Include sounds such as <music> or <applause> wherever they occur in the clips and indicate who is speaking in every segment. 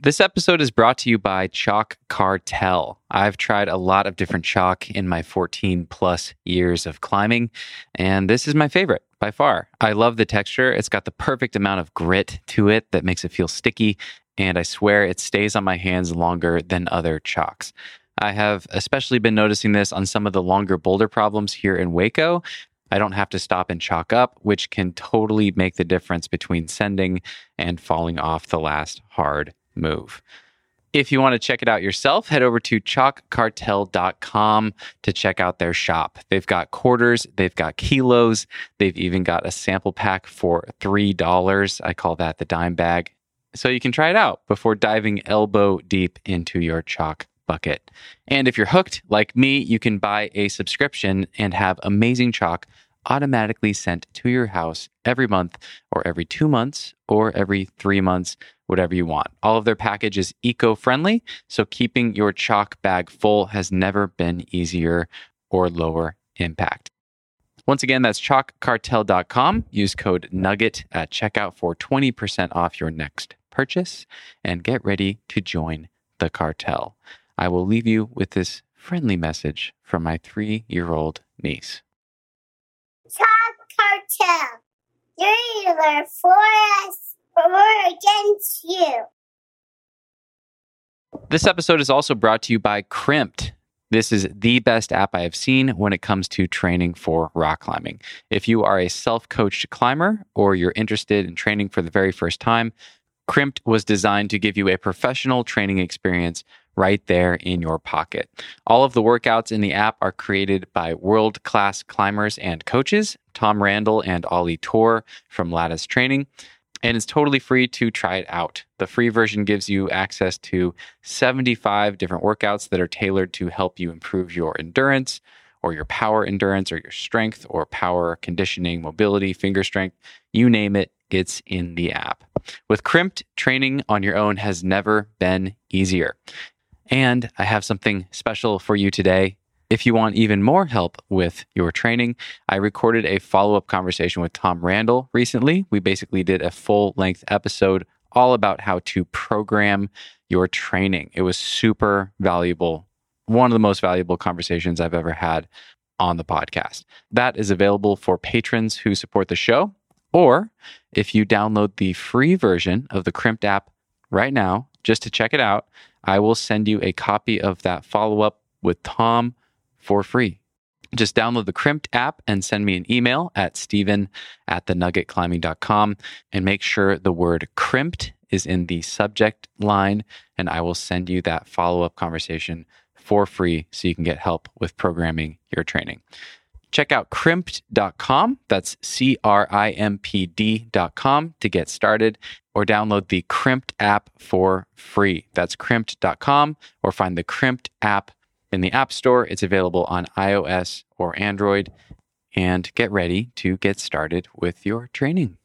Speaker 1: This episode is brought to you by Chalk Cartel. I've tried a lot of different chalk in my 14 plus years of climbing, and this is my favorite by far. I love the texture. It's got the perfect amount of grit to it that makes it feel sticky, and I swear it stays on my hands longer than other chalks. I have especially been noticing this on some of the longer boulder problems here in Hueco. I don't have to stop and chalk up, which can totally make the difference between sending and falling off the last hard move. If you want to check it out yourself, head over to chalkcartel.com to check out their shop. They've got quarters, they've got kilos, they've even got a sample pack for $3. I call that the dime bag. So you can try it out before diving elbow deep into your chalk bucket. And if you're hooked like me, you can buy a subscription and have amazing chalk automatically sent to your house every month or every two months or every three months whatever you want. All of their package is eco friendly, so keeping your chalk bag full has never been easier or lower impact. Once again, that's chalkcartel.com. Use code NUGGET at checkout for 20% off your next purchase and get ready to join the cartel. I will leave you with this friendly message from my three year old niece.
Speaker 2: Chalk Cartel, either for us we're against you.
Speaker 1: This episode is also brought to you by Crimpd. This is the best app I have seen when it comes to training for rock climbing. If you are a self coached climber or you're interested in training for the very first time, Crimpd was designed to give you a professional training experience right there in your pocket. All of the workouts in the app are created by world class climbers and coaches, Tom Randall and Ollie Torr from Lattice Training and it's totally free to try it out. The free version gives you access to 75 different workouts that are tailored to help you improve your endurance or your power endurance or your strength or power conditioning, mobility, finger strength, you name it, it's in the app. With Crimpd, training on your own has never been easier. And I have something special for you today. If you want even more help with your training, I recorded a follow up conversation with Tom Randall recently. We basically did a full length episode all about how to program your training. It was super valuable, one of the most valuable conversations I've ever had on the podcast. That is available for patrons who support the show. Or if you download the free version of the Crimpd app right now, just to check it out, I will send you a copy of that follow up with Tom for free. Just download the Crimpd app and send me an email at stephen at thenuggetclimbing.com and make sure the word crimpd is in the subject line, and I will send you that follow up conversation for free so you can get help with programming your training. Check out crimpd.com. That's C R I M P D.com to get started or download the Crimpd app for free. That's crimpd.com or find the Crimpd app in the App Store. It's available on iOS or Android. And get ready to get started with your training.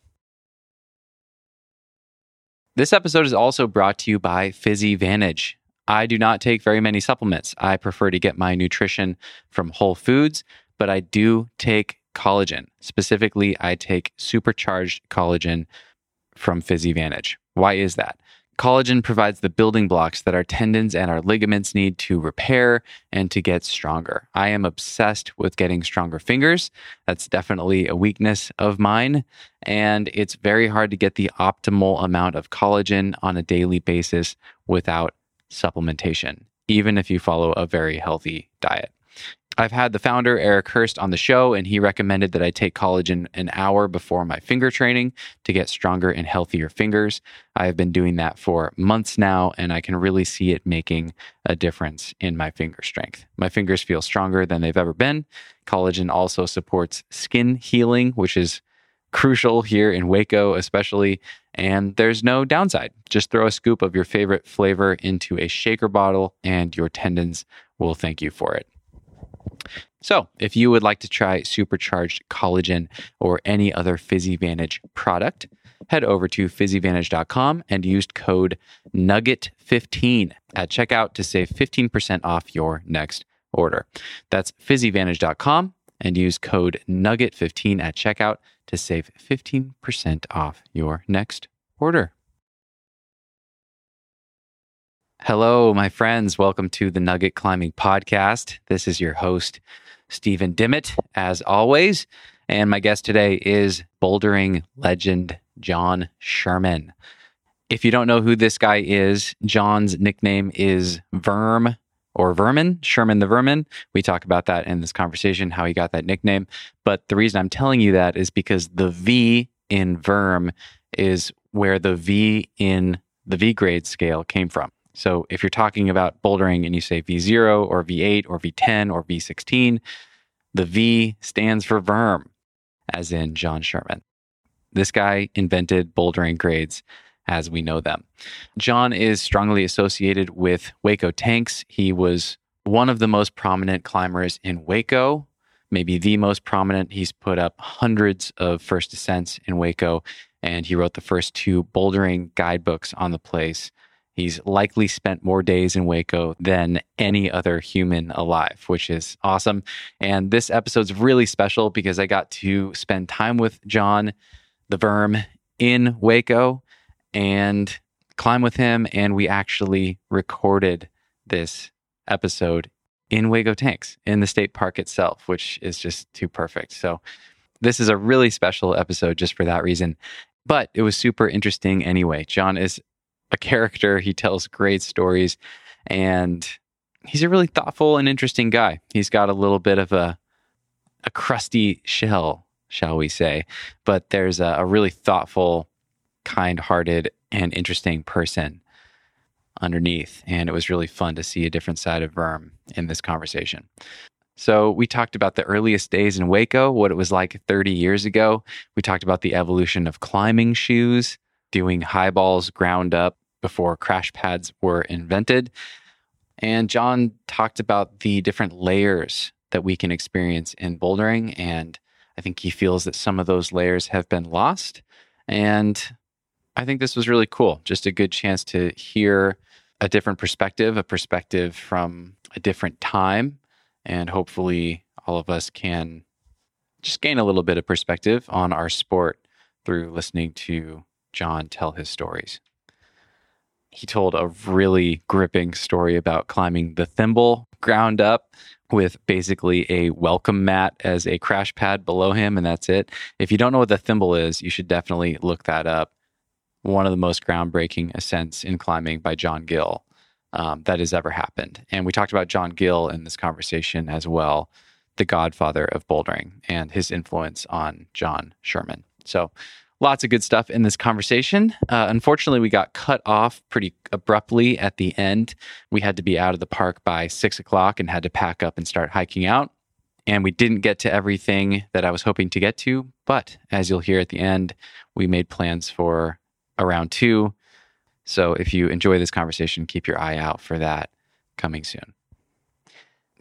Speaker 1: This episode is also brought to you by PhysiVantage. I do not take very many supplements. I prefer to get my nutrition from Whole Foods, but I do take collagen. Specifically, I take supercharged collagen from PhysiVantage. Why is that? Collagen provides the building blocks that our tendons and our ligaments need to repair and to get stronger. I am obsessed with getting stronger fingers. That's definitely a weakness of mine. And it's very hard to get the optimal amount of collagen on a daily basis without supplementation, even if you follow a very healthy diet. I've had the founder, Eric Hörst, on the show, and he recommended that I take collagen an hour before my finger training to get stronger and healthier fingers. I've been doing that for months now, and I can really see it making a difference in my finger strength. My fingers feel stronger than they've ever been. Collagen also supports skin healing, which is crucial here in Hueco, especially. And there's no downside. Just throw a scoop of your favorite flavor into a shaker bottle, and your tendons will thank you for it. So, if you would like to try supercharged collagen or any other PhysiVantage product, head over to physivantage.com and use code NUGGET15 at checkout to save 15% off your next order. That's physivantage.com and use code NUGGET15 at checkout to save 15% off your next order. Hello, my friends. Welcome to the Nugget Climbing Podcast. This is your host, Stephen Dimmitt, as always. And my guest today is bouldering legend John Sherman. If you don't know who this guy is, John's nickname is Verm or Vermin, Sherman the Vermin. We talk about that in this conversation, how he got that nickname. But the reason I'm telling you that is because the V in Verm is where the V in the V grade scale came from. So if you're talking about bouldering and you say V0 or V8 or V10 or V16, the V stands for Verm, as in John Sherman. This guy invented bouldering grades as we know them. John is strongly associated with Hueco Tanks. He was one of the most prominent climbers in Hueco, maybe the most prominent. He's put up hundreds of first ascents in Hueco, and he wrote the first two bouldering guidebooks on the place. He's likely spent more days in Hueco than any other human alive, which is awesome. And this episode's really special because I got to spend time with John the Verm in Hueco and climb with him. And we actually recorded this episode in Hueco Tanks in the state park itself, which is just too perfect. So, this is a really special episode just for that reason. But it was super interesting anyway. John is a character. He tells great stories and he's a really thoughtful and interesting guy. He's got a little bit of a a crusty shell, shall we say, but there's a, a really thoughtful, kind-hearted and interesting person underneath and it was really fun to see a different side of Verm in this conversation. So, we talked about the earliest days in Hueco, what it was like 30 years ago. We talked about the evolution of climbing shoes, doing highballs ground up before crash pads were invented. And John talked about the different layers that we can experience in bouldering. And I think he feels that some of those layers have been lost. And I think this was really cool. Just a good chance to hear a different perspective, a perspective from a different time. And hopefully, all of us can just gain a little bit of perspective on our sport through listening to John tell his stories he told a really gripping story about climbing the thimble ground up with basically a welcome mat as a crash pad below him, and that's it. If you don't know what the thimble is, you should definitely look that up. One of the most groundbreaking ascents in climbing by John Gill um, that has ever happened. And we talked about John Gill in this conversation as well, the godfather of bouldering and his influence on John Sherman. So lots of good stuff in this conversation. Uh, unfortunately, we got cut off pretty abruptly at the end. We had to be out of the park by six o'clock and had to pack up and start hiking out. And we didn't get to everything that I was hoping to get to. But as you'll hear at the end, we made plans for around two. So if you enjoy this conversation, keep your eye out for that coming soon.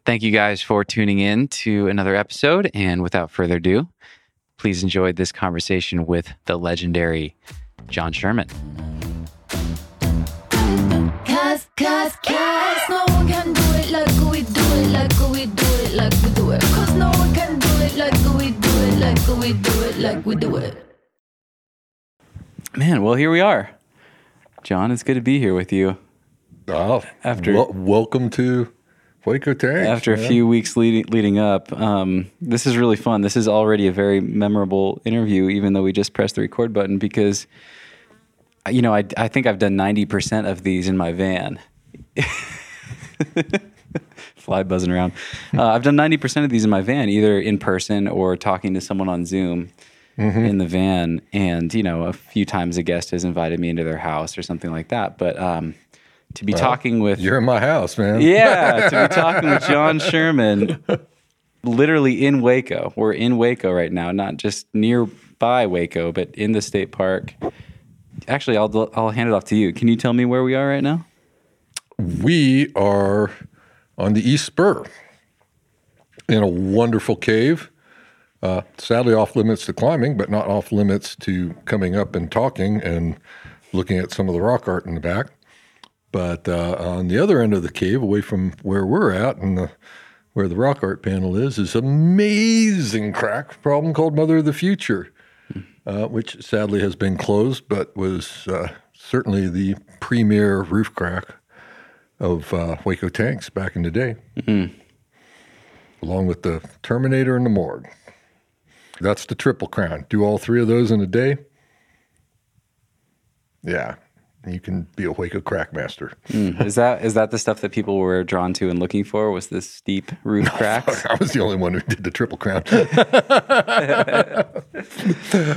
Speaker 1: Thank you guys for tuning in to another episode. And without further ado, Please enjoy this conversation with the legendary John Sherman. Cause, cause, cause no one can do it like we do it, like we do it, like we do it. Cause no one can do it like we do it, like we do it, like we do it. Man, well, here we are. John, it's good to be here with you.
Speaker 3: Oh, after w- welcome to Hueco.
Speaker 1: After a few weeks leading leading up, um, this is really fun. This is already a very memorable interview, even though we just pressed the record button because, you know, I, I think I've done ninety percent of these in my van. <laughs> Fly buzzing around. Uh, I've done ninety percent of these in my van, either in person or talking to someone on Zoom. Mm-hmm. in the van and you know a few times a guest has invited me into their house or something like that but um, to be well, talking with.
Speaker 3: You're in my house, man.
Speaker 1: Yeah, to be <laughs> talking with John Sherman, literally in Hueco. We're in Hueco right now, not just nearby Hueco, but in the state park. Actually, I'll I'll hand it off to you. Can you tell me where we are right now?
Speaker 3: We are on the East Spur in a wonderful cave. Uh, sadly, off limits to climbing, but not off limits to coming up and talking and looking at some of the rock art in the back. But uh, on the other end of the cave, away from where we're at and the, where the rock art panel is, is amazing crack problem called Mother of the Future, uh, which sadly has been closed, but was uh, certainly the premier roof crack of uh, Hueco tanks back in the day, along with the Terminator and the Morgue. That's the triple crown. Do all three of those in a day. Yeah, you can be a Hueco crack master. Hmm.
Speaker 1: is that is that the stuff that people were drawn to and looking for? Was this steep roof <laughs> cracks?
Speaker 3: I was the only one who did the triple crown. <laughs>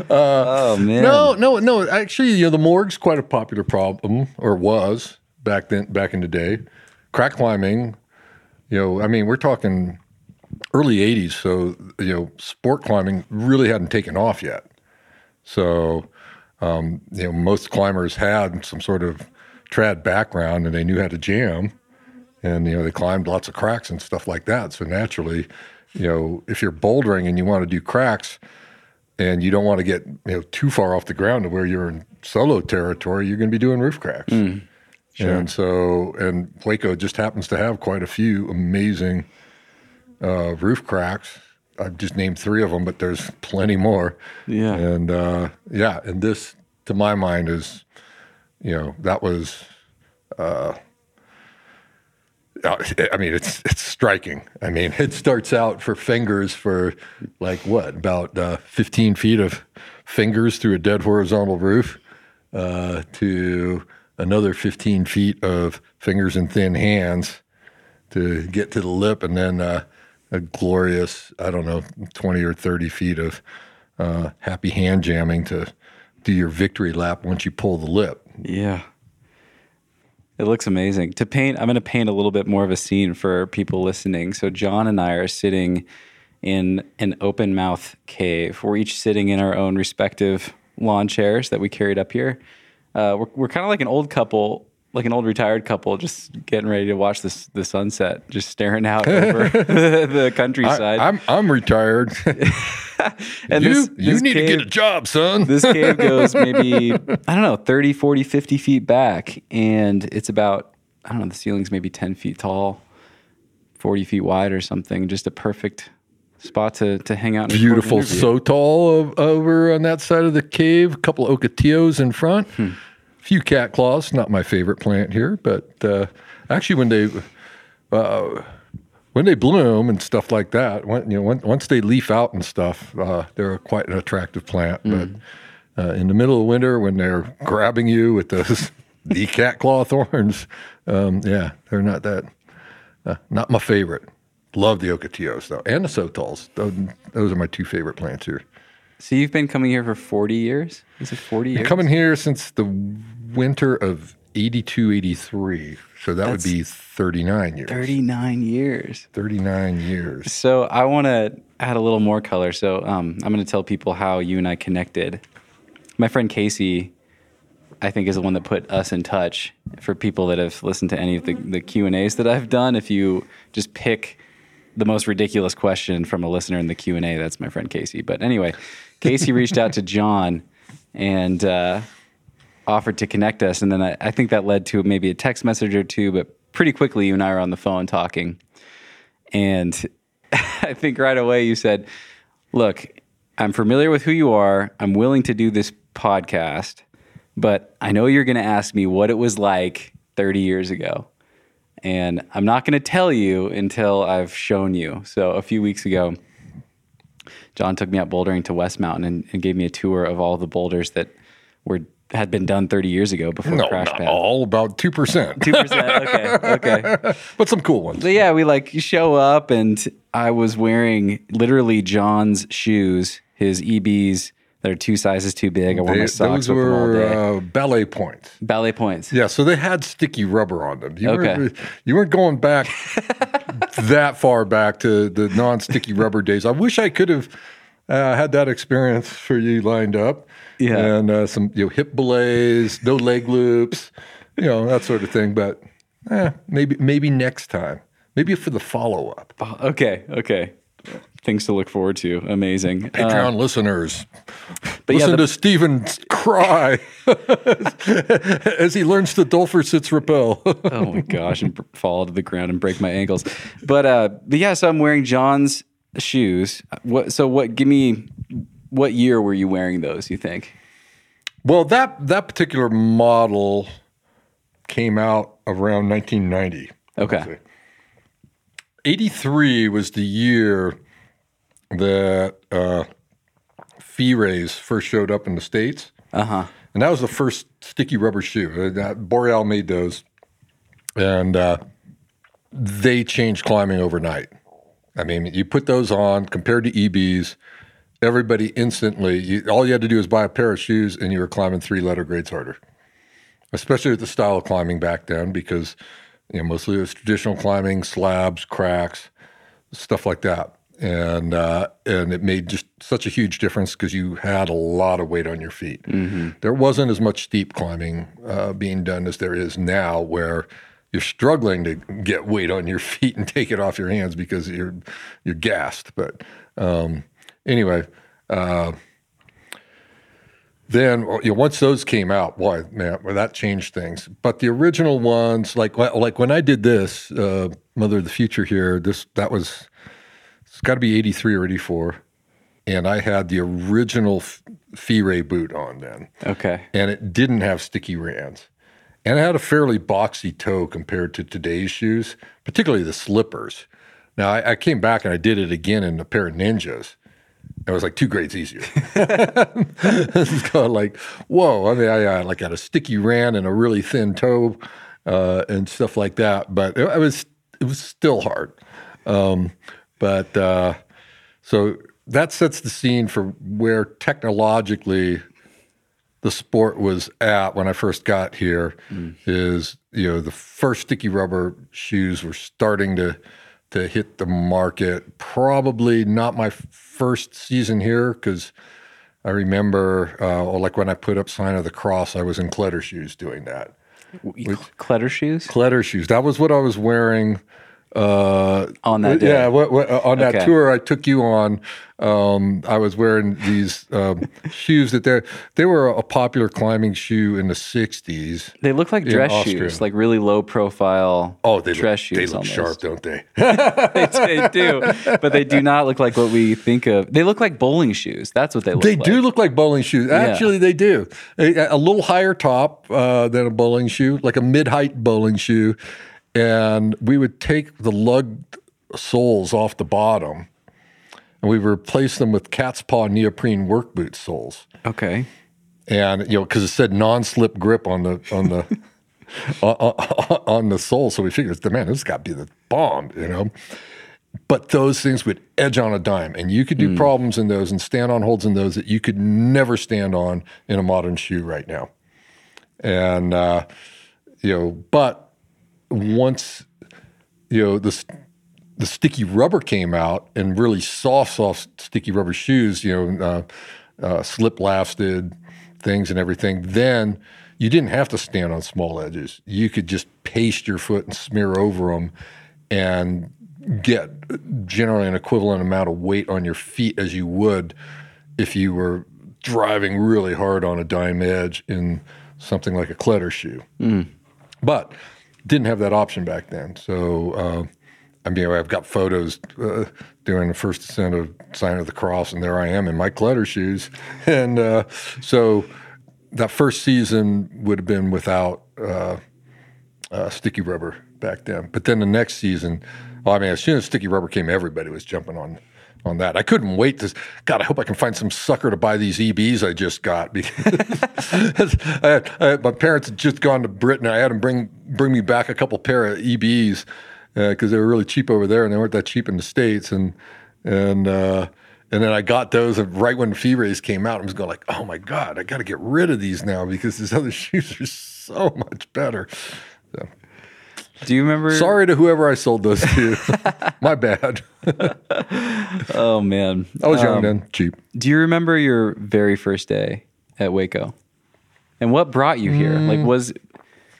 Speaker 1: Uh, oh man,
Speaker 3: No, no, no. Actually, you know, the morgue's quite a popular problem, or was back then, back in the day. Crack climbing, you know, I mean, we're talking early '80s, so you know, sport climbing really hadn't taken off yet. So, um, you know, most climbers had some sort of trad background, and they knew how to jam, and you know, they climbed lots of cracks and stuff like that. So naturally, you know, if you're bouldering and you want to do cracks, and you don't want to get you know too far off the ground to where you're in solo territory, you're going to be doing roof cracks. And so, and Hueco just happens to have quite a few amazing uh, roof cracks. I've just named three of them, but there's plenty more.
Speaker 1: Yeah.
Speaker 3: And uh, yeah, and this, to my mind, is, you know, that was. Uh, I mean, it's it's striking. I mean, it starts out for fingers for like what about uh, 15 feet of fingers through a dead horizontal roof uh, to another 15 feet of fingers and thin hands to get to the lip, and then uh, a glorious I don't know 20 or 30 feet of uh, happy hand jamming to do your victory lap once you pull the lip.
Speaker 1: Yeah. It looks amazing. To paint, I'm going to paint a little bit more of a scene for people listening. So, John and I are sitting in an open mouth cave. We're each sitting in our own respective lawn chairs that we carried up here. Uh, we're we're kind of like an old couple, like an old retired couple, just getting ready to watch this the sunset, just staring out over <laughs> <laughs> the countryside.
Speaker 3: I, I'm I'm retired. <laughs>
Speaker 1: and
Speaker 3: you
Speaker 1: this-
Speaker 3: you
Speaker 1: this
Speaker 3: need to get a job, son.
Speaker 1: this cave goes maybe i don't know 30 40 50 feet back and it's about i don't know the ceiling's maybe 10 feet tall 40 feet wide or something just a perfect spot to to hang out
Speaker 3: Beautiful so tall over on that side of the cave. A couple of ocotillos in front.
Speaker 1: Hmm.
Speaker 3: Few cat claws. Not my favorite plant here, but uh, actually, when they uh, when they bloom and stuff like that, when, you know, when, once they leaf out and stuff, uh, they're quite an attractive plant.
Speaker 1: Hmm.
Speaker 3: But uh, in the middle of winter, when they're grabbing you with those <laughs> the cat claw thorns, um, yeah, they're not that. Uh, not my favorite. Love the ocotillos though, and the sotols. Those, those are my two favorite plants here.
Speaker 1: so you've been coming here for 40 years is it 40 years
Speaker 3: Coming here since the winter of 82, 83. So that
Speaker 1: That's
Speaker 3: would be 39 years.
Speaker 1: 39 years
Speaker 3: 39 years.
Speaker 1: So I want to add a little more color. So um, I'm going to tell people how you and I connected. My friend Casey, I think, is the one that put us in touch. For people that have listened to any of the, the Q and A's that I've done, if you just pick the most ridiculous question from a listener in the Q and A, that's my friend Casey. But anyway, Casey reached out to John and uh, offered to connect us, and then I, I think that led to maybe a text message or two. But pretty quickly, you and I were on the phone talking. And <laughs> I think right away you said, Look, I'm familiar with who you are. I'm willing to do this podcast, but I know you're going to ask me what it was like 30 years ago. And I'm not going to tell you until I've shown you. So a few weeks ago, John took me out bouldering to West Mountain and, and gave me a tour of all the boulders that were had been done 30 years ago before
Speaker 3: No,
Speaker 1: Crash
Speaker 3: not
Speaker 1: Pad.
Speaker 3: all, about 2%. <laughs>
Speaker 1: Two percent. Okay. Okay. <laughs>
Speaker 3: but some cool ones.
Speaker 1: So yeah, we like show up, and I was wearing literally John's shoes, his EBs that are two sizes too big. I wore my socks
Speaker 3: those
Speaker 1: with them all day.
Speaker 3: were uh, ballet points.
Speaker 1: Ballet points.
Speaker 3: Yeah, so they had sticky rubber on them. You
Speaker 1: Okay.
Speaker 3: weren't, you weren't going back <laughs> that far back to the non-sticky rubber days. I wish I could have uh, had that experience for you lined up.
Speaker 1: Yeah.
Speaker 3: and uh, some you know hip belays, no leg loops, you know that sort of thing. But eh, maybe maybe next time, maybe for the follow up.
Speaker 1: Oh, Okay. Okay. Things to look forward to. Amazing. Uh,
Speaker 3: Patreon listeners,
Speaker 1: but yeah,
Speaker 3: listen
Speaker 1: the-
Speaker 3: to Steven cry <laughs> as he learns to sits rappel.
Speaker 1: oh my <laughs> gosh, and fall to the ground and break my ankles. But uh, but yeah, so I'm wearing John's shoes. What? So what? Give me. What year were you wearing those? You think?
Speaker 3: Well, that that particular model came out around 1990.
Speaker 1: Okay.
Speaker 3: 83 was the year that uh, Firés first showed up in the States.
Speaker 1: Uh huh.
Speaker 3: And that was the first sticky rubber shoe. Uh, that- Boreal made those. And uh, they changed climbing overnight. I mean, you put those on compared to EBs, everybody instantly, you, all you had to do was buy a pair of shoes and you were climbing three letter grades harder, especially with the style of climbing back then because you know, mostly it was traditional climbing, slabs, cracks, stuff like that. And uh, and it made just such a huge difference because you had a lot of weight on your feet. There wasn't as much steep climbing uh, being done as there is now, where you're struggling to get weight on your <laughs> feet and take it off your hands because you're you're gassed. But um, anyway, uh, then you know, once those came out, boy, man, well, that changed things. But the original ones, like like when I did this, uh, Mother of the Future here, this that was it's got to be eighty three or eighty four, and I had the original F- Ray boot on then
Speaker 1: Okay.
Speaker 3: and it didn't have sticky rands. And it had a fairly boxy toe compared to today's shoes, particularly the slippers. Now, I, I came back and I did it again in a pair of ninjas. It was like two grades easier. <laughs> it's kind of like, whoa. I mean, I, I like had a sticky rand and a really thin toe uh, and stuff like that. But it, it was it was still hard. Um, but uh, so that sets the scene for where technologically the sport was at when I first got here. Is you know the first sticky rubber shoes were starting to to hit the market. Probably not my first season here because I remember, uh, or like when I put up sign of the cross, I was in Kletter shoes doing that.
Speaker 1: Clutter shoes
Speaker 3: Kletter shoes. That was what I was wearing. Uh,
Speaker 1: on that day.
Speaker 3: yeah, what, what, on that
Speaker 1: Okay.
Speaker 3: tour I took you on, um, I was wearing these um, <laughs> shoes that they they were a popular climbing shoe in the '60s.
Speaker 1: They look like dress
Speaker 3: Austria.
Speaker 1: shoes, like really low profile.
Speaker 3: Oh, they
Speaker 1: dress
Speaker 3: look,
Speaker 1: shoes.
Speaker 3: they look
Speaker 1: almost.
Speaker 3: sharp, don't they? <laughs>
Speaker 1: they, they do, but they do not look like what we think of. They look like bowling shoes. That's what they look like.
Speaker 3: They
Speaker 1: like.
Speaker 3: do look like bowling shoes. Actually, they do. A, a little higher top uh, than a bowling shoe, like a mid-height bowling shoe. And we would take the lug soles off the bottom, and we would replace them with cat's paw neoprene work boot soles.
Speaker 1: Okay.
Speaker 3: and you know because it said non-slip grip on the on the on, <laughs> on- uh, uh, uh, on the sole so we figured man this has got to be the bomb you know but those things would edge on a dime and you could do hmm. problems in those and stand on holds in those that you could never stand on in a modern shoe right now and uh, you know but once you know the the sticky rubber came out and really soft, soft sticky rubber shoes, you know, uh, uh, slip lasted things and everything, then you didn't have to stand on small edges. You could just paste your foot and smear over them and get generally an equivalent amount of weight on your feet as you would if you were driving really hard on a dime edge in something like a Kletter shoe but didn't have that option back then. So, uh, I mean, I've got photos uh, doing the first ascent of Sign of the Cross, and there I am in my Kletter shoes. <laughs> And uh, so that first season would have been without uh, uh, sticky rubber back then. But then the next season, well, I mean, as soon as sticky rubber came, everybody was jumping on on that. I couldn't wait to. God, I hope I can find some sucker to buy these EBs I just got <laughs> because I I my parents had just gone to Britain. I had them bring bring me back a couple pair of EBs because they were really cheap over there and they weren't that cheap in the states. And and uh, and then I got those right when Firés came out. I was going like, oh my god, I got to get rid of these now because these other <laughs> shoes are so much better. So,
Speaker 1: Do you remember?
Speaker 3: sorry to whoever I sold those to. <laughs> my bad. <laughs>
Speaker 1: Oh man.
Speaker 3: I was young
Speaker 1: Um,
Speaker 3: then, cheap.
Speaker 1: Do you remember your very first day at Hueco? And what brought you here? Like
Speaker 3: Mm.
Speaker 1: was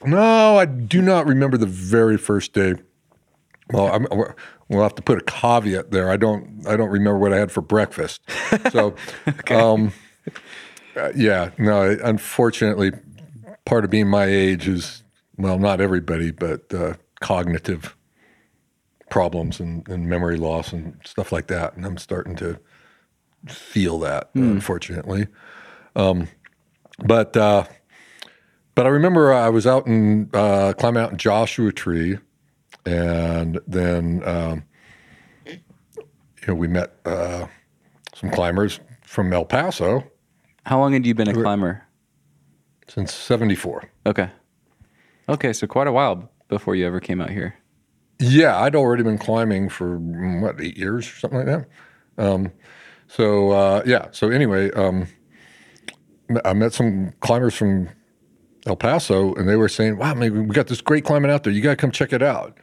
Speaker 3: No, I do not remember the very first day. Well, I'm, we'll have to put a caveat there. I don't. I don't remember what I had for breakfast. So, <laughs> um, uh, yeah, no. Unfortunately, part of being my age is well, not everybody, but uh, cognitive problems and, and memory loss and stuff like that. And I'm starting to feel that, unfortunately. Um, but uh, but I remember I was out in uh, climbing out in Joshua Tree, and then um, you know we met uh, some climbers from El Paso
Speaker 1: How long had you been a climber?
Speaker 3: since '74.
Speaker 1: Okay. Okay, so quite a while before you ever came out here.
Speaker 3: Yeah, I'd already been climbing for mm, what eight years or something like that. Um, so uh, yeah. So anyway, um, I met some climbers from El Paso, and they were saying, "Wow, maybe we got this great climbing out there. You got to come check it out."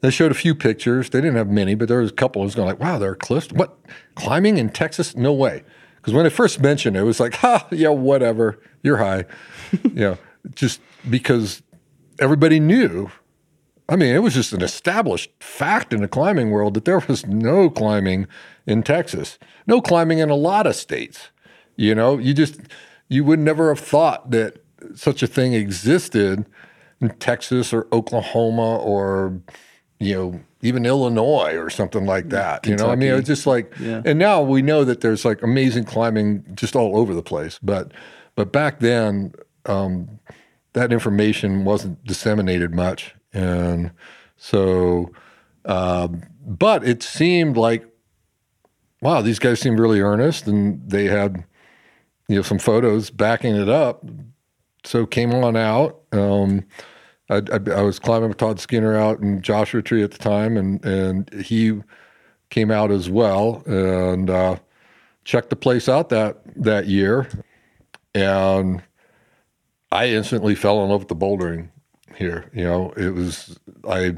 Speaker 3: They showed a few pictures. They didn't have many, but there was a couple. I was going like, "Wow, there are cliffs. What climbing in Texas? No way." Because when I first mentioned it, it was like, "Ha, yeah, whatever. You're high." <laughs> you know, just because everybody knew I mean, it was just an established fact in the climbing world that there was no climbing in Texas, no climbing in a lot of states. You know, you just you would never have thought that such a thing existed in Texas or Oklahoma or you know even Illinois or something like that. You know, I mean, it's just like,
Speaker 1: Yeah.
Speaker 3: and now we know that there's like amazing climbing just all over the place. But but back then, um, that information wasn't disseminated much, and so, um, but it seemed like, wow, these guys seemed really earnest, and they had, you know, some photos backing it up. So came on out. Um, I, I, I was climbing with Todd Skinner out in Joshua Tree at the time, and and he came out as well, and uh, checked the place out that that year, and I instantly fell in love with the bouldering here. You know, it was I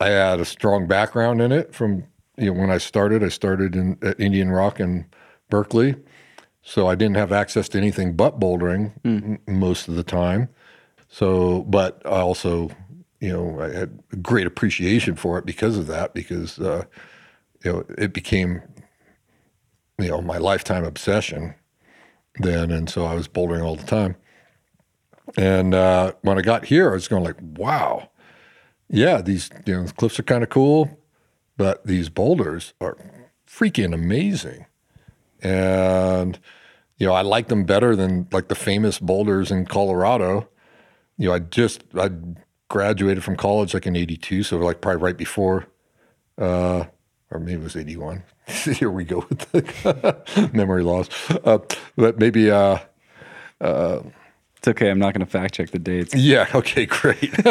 Speaker 3: I had a strong background in it from you know when I started. I started in at Indian Rock in Berkeley, so I didn't have access to anything but bouldering m- most of the time. So, but I also you know I had a great appreciation for it because of that because uh, you know it became you know my lifetime obsession then, and so I was bouldering all the time. And uh, when I got here, I was going like, wow, yeah, these you know cliffs are kind of cool, but these boulders are freaking amazing. And you know, I like them better than like the famous boulders in Colorado. You know, I just I graduated from college like in '82, so like probably right before, uh, or maybe it was '81. <laughs> Here we go with the <laughs> memory loss, uh, but maybe. Uh,
Speaker 1: It's okay. I'm not going to fact check the dates.
Speaker 3: Yeah. Okay. Great. <laughs>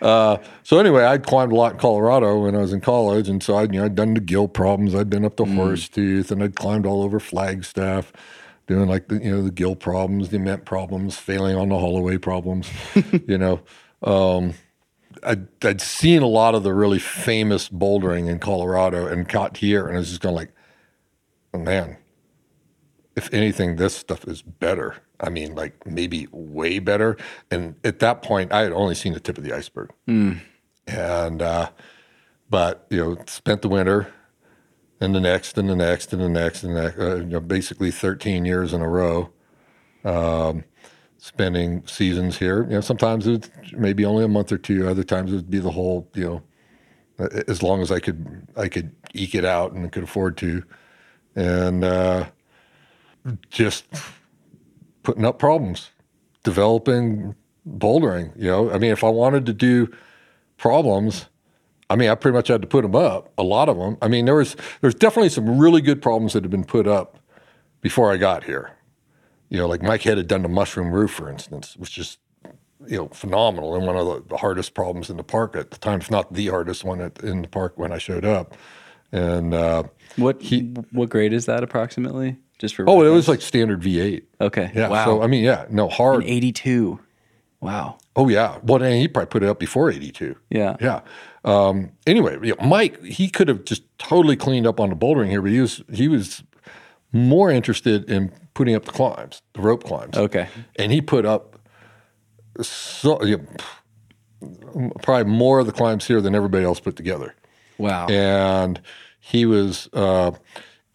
Speaker 3: uh, so anyway, I'd climbed a lot in Colorado when I was in college, and so I'd you know I'd done the gill problems. I'd been up to Horsetooth, and I'd climbed all over Flagstaff, doing like the you know the gill problems, the Ament problems, failing on the Holloway problems. <laughs> you know, um, I'd, I'd seen a lot of the really famous bouldering in Colorado, and got here, and I was just going like, oh man, if anything, this stuff is better. I mean, like maybe way better. And at that point, I had only seen the tip of the iceberg. And, uh, but, you know, spent the winter and the next and the next and the next and the next, uh, you know, basically 13 years in a row, um, spending seasons here. You know, sometimes it maybe only a month or two. Other times it would be the whole, you know, as long as I could, I could eke it out and could afford to. And, uh, just putting up problems, developing bouldering. You know, I mean, if I wanted to do problems, I mean, I pretty much had to put them up. A lot of them. I mean, there was there's definitely some really good problems that had been put up before I got here. You know, like Mike Head had done the mushroom roof, for instance, which is you know phenomenal and one of the, hardest problems in the park at the time, if not the hardest one at, in the park when I showed up. And uh,
Speaker 1: What what grade is that approximately? Just for
Speaker 3: oh, it was like standard V8.
Speaker 1: okay.
Speaker 3: Yeah.
Speaker 1: Wow.
Speaker 3: So I mean, yeah, no hard.
Speaker 1: 82. Wow.
Speaker 3: Oh yeah. Well, and he probably put it up before '82.
Speaker 1: Yeah.
Speaker 3: Yeah. Um, anyway, you know, Mike, he could have just totally cleaned up on the bouldering here, but he was he was more interested in putting up the climbs, the rope climbs.
Speaker 1: Okay.
Speaker 3: And he put up so you know, probably more of the climbs here than everybody else put together.
Speaker 1: Wow.
Speaker 3: And he was uh,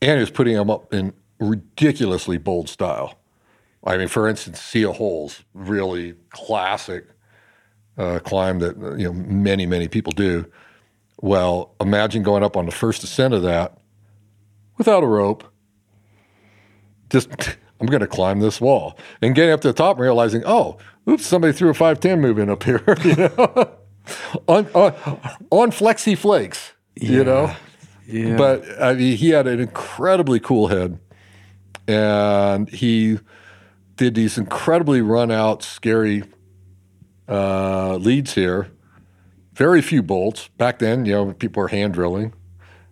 Speaker 3: and he was putting them up in ridiculously bold style. I mean, for instance, Sea Holes, really classic uh, climb that you know many many people do. Well, imagine going up on the first ascent of that without a rope. Just, <laughs> I'm going to climb this wall. And getting up to the top and realizing, oh, oops, somebody threw a 510 move in up here, <laughs> you know, <laughs> on, on, on Flexi Flakes, you know. But I mean, he had an incredibly cool head, and he did these incredibly run out, scary uh, leads here. Very few bolts back then. You know, people were hand drilling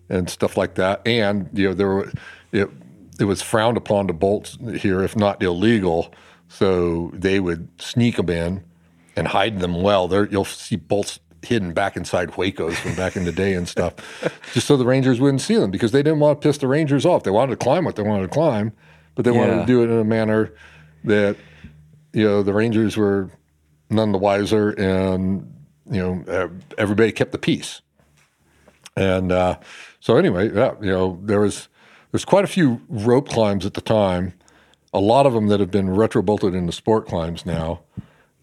Speaker 3: and stuff like that, and you know there were it. It was frowned upon to bolt here, if not illegal. So they would sneak them in and hide them well. There, you'll see bolts hidden back inside Huecos from back in the day and stuff, just so the Rangers wouldn't see them because they didn't want to piss the Rangers off. They wanted to climb what they wanted to climb, but they wanted to do it in a manner that you know the Rangers were none the wiser, and you know everybody kept the peace. And uh, so anyway, yeah, you know there was there's quite a few rope climbs at the time, a lot of them that have been retro bolted into sport climbs now.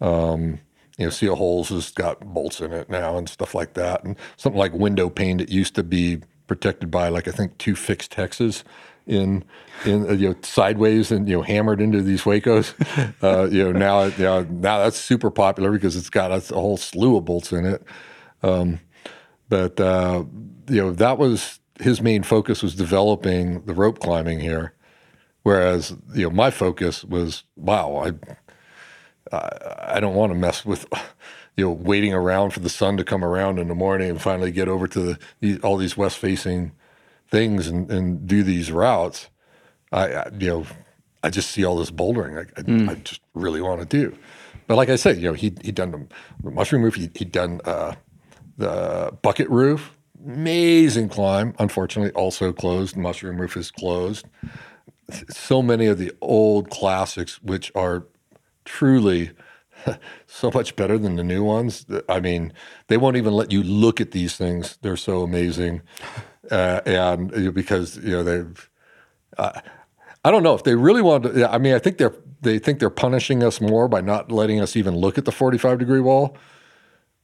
Speaker 3: Um, you know, Seal Holes has got bolts in it now and stuff like that, and something like window pane that used to be protected by like I think two fixed hexes in in uh, you know sideways and you know hammered into these Huecos. <laughs> Uh, you know now you know, now that's super popular because it's got a, a whole slew of bolts in it. Um, but uh, you know that was his main focus was developing the rope climbing here, whereas you know my focus was wow I I don't want to mess with you know waiting around for the sun to come around in the morning and finally get over to the, all these west facing things and, and do these routes. I, I you know I just see all this bouldering I, I, I just really want to do. But like I said, you know he he done the, the mushroom roof. He he done uh, the bucket roof. Amazing climb. Unfortunately, also closed. Mushroom roof is closed. So many of the old classics, which are truly <laughs> so much better than the new ones. I mean, they won't even let you look at these things. They're so amazing, <laughs> uh, and because you know they've. Uh, I don't know if they really want to. I mean, I think they're they think they're punishing us more by not letting us even look at the forty-five degree wall.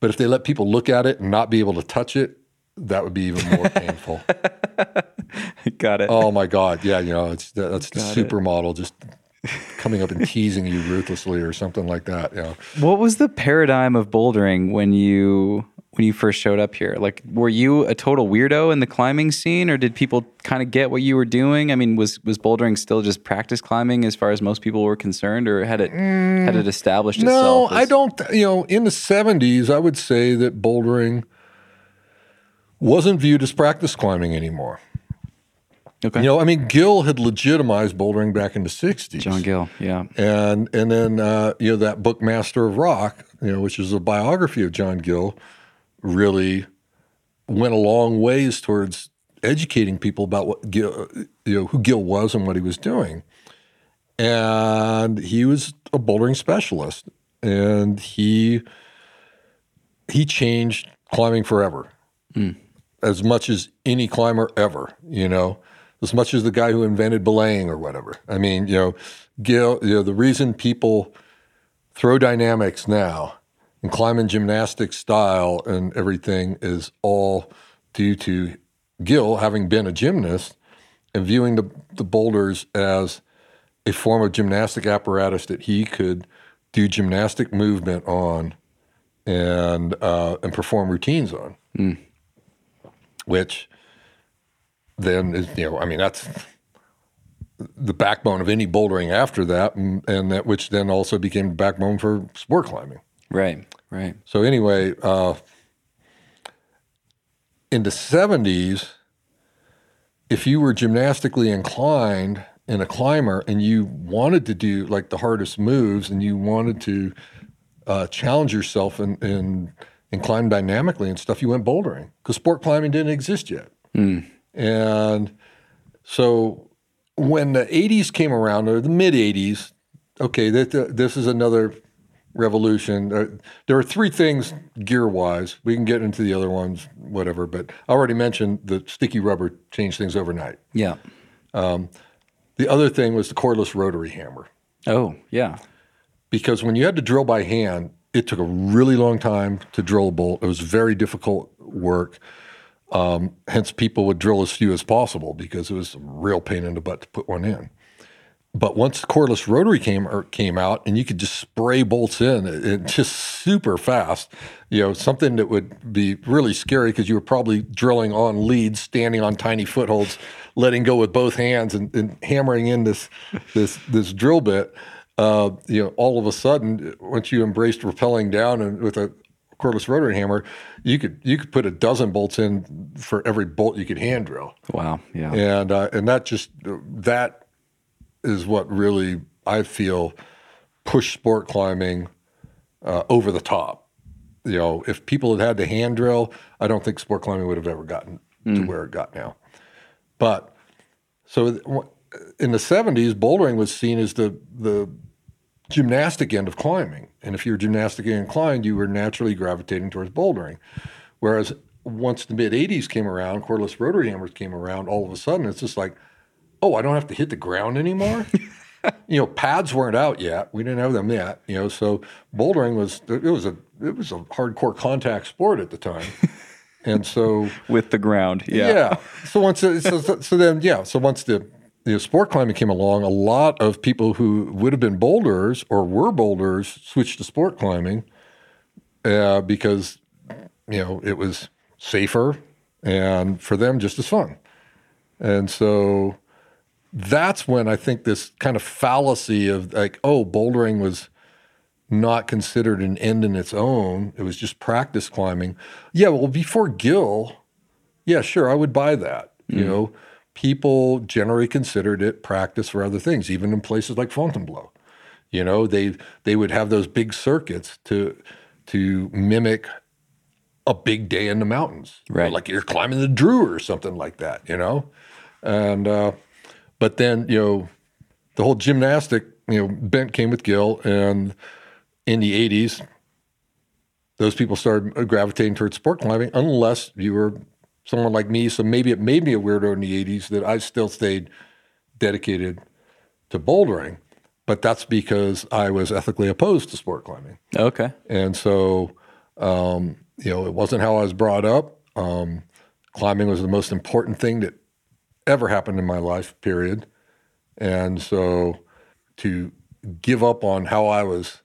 Speaker 3: But if they let people look at it and not be able to touch it, that would be even more <laughs> painful.
Speaker 1: Got it.
Speaker 3: Oh my God! Yeah, you know, it's that's the
Speaker 1: Got it.
Speaker 3: supermodel just coming up and teasing you ruthlessly or something like that. You know,
Speaker 1: What was the paradigm of bouldering when you when you first showed up here? Like, were you a total weirdo in the climbing scene, or did people kind of get what you were doing? I mean, was was bouldering still just practice climbing as far as most people were concerned, or had it had it established
Speaker 3: Mm. no,
Speaker 1: itself?
Speaker 3: I
Speaker 1: as-
Speaker 3: don't. You know, in the '70s, I would say that bouldering wasn't viewed as practice climbing anymore.
Speaker 1: Okay,
Speaker 3: You know, I mean, Gill had legitimized bouldering back in the '60s.
Speaker 1: John Gill. Yeah,
Speaker 3: and and then uh, you know that book Master of Rock, you know, which is a biography of John Gill, really went a long ways towards educating people about what Gill, you know, who Gill was and what he was doing. And he was a bouldering specialist, and he he changed climbing forever, as much as any climber ever. You know, as much as the guy who invented belaying or whatever. I mean, you know, Gill. You know, the reason people throw dynamics now and climb in gymnastic style and everything is all due to Gill having been a gymnast and viewing the, the boulders as a form of gymnastic apparatus that he could do gymnastic movement on and uh, and perform routines on, which then is you know I mean that's the backbone of any bouldering after that, and, and that which then also became the backbone for sport climbing.
Speaker 1: right, right.
Speaker 3: So anyway, uh, in the seventies, if you were gymnastically inclined and a climber, and you wanted to do like the hardest moves, and you wanted to uh, challenge yourself and, and and climb dynamically and stuff, you went bouldering because sport climbing didn't exist yet. And so when the 80s came around, or the mid 80s, okay, this is another revolution. Uh, there are three things gear wise. We can get into the other ones, whatever, but I already mentioned the sticky rubber changed things overnight.
Speaker 1: Yeah.
Speaker 3: The other thing was the cordless rotary hammer.
Speaker 1: Oh, yeah.
Speaker 3: because when you had to drill by hand, it took a really long time to drill a bolt. It was very difficult work. Um, hence, people would drill as few as possible because it was a real pain in the butt to put one in. but once the cordless rotary came or came out, and you could just spray bolts in, it, it just super fast. You know, something that would be really scary because you were probably drilling on leads, standing on tiny footholds, letting go with both hands, and, and hammering in this this this drill bit. Uh, you know, all of a sudden, once you embraced rappelling down and with a cordless rotary hammer, you could you could put a dozen bolts in for every bolt you could hand drill,
Speaker 1: Wow. Yeah.
Speaker 3: and uh, and that just that is what really I feel pushed sport climbing uh, over the top. You know, if people had had to hand drill, I don't think sport climbing would have ever gotten to where it got now. But so in the 70s, bouldering was seen as the the gymnastic end of climbing. And if you're gymnastic inclined, you were naturally gravitating towards bouldering. Whereas once the mid 80s came around, cordless rotary hammers came around, all of a sudden it's just like, oh, I don't have to hit the ground anymore. <laughs> you know, pads weren't out yet. We didn't have them yet. You know, so bouldering was it was a it was a hardcore contact sport at the time. <laughs> And so
Speaker 1: With the ground. Yeah.
Speaker 3: yeah. So once so, so, so then yeah. So once the you know, sport climbing came along, a lot of people who would have been boulders or were boulders switched to sport climbing uh, because you know it was safer and for them just as fun. And so that's when I think this kind of fallacy of like, oh, bouldering was not considered an end in its own. It was just practice climbing. Yeah, well, before Gill, yeah, sure, I would buy that. You know, people generally considered it practice for other things, even in places like Fontainebleau. You know, they they would have those big circuits to to mimic a big day in the mountains,
Speaker 1: Right.
Speaker 3: Like you're climbing the Dru or something like that. You know, and uh, but then you know the whole gymnastic you know bent came with Gill, and in the '80s, those people started gravitating towards sport climbing, unless you were someone like me. So maybe it made me a weirdo in the '80s that I still stayed dedicated to bouldering, but that's because I was ethically opposed to sport climbing.
Speaker 1: Okay.
Speaker 3: And so, um, you know, it wasn't how I was brought up. Um, climbing was the most important thing that ever happened in my life, period. And so to give up on how I was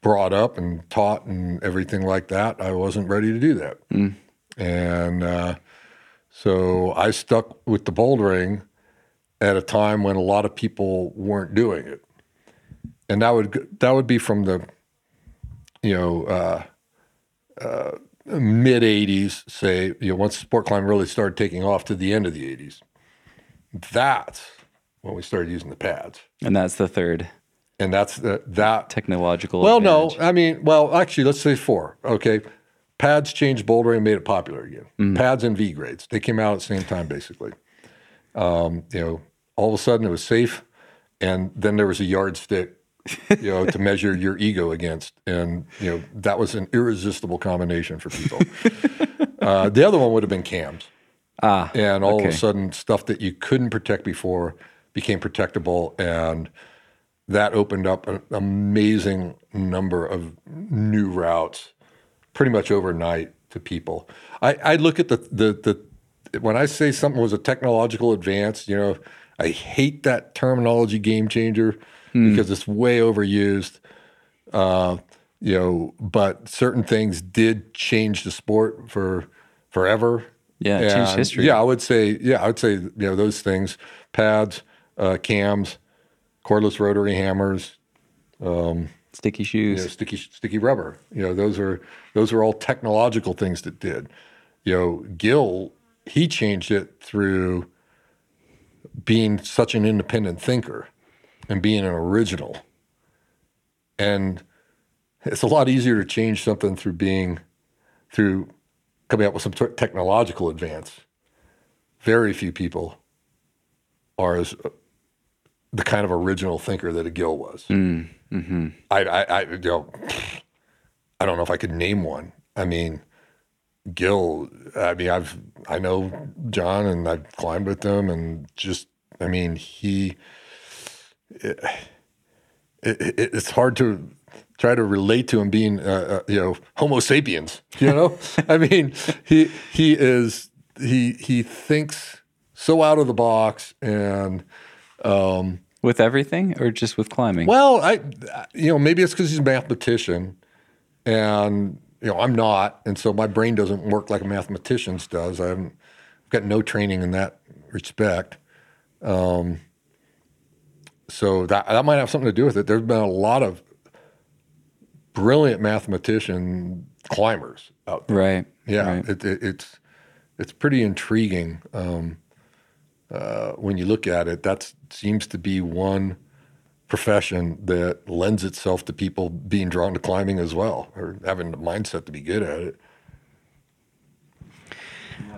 Speaker 3: brought up and taught and everything like that, I wasn't ready to do that. And uh, so I stuck with the bouldering at a time when a lot of people weren't doing it. And that would that would be from the you know, uh, uh, mid 80s, say, you know, once sport climbing really started taking off to the end of the 80s. That's when we started using the pads.
Speaker 1: And that's the third
Speaker 3: And that's the, that.
Speaker 1: technological.
Speaker 3: Well,
Speaker 1: advantage.
Speaker 3: no, I mean, well, actually, let's say four. Okay. Pads changed bouldering and made it popular again. Pads and V grades. They came out at the same time, basically. Um, you know, all of a sudden it was safe. And then there was a yardstick you know, to measure your ego against. And, you know, that was an irresistible combination for people. <laughs> uh, the other one would have been cams.
Speaker 1: Ah.
Speaker 3: And all of a sudden, stuff that you couldn't protect before became protectable. And that opened up an amazing number of new routes pretty much overnight to people. I, I look at the, the, the, when I say something was a technological advance, you know, I hate that terminology game changer because it's way overused. Uh, you know, but certain things did change the sport for forever.
Speaker 1: Yeah, it changed history.
Speaker 3: Yeah, I would say, yeah, I would say, you know, those things, pads, uh, cams, cordless rotary hammers,
Speaker 1: Sticky
Speaker 3: you
Speaker 1: shoes.
Speaker 3: know, sticky sticky rubber. You know, those are those are all technological things that did. You know, Gill he changed it through being such an independent thinker and being an original. And it's a lot easier to change something through being through coming up with some t- technological advance. Very few people are as uh, the kind of original thinker that a Gill was. I, I, I, you know, I don't know if I could name one. I mean, Gill. I mean, I've I know John, and I've climbed with him, and just, I mean, he. It, it, it's hard to try to relate to him being, uh, uh, you know, Homo sapiens. You know, <laughs> I mean, he he is he he thinks so out of the box, and um,
Speaker 1: with everything or just with climbing?
Speaker 3: Well, I, you know, maybe it's because he's a mathematician, and you know, I'm not, and so my brain doesn't work like a mathematician's does. I haven't I've got no training in that respect. Um, so that that might have something to do with it. There's been a lot of brilliant mathematician climbers out there.
Speaker 1: right.
Speaker 3: Yeah,
Speaker 1: Right.
Speaker 3: it, it, it's it's pretty intriguing um, uh, when you look at it. That seems to be one profession that lends itself to people being drawn to climbing as well, or having the mindset to be good at it.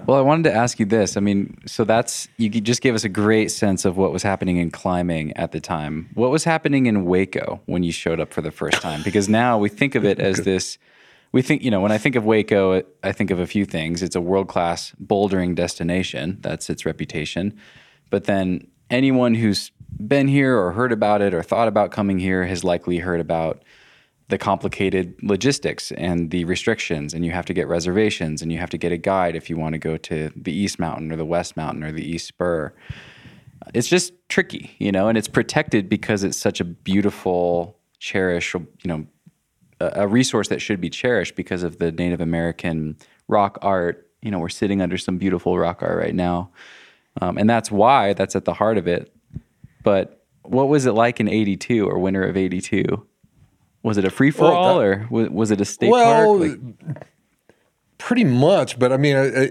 Speaker 1: Well, I wanted to ask you this. I mean, so that's you just gave us a great sense of what was happening in climbing at the time. What was happening in Hueco when you showed up for the first time? Because now we think of it as <laughs> this. We think, you know, when I think of Hueco, I think of a few things. It's a world class bouldering destination. That's its reputation. But then anyone who's been here or heard about it or thought about coming here has likely heard about the complicated logistics and the restrictions and you have to get reservations and you have to get a guide if you want to go to the east mountain or the west mountain or the east spur. It's just tricky you know and it's protected because it's such a beautiful cherished you know a, resource that should be cherished because of the native american rock art. You know we're sitting under some beautiful rock art right now um, and that's why that's at the heart of it but what was it like in 82 or winter of 82 was it a free for all
Speaker 3: Well,
Speaker 1: or was, was it a state
Speaker 3: well,
Speaker 1: park? Like,
Speaker 3: pretty much. But I mean, I, I,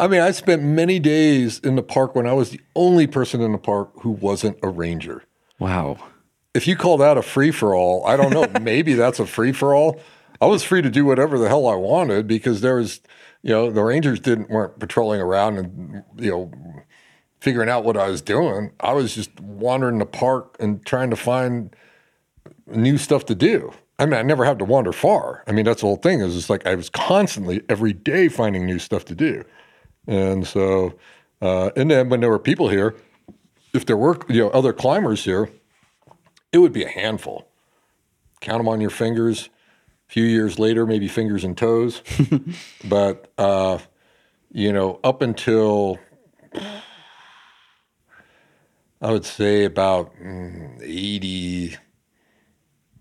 Speaker 3: I mean, I spent many days in the park when I was the only person in the park who wasn't a ranger.
Speaker 1: wow.
Speaker 3: If you call that a free for all, I don't know. <laughs> maybe that's a free for all. I was free to do whatever the hell I wanted because there was, you know, the rangers didn't weren't patrolling around and you know figuring out what I was doing. I was just wandering the park and trying to find new stuff to do. I mean, I never had to wander far. I mean, that's the whole thing. Is it's like I was constantly every day finding new stuff to do, and so, uh, and then when there were people here, if there were you know other climbers here, it would be a handful. Count them on your fingers. Few years later, maybe fingers and toes, <laughs> but uh, you know, up until I would say about mm, eighty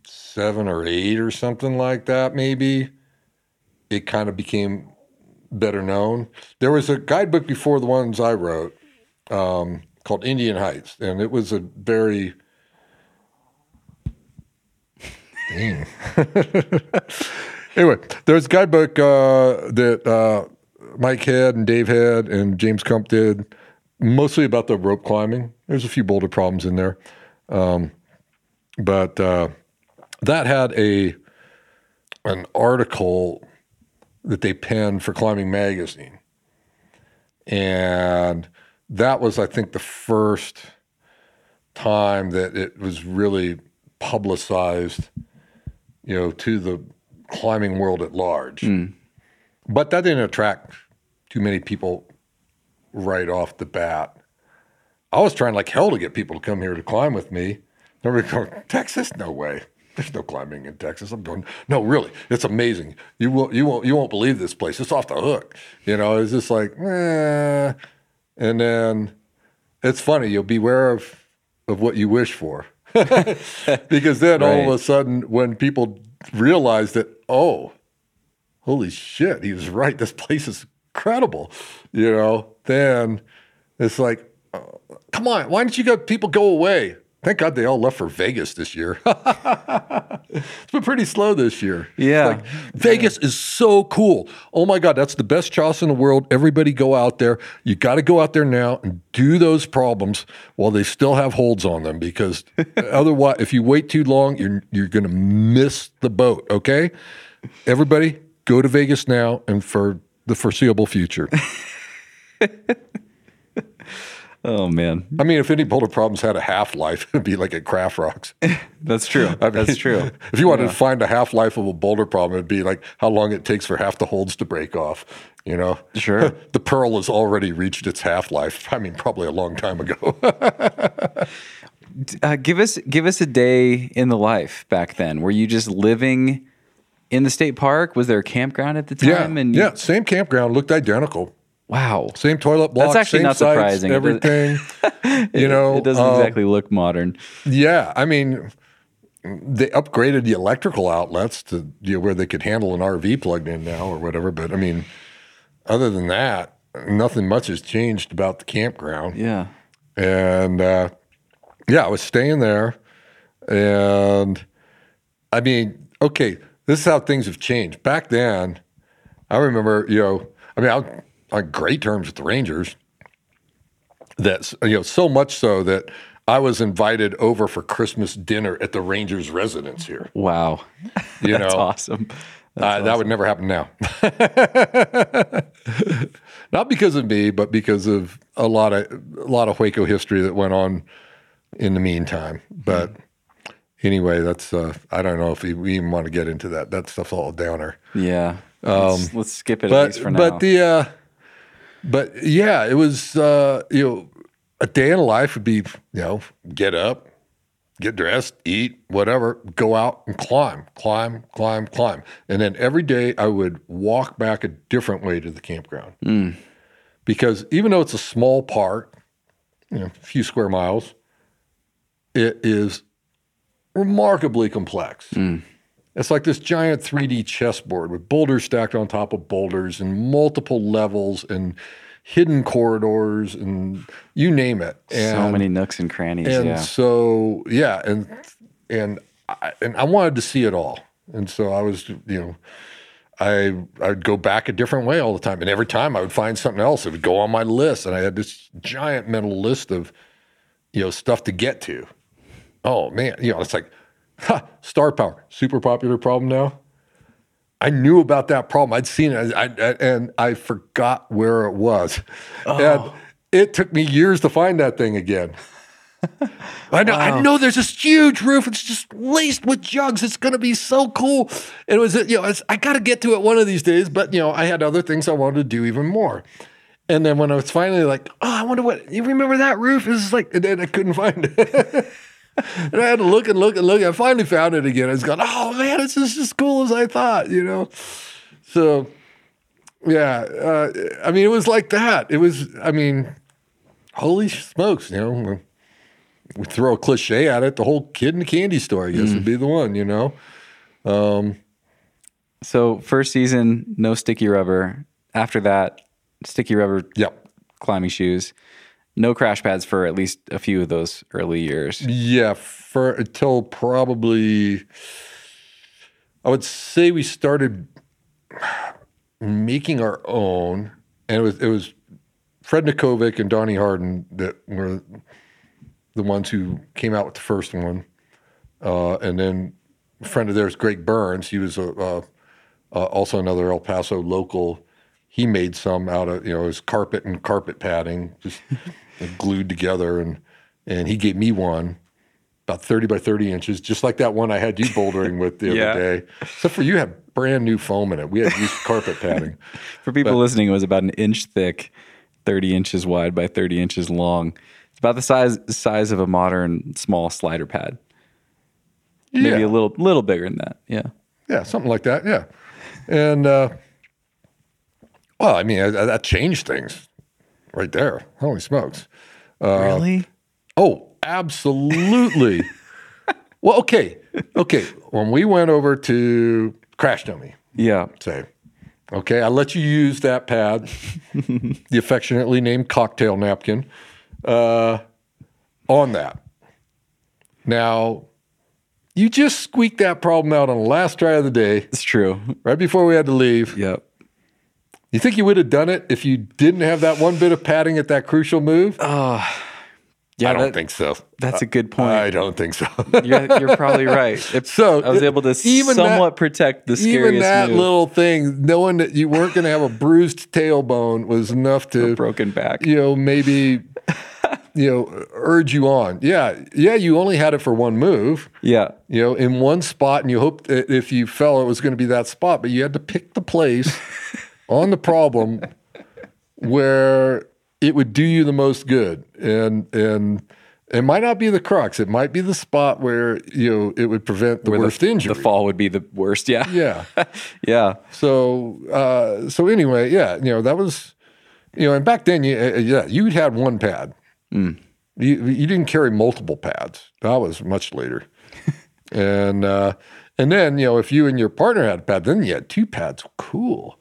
Speaker 3: seven or eight or something like that, maybe, it kind of became better known. There was a guidebook before the ones I wrote um, called Indian Heights, and it was a very Dang. <laughs> anyway, there's a guidebook uh, that uh, Mike Head and Dave Head and James Crump did, mostly about the rope climbing. There's a few boulder problems in there, um, but. Uh, that had a an article that they penned for Climbing Magazine, and that was, I think, the first time that it was really publicized, you know, to the climbing world at large. But that didn't attract too many people right off the bat. I was trying like hell to get people to come here to climb with me. Everybody going, Texas? No way. There's no climbing in Texas. I'm going, no, really, it's amazing. You won't, you won't, you won't believe this place. It's off the hook. You know, it's just like, eh. And then it's funny. You'll beware of of what you wish for, <laughs> because then all of a sudden, when people realize that, oh, holy shit, he was right. This place is incredible. You know, then it's like, oh, come on, why don't you go? People go away. Thank God they all left for Vegas this year. <laughs> it's been pretty slow this year.
Speaker 1: Yeah.
Speaker 3: like, Vegas is so cool. Oh my God, that's the best choice in the world. Everybody go out there. You got to go out there now and do those problems while they still have holds on them because <laughs> otherwise, if you wait too long, you're, you're going to miss the boat. Okay. Everybody go to Vegas now and for the foreseeable future. <laughs>
Speaker 1: Oh man,
Speaker 3: I mean, if any boulder problems had a half life, <laughs> it'd be like at Kraft Rocks. <laughs>
Speaker 1: that's true.
Speaker 3: I mean,
Speaker 1: that's true.
Speaker 3: If you wanted to find a half life of a boulder problem, it'd be like how long it takes for half the holds to break off. You know,
Speaker 1: Sure. <laughs>
Speaker 3: the pearl has already reached its half life. I mean, probably a long time ago.
Speaker 1: Uh, give us give us a day in the life back then. Were you just living in the state park? Was there a campground at the
Speaker 3: yeah,
Speaker 1: time? and
Speaker 3: yeah, same campground looked identical.
Speaker 1: Wow.
Speaker 3: Same toilet block.
Speaker 1: actually
Speaker 3: same
Speaker 1: not
Speaker 3: sites,
Speaker 1: surprising. It
Speaker 3: Everything. <laughs> you know,
Speaker 1: it doesn't
Speaker 3: um,
Speaker 1: exactly look modern.
Speaker 3: Yeah, I mean, they upgraded the electrical outlets to you know, where they could handle an RV plugged in now or whatever. But I mean, other than that, nothing much has changed about the campground.
Speaker 1: Yeah.
Speaker 3: And uh, yeah, I was staying there, and I mean, okay, this is how things have changed. Back then, I remember, you know, I mean, I on great terms with the Rangers. That's you know so much so that I was invited over for Christmas dinner at the Rangers' residence here.
Speaker 1: Wow.
Speaker 3: You <laughs>
Speaker 1: That's
Speaker 3: know,
Speaker 1: awesome.
Speaker 3: uh, that would never happen now. <laughs> Not because of me, but because of a lot of a lot of Hueco history that went on in the meantime. But anyway, that's uh, I don't know if we we even want to get into that. That stuff's all downer.
Speaker 1: Yeah. let's, let's skip it at
Speaker 3: But
Speaker 1: least for now.
Speaker 3: but the uh, but yeah, it was uh, you know a day in a life would be you know get up, get dressed, eat, whatever, go out and climb, climb, climb, climb. And then every day I would walk back a different way to the campground.
Speaker 1: Mm.
Speaker 3: Because even though it's a small park, you know, a few square miles, it is remarkably complex.
Speaker 1: Mm.
Speaker 3: It's like this giant 3D chessboard with boulders stacked on top of boulders and multiple levels and hidden corridors and you name it. And,
Speaker 1: so many nooks and crannies.
Speaker 3: and
Speaker 1: yeah.
Speaker 3: so yeah, and and I, and I wanted to see it all, and so I was you know. I I'd go back a different way all the time, and every time I would find something else. It would go on my list, and I had this giant mental list of, you know, stuff to get to. Oh man, you know, it's like, ha, star power, super popular problem now. I knew about that problem. I'd seen it, I, I, and I forgot where it was, and oh. it took me years to find that thing again. <laughs> I know, I know. There's this huge roof. It's just laced with jugs. It's going to be so cool. It was, you know, it's, I got to get to it one of these days. But you know, I had other things I wanted to do even more. And then when I was finally like, oh, I wonder what you remember that roof is like, and then I couldn't find it. <laughs> <laughs> and I had to look and look and look. I finally found it again. I was going, oh man, it's just as cool as I thought, you know. So, yeah, uh, I mean, it was like that. It was, I mean, holy smokes, you know we throw a cliche at it, the whole kid in the candy store, I guess, would be the one, you know?
Speaker 1: So first season, no sticky rubber. After that, sticky rubber
Speaker 3: Yep.
Speaker 1: climbing shoes. No crash pads for at least a few of those early years.
Speaker 3: Yeah, for until probably, I would say we started making our own, and it was it was Fred Nikovic and Donnie Harden that were the ones who came out with the first one, uh, and then a friend of theirs, Greg Burns, he was a, uh, uh, also another El Paso local. He made some out of you know his carpet and carpet padding, just <laughs> glued together, and and he gave me one about thirty by thirty inches, just like that one I had you bouldering with the <laughs>
Speaker 1: Yeah.
Speaker 3: other day. Except for you had brand new foam in it. We had used carpet padding. <laughs>
Speaker 1: For people listening, it was about an inch thick, 30 inches wide by 30 inches long. It's about the size size of a modern small slider pad. Maybe
Speaker 3: Yeah.
Speaker 1: a little little bigger than that. Yeah.
Speaker 3: Yeah, something like that. Yeah, and uh, well, I mean that, that changed things right there. Holy smokes!
Speaker 1: really?
Speaker 3: Oh, absolutely. <laughs> well, okay, okay. When we went over to Crash Dummy,
Speaker 1: Yeah.
Speaker 3: say, okay, I let you use that pad, <laughs> the affectionately named cocktail napkin, uh, on that. Now, you just squeaked that problem out on the last try of the day,
Speaker 1: It's true.
Speaker 3: right before we had to leave.
Speaker 1: Yep.
Speaker 3: You think you would have done it if you didn't have that one bit of padding at that crucial move?
Speaker 1: Uh, yeah,
Speaker 3: I don't
Speaker 1: that-
Speaker 3: think so.
Speaker 1: That's a good point.
Speaker 3: I don't think so. <laughs>
Speaker 1: you're, you're probably right. <laughs> It-
Speaker 3: So,
Speaker 1: I was able to
Speaker 3: even that-
Speaker 1: somewhat protect the scariest
Speaker 3: Even that
Speaker 1: move.
Speaker 3: little thing, knowing that you weren't going to have a bruised tailbone, was enough to
Speaker 1: broken back.
Speaker 3: you know, maybe, <laughs> you know, urge you on. Yeah, yeah, you only had it for one move,
Speaker 1: Yeah.
Speaker 3: you know, in one spot, and you hoped that if you fell, it was going to be that spot, but you had to pick the place on the problem where it would do you the most good, and and. It might not be the crux. It might be the spot where you know it would prevent the
Speaker 1: Where
Speaker 3: worst
Speaker 1: the,
Speaker 3: injury.
Speaker 1: The fall would be the worst. Yeah.
Speaker 3: Yeah. <laughs>
Speaker 1: Yeah.
Speaker 3: So uh, so anyway, yeah, you know that was you know, and back then, you, uh, yeah, you had one pad.
Speaker 1: Mm.
Speaker 3: You you didn't carry multiple pads. That was much later. <laughs> and uh, and then you know, if you and your partner had a pad, then you had two pads. Cool.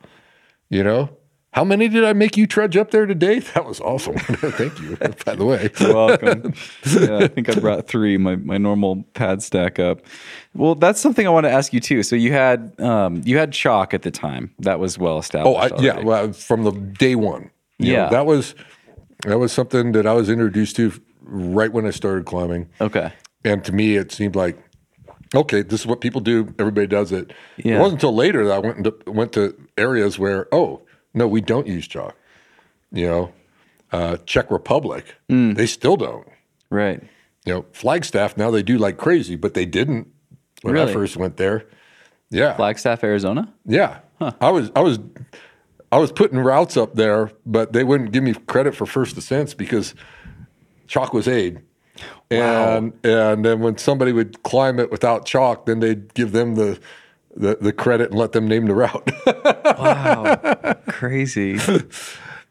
Speaker 3: You know, how many did I make you trudge up there today? <laughs> That was awesome. <laughs> Thank you, <laughs> by the way.
Speaker 1: You're welcome. yeah, I think I brought three, my, my normal pad stack up. Well, that's something I want to ask you too. So you had um, you had chalk at the time. That was well
Speaker 3: Oh,
Speaker 1: established.
Speaker 3: I, yeah, well, from the day one. You know,
Speaker 1: Yeah.
Speaker 3: that was that was something that I was introduced to right when I started climbing.
Speaker 1: Okay.
Speaker 3: And to me, it seemed like, okay, this is what people do. Everybody does it.
Speaker 1: Yeah.
Speaker 3: It wasn't until later that I went into, went to areas where, oh, no, we don't use chalk. You know, uh, Czech Republic,
Speaker 1: Mm.
Speaker 3: they still don't.
Speaker 1: Right.
Speaker 3: You know, Flagstaff now they do like crazy, but they didn't when I first went there. Yeah,
Speaker 1: Flagstaff, Arizona.
Speaker 3: yeah. I was I was I was putting routes up there, but they wouldn't give me credit for first ascents because chalk was aid. And and then when somebody would climb it without chalk, then they'd give them the the, the credit and let them name the route.
Speaker 1: Wow. <laughs> Crazy.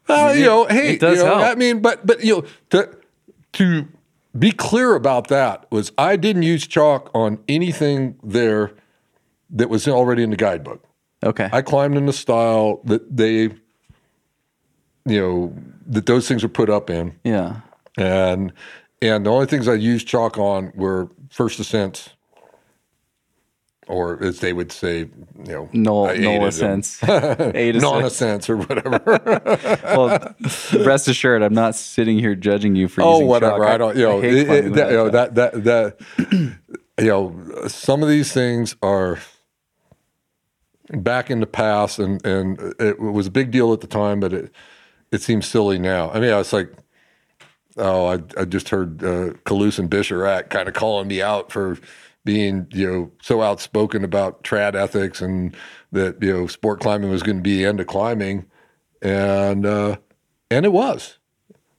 Speaker 3: Uh, you know, hey,
Speaker 1: it does
Speaker 3: you know,
Speaker 1: help.
Speaker 3: I mean, but but you know, to to be clear about that was I didn't use chalk on anything there that was already in the guidebook.
Speaker 1: Okay.
Speaker 3: I climbed in the style that they, you know, that those things were put up in,
Speaker 1: yeah.
Speaker 3: and and the only things I used chalk on were first ascents, or as they would say, you know,
Speaker 1: Null,
Speaker 3: I
Speaker 1: null ascents. <laughs> <laughs>
Speaker 3: Or whatever. <laughs>
Speaker 1: well, rest assured, I'm not sitting here judging you for
Speaker 3: oh,
Speaker 1: using
Speaker 3: whatever.
Speaker 1: chalk.
Speaker 3: I don't. You know, it- that, you know that that that. <clears throat> You know, some of these things are back in the past, and and it was a big deal at the time, but it it seems silly now. I mean, I was like, oh, I I just heard uh, and Bisharat kind of calling me out for being you know so outspoken about trad ethics and that you know sport climbing was going to be the end of climbing, and uh, and it was.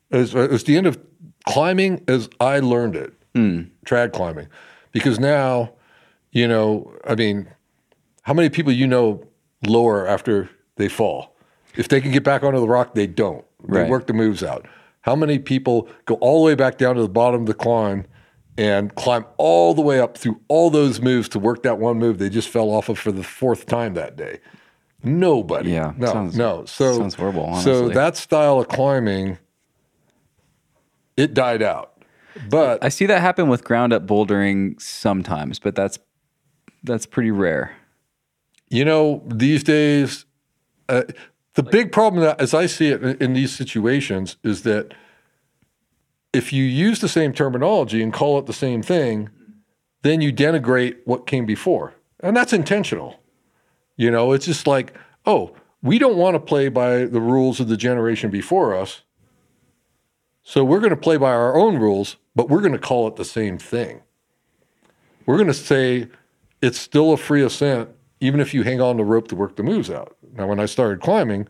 Speaker 3: It was, it was the end of climbing as I learned it, trad climbing, because now, you know, I mean, how many people you know lower after they fall? If they can get back onto the rock, they don't. They
Speaker 1: Right.
Speaker 3: work the moves out. How many people go all the way back down to the bottom of the climb and climb all the way up through all those moves to work that one move they just fell off of for the fourth time that day? Nobody.
Speaker 1: Yeah,
Speaker 3: No.
Speaker 1: sounds-
Speaker 3: no. So
Speaker 1: sounds horrible, Honestly.
Speaker 3: So that style of climbing, it died out. But
Speaker 1: I see that happen with ground up bouldering sometimes, but that's that's pretty rare.
Speaker 3: You know, these days, uh, the big problem that, as I see it in, in these situations is that if you use the same terminology and call it the same thing, then you denigrate what came before. And that's intentional. You know, it's just like, oh, we don't want to play by the rules of the generation before us. So we're going to play by our own rules, but we're going to call it the same thing. We're going to say it's still a free ascent, even if you hang on the rope to work the moves out. Now, when I started climbing,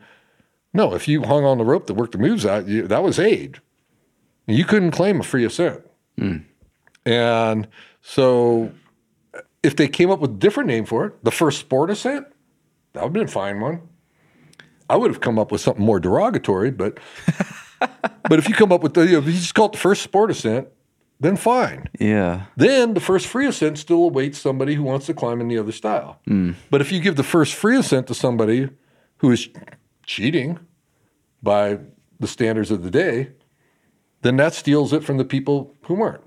Speaker 3: no, if you hung on the rope to work the moves out, you, that was aid. You couldn't claim a free ascent. Hmm. And so if they came up with a different name for it, the first sport ascent, that would have been a fine one. I would have come up with something more derogatory, but <laughs> but if you come up with the, you know, if you just call it the first sport ascent, then fine.
Speaker 1: Yeah.
Speaker 3: Then the first free ascent still awaits somebody who wants to climb in the other style. But if you give the first free ascent to somebody who is cheating by the standards of the day, then that steals it from the people who weren't.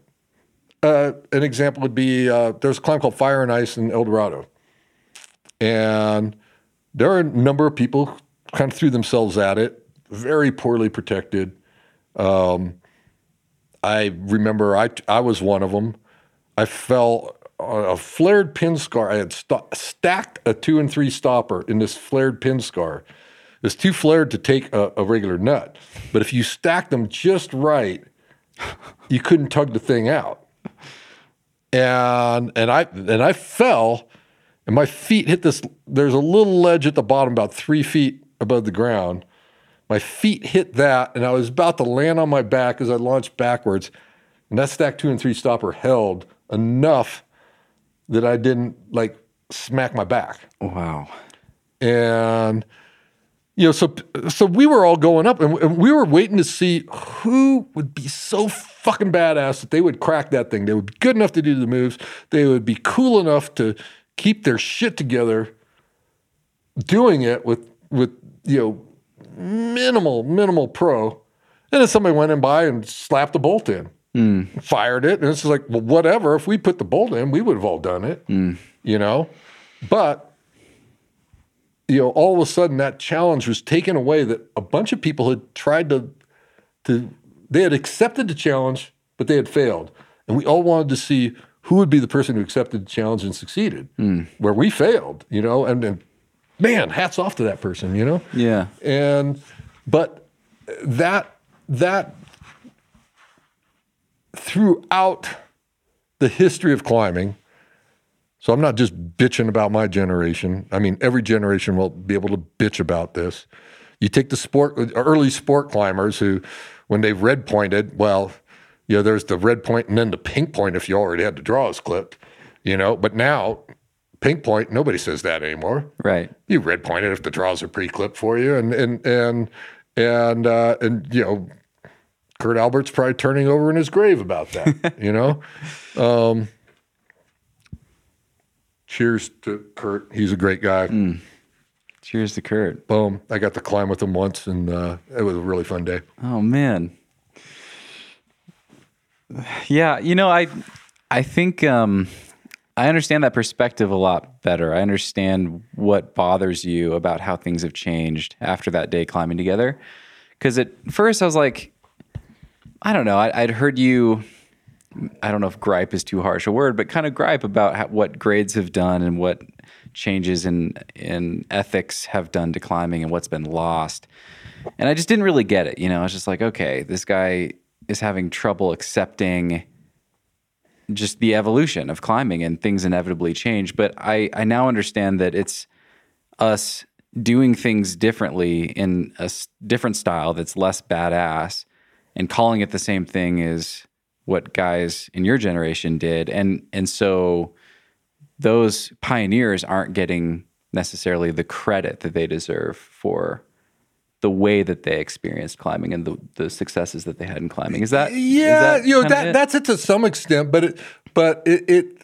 Speaker 3: Uh, an example would be uh, there's a climb called Fire and Ice in El Dorado. And there are a number of people who kind of threw themselves at it, very poorly protected. I remember I, I was one of them. I fell on a flared pin scar. I had st- stacked a two and three stopper in this flared pin scar. It's too flared to take a, a regular nut, but if you stacked them just right, you couldn't tug the thing out. And and I and I fell, and my feet hit this. There's a little ledge at the bottom, about three feet above the ground. My feet hit that, and I was about to land on my back as I launched backwards. And that stack two and three stopper held enough that I didn't like smack my back.
Speaker 1: Wow.
Speaker 3: And you know, so so we were all going up, and, and we were waiting to see who would be so fucking badass that they would crack that thing. They would be good enough to do the moves. They would be cool enough to keep their shit together, doing it with with you know minimal minimal pro. And then somebody went in by and slapped the bolt in, hmm. fired it, and it's like, well, whatever. If we put the bolt in, we would have all done it, hmm. you know. But you know, all of a sudden that challenge was taken away that a bunch of people had tried to to they had accepted the challenge, but they had failed. And we all wanted to see who would be the person who accepted the challenge and succeeded. Hmm. Where we failed, you know, and then man, hats off to that person, you know?
Speaker 1: Yeah.
Speaker 3: And but that that throughout the history of climbing, so I'm not just bitching about my generation. I mean, every generation will be able to bitch about this. You take the sport early sport climbers who, when they've red pointed, well, you know, there's the red point and then the pink point if you already had the draws clipped, you know. But now, pink point, nobody says that anymore.
Speaker 1: Right.
Speaker 3: you red point it if the draws are pre-clipped for you. And and and and uh and you know kurt albert's probably turning over in his grave about that <laughs> you know? Um cheers to kurt. He's a great guy.
Speaker 1: Cheers to Kurt.
Speaker 3: boom. I got to climb with him once and uh it was a really fun day.
Speaker 1: Oh man. <sighs> Yeah, you know, I I think um I understand that perspective a lot better. I understand what bothers you about how things have changed after that day climbing together. Cuz at first I was like I don't know, I, I'd heard you I don't know if gripe is too harsh a word, but kind of gripe about what grades have done and what changes in in ethics have done to climbing and what's been lost. And I just didn't really get it. You know, I was just like, okay, this guy is having trouble accepting just the evolution of climbing and things inevitably change. But I, I now understand that it's us doing things differently in a different style that's less badass and calling it the same thing as what guys in your generation did. And and so those pioneers aren't getting necessarily the credit that they deserve for the way that they experienced climbing and the, the successes that they had in climbing. Is that
Speaker 3: yeah you know that
Speaker 1: it?
Speaker 3: that's it to some extent but it but it, it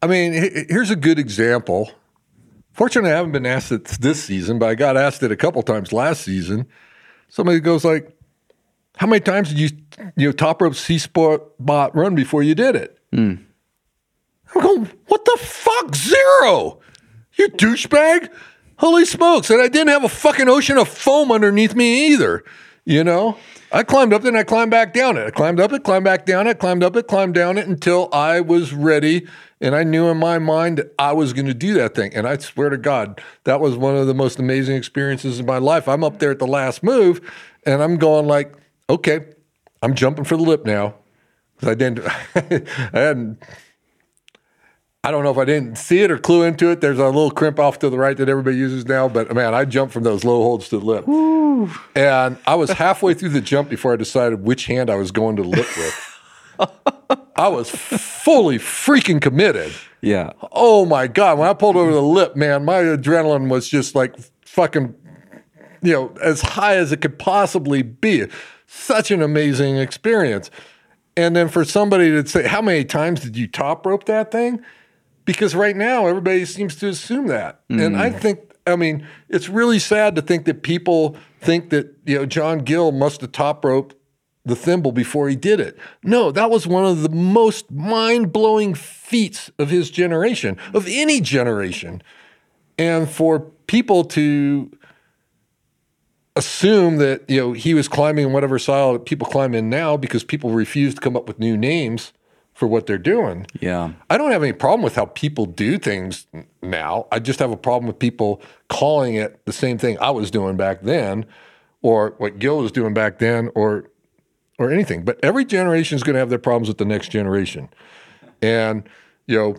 Speaker 3: i mean here's a good example. Fortunately i haven't been asked it this season but i got asked it a couple times last season. Somebody goes like how many times did you you know top rope c spot bot run before you did it? Hmm. I'm going what the fuck? Zero! You douchebag holy smokes and i didn't have a fucking ocean of foam underneath me either you know? I climbed up and i climbed back down it. I climbed up it climbed back down it climbed up it climbed down it until i was ready and i knew in my mind that i was going to do that thing and i swear to god that was one of the most amazing experiences in my life. I'm up there at the last move and i'm going like okay i'm jumping for the lip now i didn't <laughs> i hadn't I don't know if I didn't see it or clue into it. There's a little crimp off to the right that everybody uses now, but man, I jumped from those low holds to the lip. And I was halfway through the jump before I decided which hand I was going to lip with. I was fully freaking committed.
Speaker 1: yeah.
Speaker 3: Oh my God. When I pulled over the lip, man, my adrenaline was just like fucking, you know, as high as it could possibly be. Such an amazing experience. And then for somebody to say, How many times did you top rope that thing? Because right now everybody seems to assume that. And I mm. think, I mean, it's really sad to think that people think that, you know, John Gill must have top roped the thimble before he did it. No, that was one of the most mind blowing feats of his generation, of any generation. And for people to assume that you know he was climbing whatever style that people climb in now because people refuse to come up with new names for what they're doing.
Speaker 1: Yeah.
Speaker 3: I don't have any problem with how people do things now. I just have a problem with people calling it the same thing I was doing back then, or what Gill was doing back then, or or anything. But every generation is going to have their problems with the next generation, and you know.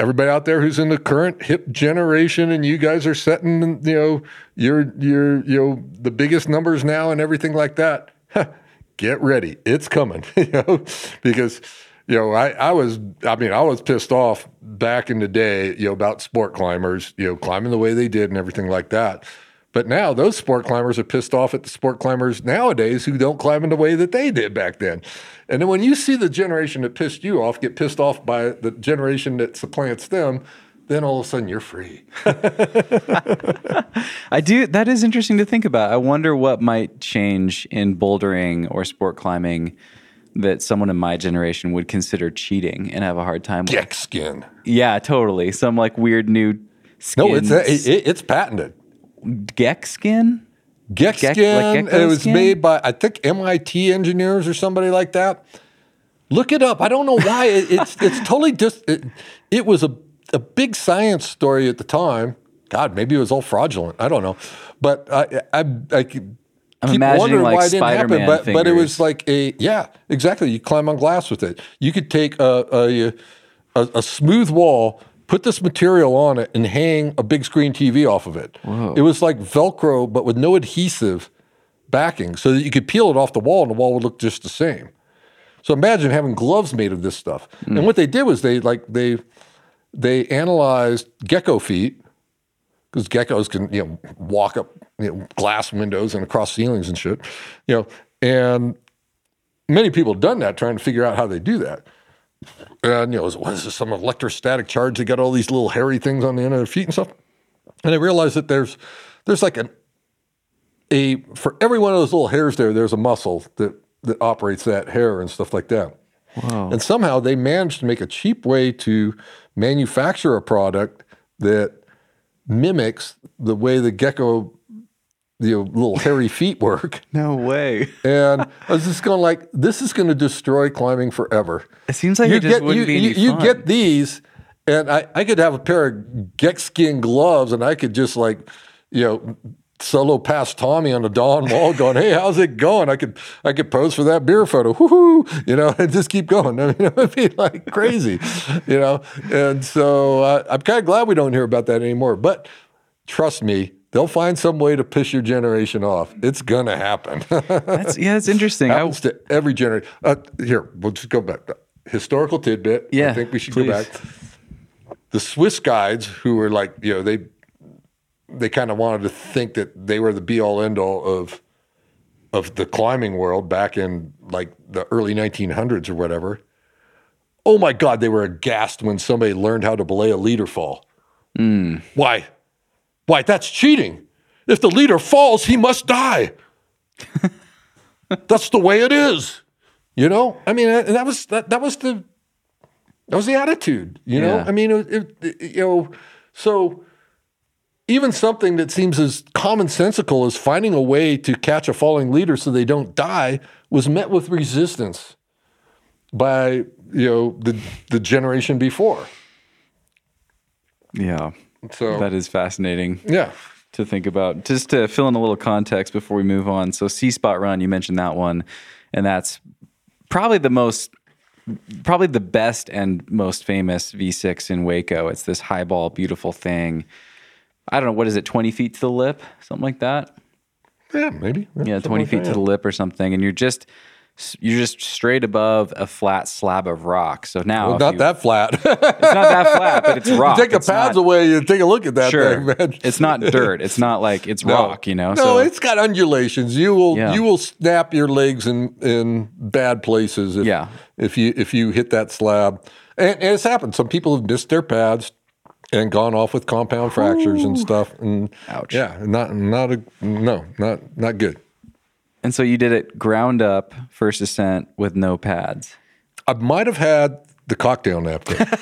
Speaker 3: Everybody out there who's in the current hip generation, and you guys are setting, you know, you're you know the biggest numbers now and everything like that. <laughs> Get ready, it's coming, <laughs> you know, because you know, I, I was, I mean, I was pissed off back in the day, you know, about sport climbers, you know, climbing the way they did and everything like that. But now those sport climbers are pissed off at the sport climbers nowadays who don't climb in the way that they did back then. And then when you see the generation that pissed you off get pissed off by the generation that supplants them, then all of a sudden you're free. <laughs>
Speaker 1: I do. That is interesting to think about. I wonder what might change in bouldering or sport climbing that someone in my generation would consider cheating and have a hard time with.
Speaker 3: Geck skin.
Speaker 1: Yeah, totally. Some like weird new skin.
Speaker 3: No, it's it, it- it's patented.
Speaker 1: Geck skin.
Speaker 3: Geck
Speaker 1: Gek-
Speaker 3: skin.
Speaker 1: like
Speaker 3: it was
Speaker 1: skin?
Speaker 3: made by I think MIT engineers or somebody like that. Look it up. I don't know why it, it's it's totally just it, it was a a big science story at the time. God, maybe it was all fraudulent. I don't know, but I I, I keep
Speaker 1: I'm imagining,
Speaker 3: wondering
Speaker 1: like,
Speaker 3: why it didn't happen.
Speaker 1: Spider-Man
Speaker 3: But but it was like a yeah exactly. You climb on glass with it. You could take a a, a, a smooth wall. Put this material on it and hang a big screen TV off of it. It was like Velcro, but with no adhesive backing, so that you could peel it off the wall and the wall would look just the same. So imagine having gloves made of this stuff. And mm. what they did was they like they they analyzed gecko feet because geckos can you know walk up you know, glass windows and across ceilings and shit, you know. And many people have done that, trying to figure out how they do that. And you know, what is this? Some electrostatic charge? They got all these little hairy things on the end of their feet and stuff. And they realized that there's there's like an a for every one of those little hairs there, there's a muscle that that operates that hair and stuff like that. Wow. And somehow they managed to make a cheap way to manufacture a product that mimics the way the gecko, the little hairy <laughs> feet work.
Speaker 1: No way.
Speaker 3: And I was just going like, this is going to destroy climbing forever.
Speaker 1: It seems like it just wouldn't
Speaker 3: you,
Speaker 1: be
Speaker 3: you, you
Speaker 1: fun.
Speaker 3: get these, and I, I could have a pair of Geck skin gloves, and I could just like, you know, solo past Tommy on the dawn wall, going, "Hey, how's it going?" I could I could pose for that beer photo, woohoo, you know, and <laughs> just keep going. I mean, <laughs> it would be like crazy, you know. And so uh, I'm kind of glad we don't hear about that anymore. But trust me. They'll find some way to piss your generation off. It's gonna happen. <laughs>
Speaker 1: That's, yeah, it's interesting. I,
Speaker 3: happens to every generation. Uh, here, we'll just go back. Historical tidbit.
Speaker 1: Yeah,
Speaker 3: I think we should
Speaker 1: please.
Speaker 3: go back. The Swiss guides, who were like, you know, they they kind of wanted to think that they were the be all end all of of the climbing world back in like the early 1900s or whatever. Oh my God, they were aghast when somebody learned how to belay a leader fall.
Speaker 1: Hmm.
Speaker 3: Why? Why? That's cheating. If the leader falls, he must die. <laughs> That's the way it is. You know? I mean, and that was that, that was the that was the attitude, you know?
Speaker 1: Yeah.
Speaker 3: I mean, it, it- you know, so even something that seems as commonsensical as finding a way to catch a falling leader so they don't die was met with resistance by, you know, the the generation before.
Speaker 1: yeah,
Speaker 3: So
Speaker 1: that is fascinating.
Speaker 3: yeah.
Speaker 1: to think about. Just to fill in a little context before we move on. So, C Spot Run, you mentioned that one, and that's probably the most, probably the best and most famous V6 in Hueco. It's this highball, beautiful thing. I don't know, what is it, 20 feet to the lip? Something like that?
Speaker 3: Yeah, maybe.
Speaker 1: Yeah,
Speaker 3: something
Speaker 1: 20
Speaker 3: like
Speaker 1: feet
Speaker 3: that,
Speaker 1: to the lip or something. And you're just, you're just straight above a flat slab of rock. So now,
Speaker 3: Well, not
Speaker 1: you-
Speaker 3: that flat. <laughs>
Speaker 1: it's not that flat, but it's <laughs> rock.
Speaker 3: You take the pads
Speaker 1: not-
Speaker 3: away, you take a look at that
Speaker 1: Sure,
Speaker 3: thing, man.
Speaker 1: it's not <laughs> dirt. It's not like it's
Speaker 3: No.
Speaker 1: rock, you know.
Speaker 3: No,
Speaker 1: so
Speaker 3: it's got undulations. You will
Speaker 1: Yeah.
Speaker 3: you will snap your legs in in bad places if
Speaker 1: Yeah.
Speaker 3: if you if you hit that slab. And, and it's happened. Some people have missed their pads and gone off with compound fractures and stuff. And
Speaker 1: Ouch.
Speaker 3: yeah, not not a no, not not good.
Speaker 1: And so you did it ground up first ascent with no pads.
Speaker 3: I might have had the cocktail napkin. <laughs>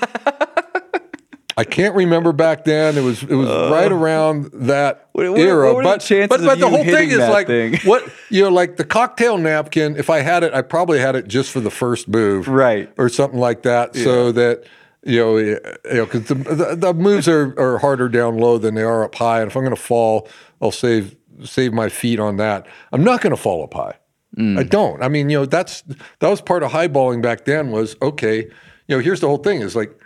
Speaker 3: I can't remember back then. It was it was uh. right around that
Speaker 1: What- what-
Speaker 3: era.
Speaker 1: what were
Speaker 3: but
Speaker 1: chances
Speaker 3: but,
Speaker 1: of
Speaker 3: but the whole thing is like
Speaker 1: thing? <laughs>
Speaker 3: what you know, like the cocktail napkin. If I had it, I probably had it just for the first move,
Speaker 1: Right.
Speaker 3: or something like that, so that. You know, you know, because the, the, the moves are, are harder down low than they are up high, and if I'm going to fall, I'll save save my feet on that. I'm not going to fall up high. Mm. I don't. I mean, you know, that's that was part of highballing back then. Was okay. You know, here's the whole thing: is like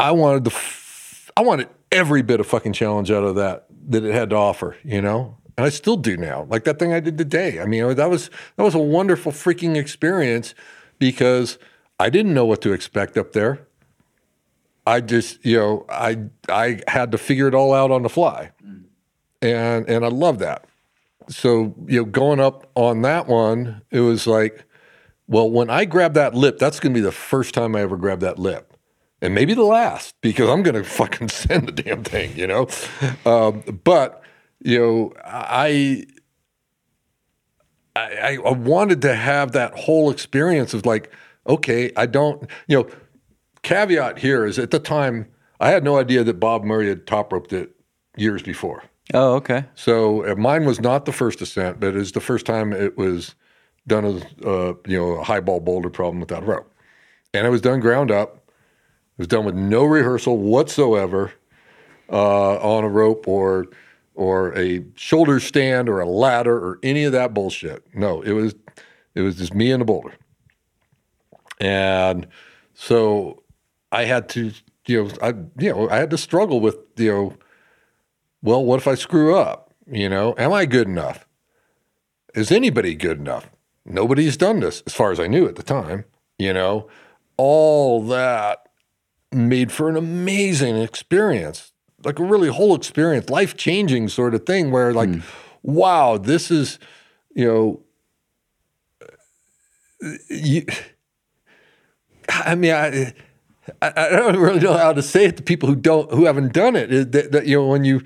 Speaker 3: I wanted the, f- I wanted every bit of fucking challenge out of that that it had to offer. You know, and I still do now. Like that thing I did today. I mean, that was that was a wonderful freaking experience because I didn't know what to expect up there. I just, you know, I I had to figure it all out on the fly, and and I love that. So you know, going up on that one, it was like, well, when I grab that lip, that's to be the first time I ever grab that lip, and maybe the last because I'm to <laughs> fucking send the damn thing, you know. Um, but you know, I I, I wanted to have that whole experience of like, okay, I don't, you know, caveat here is at the time, I had no idea that Bob Murray had top roped it years before.
Speaker 1: Oh, okay.
Speaker 3: So uh, mine was not the first ascent, but it was the first time it was done as, uh, you know, a high ball boulder problem without a rope. And it was done ground up. It was done with no rehearsal whatsoever uh, on a rope or or a shoulder stand or a ladder or any of that bullshit. No, it was it was just me and the boulder. And so I had to, you know, I you know, I had to struggle with, you know, well, what if I screw up? You know, am I good enough? Is anybody good enough? Nobody's done this, as far as I knew at the time. You know, all that made for an amazing experience like a really whole experience, life changing sort of thing where like, mm. wow, this is, you know, you, <sighs> I mean, I, I don't really know how to say it to people who don't, who haven't done it. That, that you know, when you,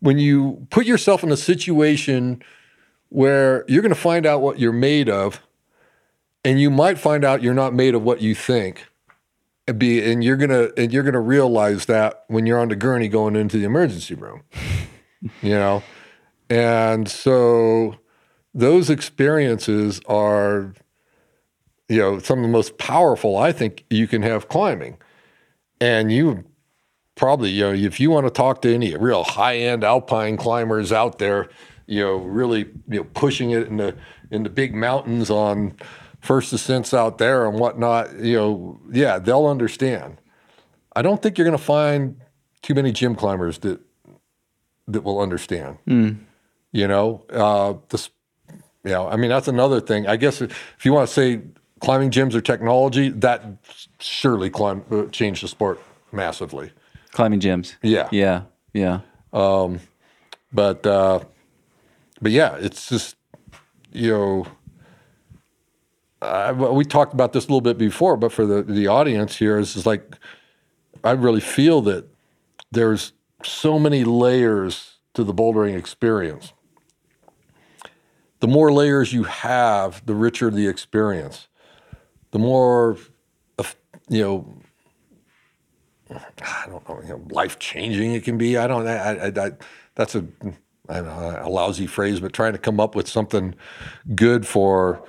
Speaker 3: when you put yourself in a situation where you're going to find out what you're made of, and you might find out you're not made of what you think be and you're gonna and you're gonna realize that when you're on the gurney going into the emergency room <laughs> you know and so those experiences are you know some of the most powerful i think you can have climbing and you probably you know if you want to talk to any real high-end alpine climbers out there you know really you know pushing it in the in the big mountains on first ascents out there and whatnot, you know, yeah, they'll understand. I don't think you're going to find too many gym climbers that that will understand. Mm. You know, uh, this, you know, I mean, that's another thing. I guess if you want to say climbing gyms or technology, that surely climb uh, changed the sport massively.
Speaker 1: Climbing gyms.
Speaker 3: Yeah.
Speaker 1: Yeah. Yeah. Um,
Speaker 3: but uh, but yeah, it's just you know uh, we talked about this a little bit before, but for the, the audience here, is like I really feel that there's so many layers to the bouldering experience. The more layers you have, the richer the experience. The more, you know, I don't know, you know life changing it can be. I don't. I, I, I, that's a, know, a lousy phrase, but trying to come up with something good for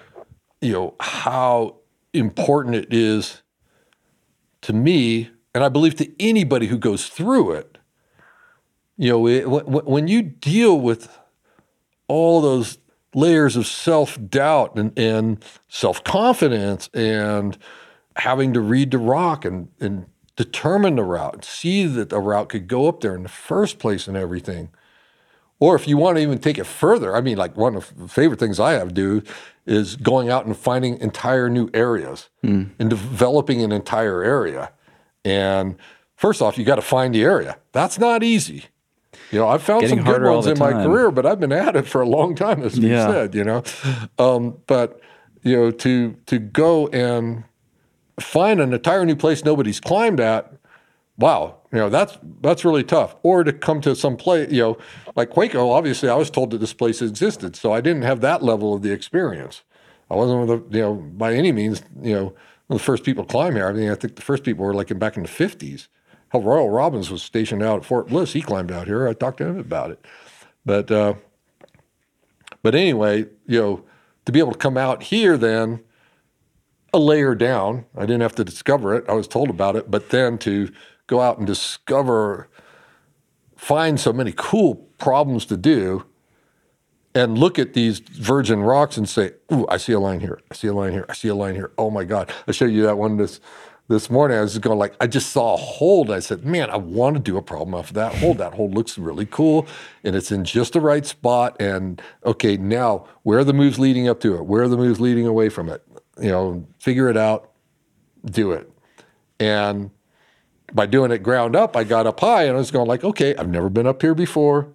Speaker 3: you know, how important it is to me, and I believe to anybody who goes through it. You know, it, when you deal with all those layers of self doubt and, and self confidence and having to read the rock and, and determine the route, see that the route could go up there in the first place and everything. Or if you want to even take it further, I mean, like one of the favorite things I have to do is going out and finding entire new areas mm. and developing an entire area. And first off, you got to find the area. That's not easy. You know, I've found some good ones in my career, but I've been at it for a long time, as we yeah. said. You know, um, but you know, to to go and find an entire new place nobody's climbed at, wow, you know, that's that's really tough. Or to come to some place, you know, like Hueco, obviously I was told that this place existed, so I didn't have that level of the experience. I wasn't the, you know, by any means, you know, the first people to climb here. I mean, I think the first people were like in, back in the 50s. Hell, Royal Robbins was stationed out at Fort Bliss. He climbed out here. I talked to him about it. But, uh, but anyway, you know, to be able to come out here then a layer down, I didn't have to discover it. I was told about it. But then to go out and discover, find so many cool problems to do, and look at these virgin rocks and say, "Ooh, I see a line here. I see a line here. I see a line here. Oh my God!" I showed you that one this this morning. I was just going like, I just saw a hold. I said, "Man, I want to do a problem off of that hold. That hold looks really cool, and it's in just the right spot." And okay, now where are the moves leading up to it? Where are the moves leading away from it? You know, figure it out do it. And by doing it ground up, I got up high and I was going like, okay, I've never been up here before.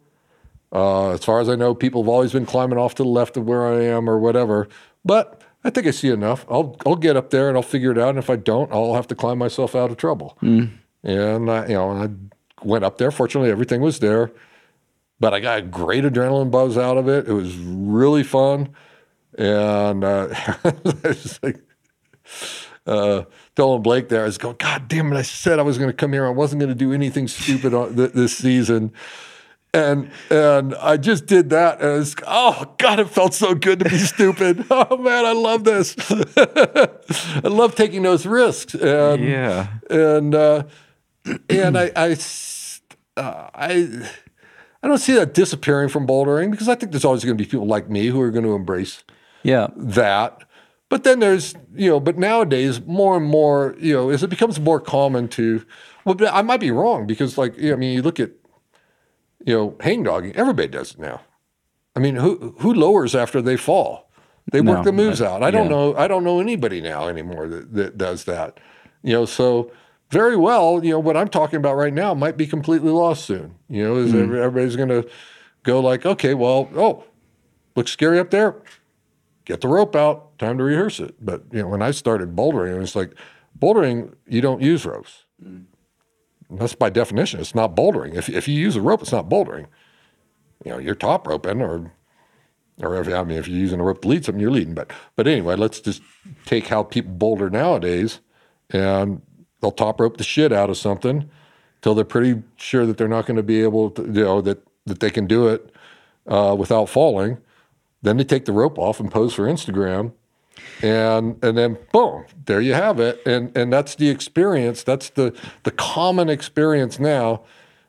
Speaker 3: Uh, as far as I know, people have always been climbing off to the left of where I am or whatever. But I think I see enough. I'll I'll get up there and I'll figure it out. And if I don't, I'll have to climb myself out of trouble. And I, you know, I went up there. Fortunately, everything was there. But I got a great adrenaline buzz out of it. It was really fun. And uh, <laughs> I was like, uh, Dylan Blake there. I was going, God damn it! I said I was going to come here. I wasn't going to do anything stupid on th- this season, and and I just did that. And it's oh God, it felt so good to be <laughs> stupid. Oh man, I love this. <laughs> I love taking those risks. And
Speaker 1: Yeah.
Speaker 3: and uh, <clears throat> and I uh, I I don't see that disappearing from bouldering because I think there's always going to be people like me who are going to embrace
Speaker 1: Yeah.
Speaker 3: that. But then there's, you know, but nowadays more and more, you know, as it becomes more common to, well, I might be wrong because, like, you know, I mean, you look at, you know, hang dogging, everybody does it now. I mean, who who lowers after they fall? They work
Speaker 1: No,
Speaker 3: the moves out. I don't know. I don't know anybody now anymore that, that does that. You know, so very well, you know, what I'm talking about right now might be completely lost soon. You know, is hmm. every- everybody's going to go like, okay, well, oh, looks scary up there get the rope out, time to rehearse it. But you know, when I started bouldering, it was like bouldering, you don't use ropes. Hmm. That's by definition. It's not bouldering. If if you use a rope, it's not bouldering. You know, you're top roping or or if I mean if you're using a rope to lead something, you're leading. But but anyway, let's just take how people boulder nowadays and they'll top rope the shit out of something till they're pretty sure that they're not going to be able to, you know, that that they can do it uh, without falling. Then they take the rope off and pose for Instagram, and and then boom, there you have it. And and that's the experience. That's the the common experience now.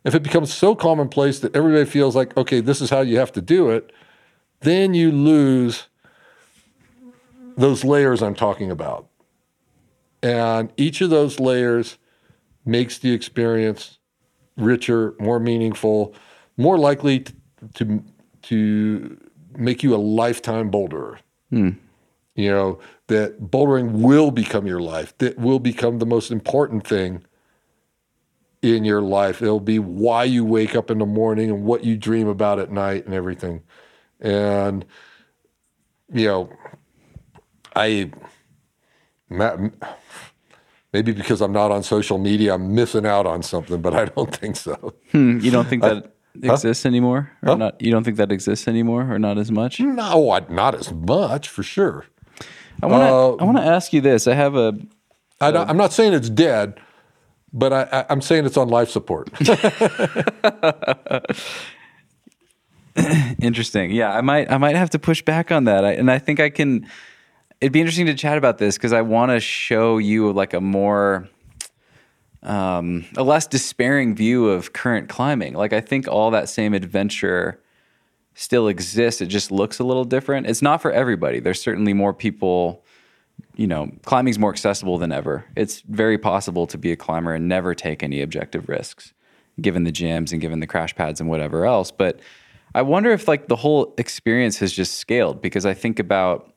Speaker 3: If it becomes so commonplace that everybody feels like, okay, this is how you have to do it, then you lose those layers I'm talking about. And each of those layers makes the experience richer, more meaningful, more likely t- to to make you a lifetime boulderer. Hmm. You know that bouldering will become your life. That will become the most important thing in your life. It'll be why you wake up in the morning and what you dream about at night and everything. And you know, I maybe because I'm not on social media, I'm missing out on something, but I don't think so.
Speaker 1: Hmm, you don't think that exists anymore, or not? You don't think that exists anymore, or not as much?
Speaker 3: No, not as much for sure.
Speaker 1: I want to.
Speaker 3: Uh,
Speaker 1: I want to ask you this. I have a.
Speaker 3: I don't, I'm not saying it's dead, but I, I, I'm saying it's on life support. <laughs>
Speaker 1: Interesting. Yeah, I might I might have to push back on that. I, and I think I can it'd be interesting to chat about this because I want to show you like a more um, a less despairing view of current climbing. Like I think all that same adventure still exists. It just looks a little different. It's not for everybody. There's certainly more people you know, climbing's more accessible than ever. It's very possible to be a climber and never take any objective risks, given the gyms and given the crash pads and whatever else. But I wonder if like the whole experience has just scaled because I think about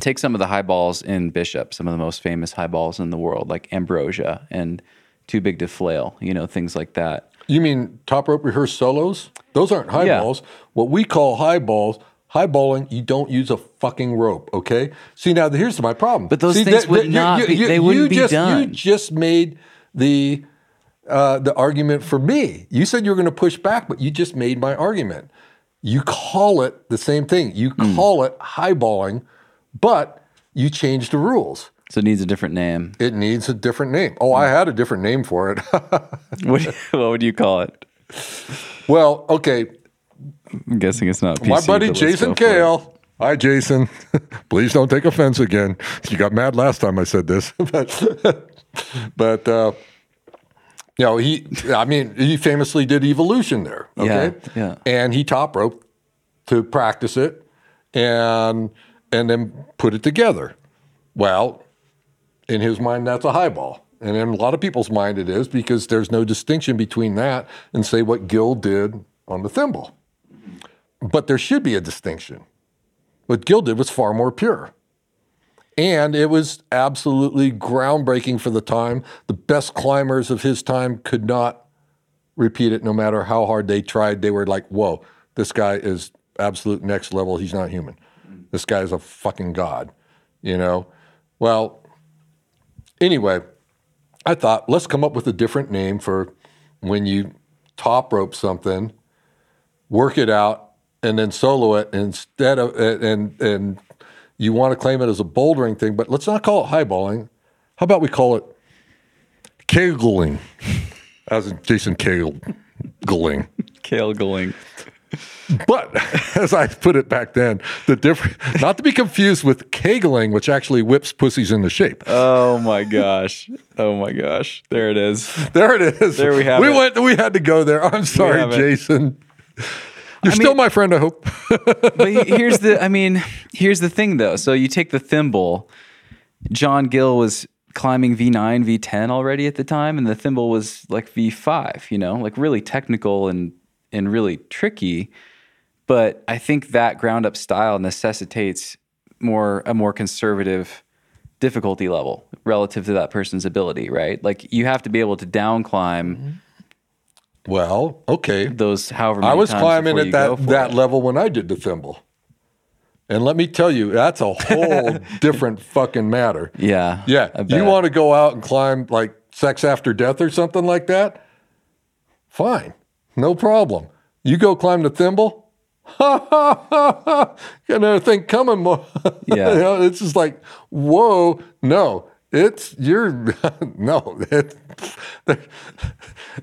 Speaker 1: take some of the high balls in Bishop, some of the most famous high balls in the world, like Ambrosia and Too Big to Flail, you know, things like that.
Speaker 3: you mean top rope rehearsed solos? Those aren't high
Speaker 1: Yeah.
Speaker 3: balls. What we call high balls, high balling, you don't use a fucking rope, okay? See, now here's my problem.
Speaker 1: But those
Speaker 3: See,
Speaker 1: things
Speaker 3: that-
Speaker 1: would
Speaker 3: that-
Speaker 1: not
Speaker 3: you-
Speaker 1: be-
Speaker 3: you-
Speaker 1: they wouldn't
Speaker 3: you
Speaker 1: be
Speaker 3: just, You just made the uh, the argument for me. You said you were going to push back, but you just made my argument. You call it the same thing. You
Speaker 1: Hmm.
Speaker 3: call it highballing, but you changed the rules.
Speaker 1: So it needs a different name.
Speaker 3: It needs a different name. Oh, I had a different name for it. <laughs>
Speaker 1: What, what would you call it?
Speaker 3: Well, okay.
Speaker 1: I'm guessing it's not PC,
Speaker 3: My buddy Jason. Kehl. Hi, Jason. <laughs> Please don't take offense again. You got mad last time I said this, <laughs> but but uh, you know he. I mean, he famously did Evilution there. Okay,
Speaker 1: Yeah, yeah.
Speaker 3: and he top roped to practice it, and and then put it together. Well, in his mind, that's a high ball. And in a lot of people's mind, it is because there's no distinction between that and, say, what Gill did on the thimble. But there should be a distinction. What Gill did was far more pure. And it was absolutely groundbreaking for the time. The best climbers of his time could not repeat it no matter how hard they tried. They were like, whoa, this guy is absolute next level. He's not human. This guy is a fucking god, you know? Well, anyway, I thought, let's come up with a different name for when you top rope something, work it out, and then solo it instead of and and you want to claim it as a bouldering thing, but let's not call it highballing. How about we call it kegling, as in Jason kegling.
Speaker 1: Kale going.
Speaker 3: But <laughs> as I put it back then, the different not to be confused with kegling, which actually whips pussies into shape.
Speaker 1: Oh my gosh. Oh my gosh. There it is.
Speaker 3: There it is.
Speaker 1: There we have
Speaker 3: we
Speaker 1: it.
Speaker 3: went. We had to go there. I'm sorry,
Speaker 1: have it.
Speaker 3: Jason. You're
Speaker 1: I
Speaker 3: still
Speaker 1: mean-
Speaker 3: my friend. I hope. <laughs>
Speaker 1: but here's the I mean, here's the thing though. So you take the thimble. John Gill was climbing V9, V10 already at the time, and the thimble was like V5, you know, like really technical and and really tricky. But I think that ground up style necessitates more a more conservative difficulty level relative to that person's ability, right? Like you have to be able to down climb
Speaker 3: well, okay.
Speaker 1: those however
Speaker 3: I was climbing at that that
Speaker 1: it.
Speaker 3: level when I did the thimble, and let me tell you, that's a whole <laughs> different fucking matter.
Speaker 1: Yeah.
Speaker 3: Yeah, you want to go out and climb like sex after death or something like that? Fine, no problem. You go climb the thimble. <laughs> Ha ha ha ha! Got another thing coming. More. <laughs>
Speaker 1: Yeah.
Speaker 3: you know, it's just like, whoa, no, it's you're <laughs> no. It,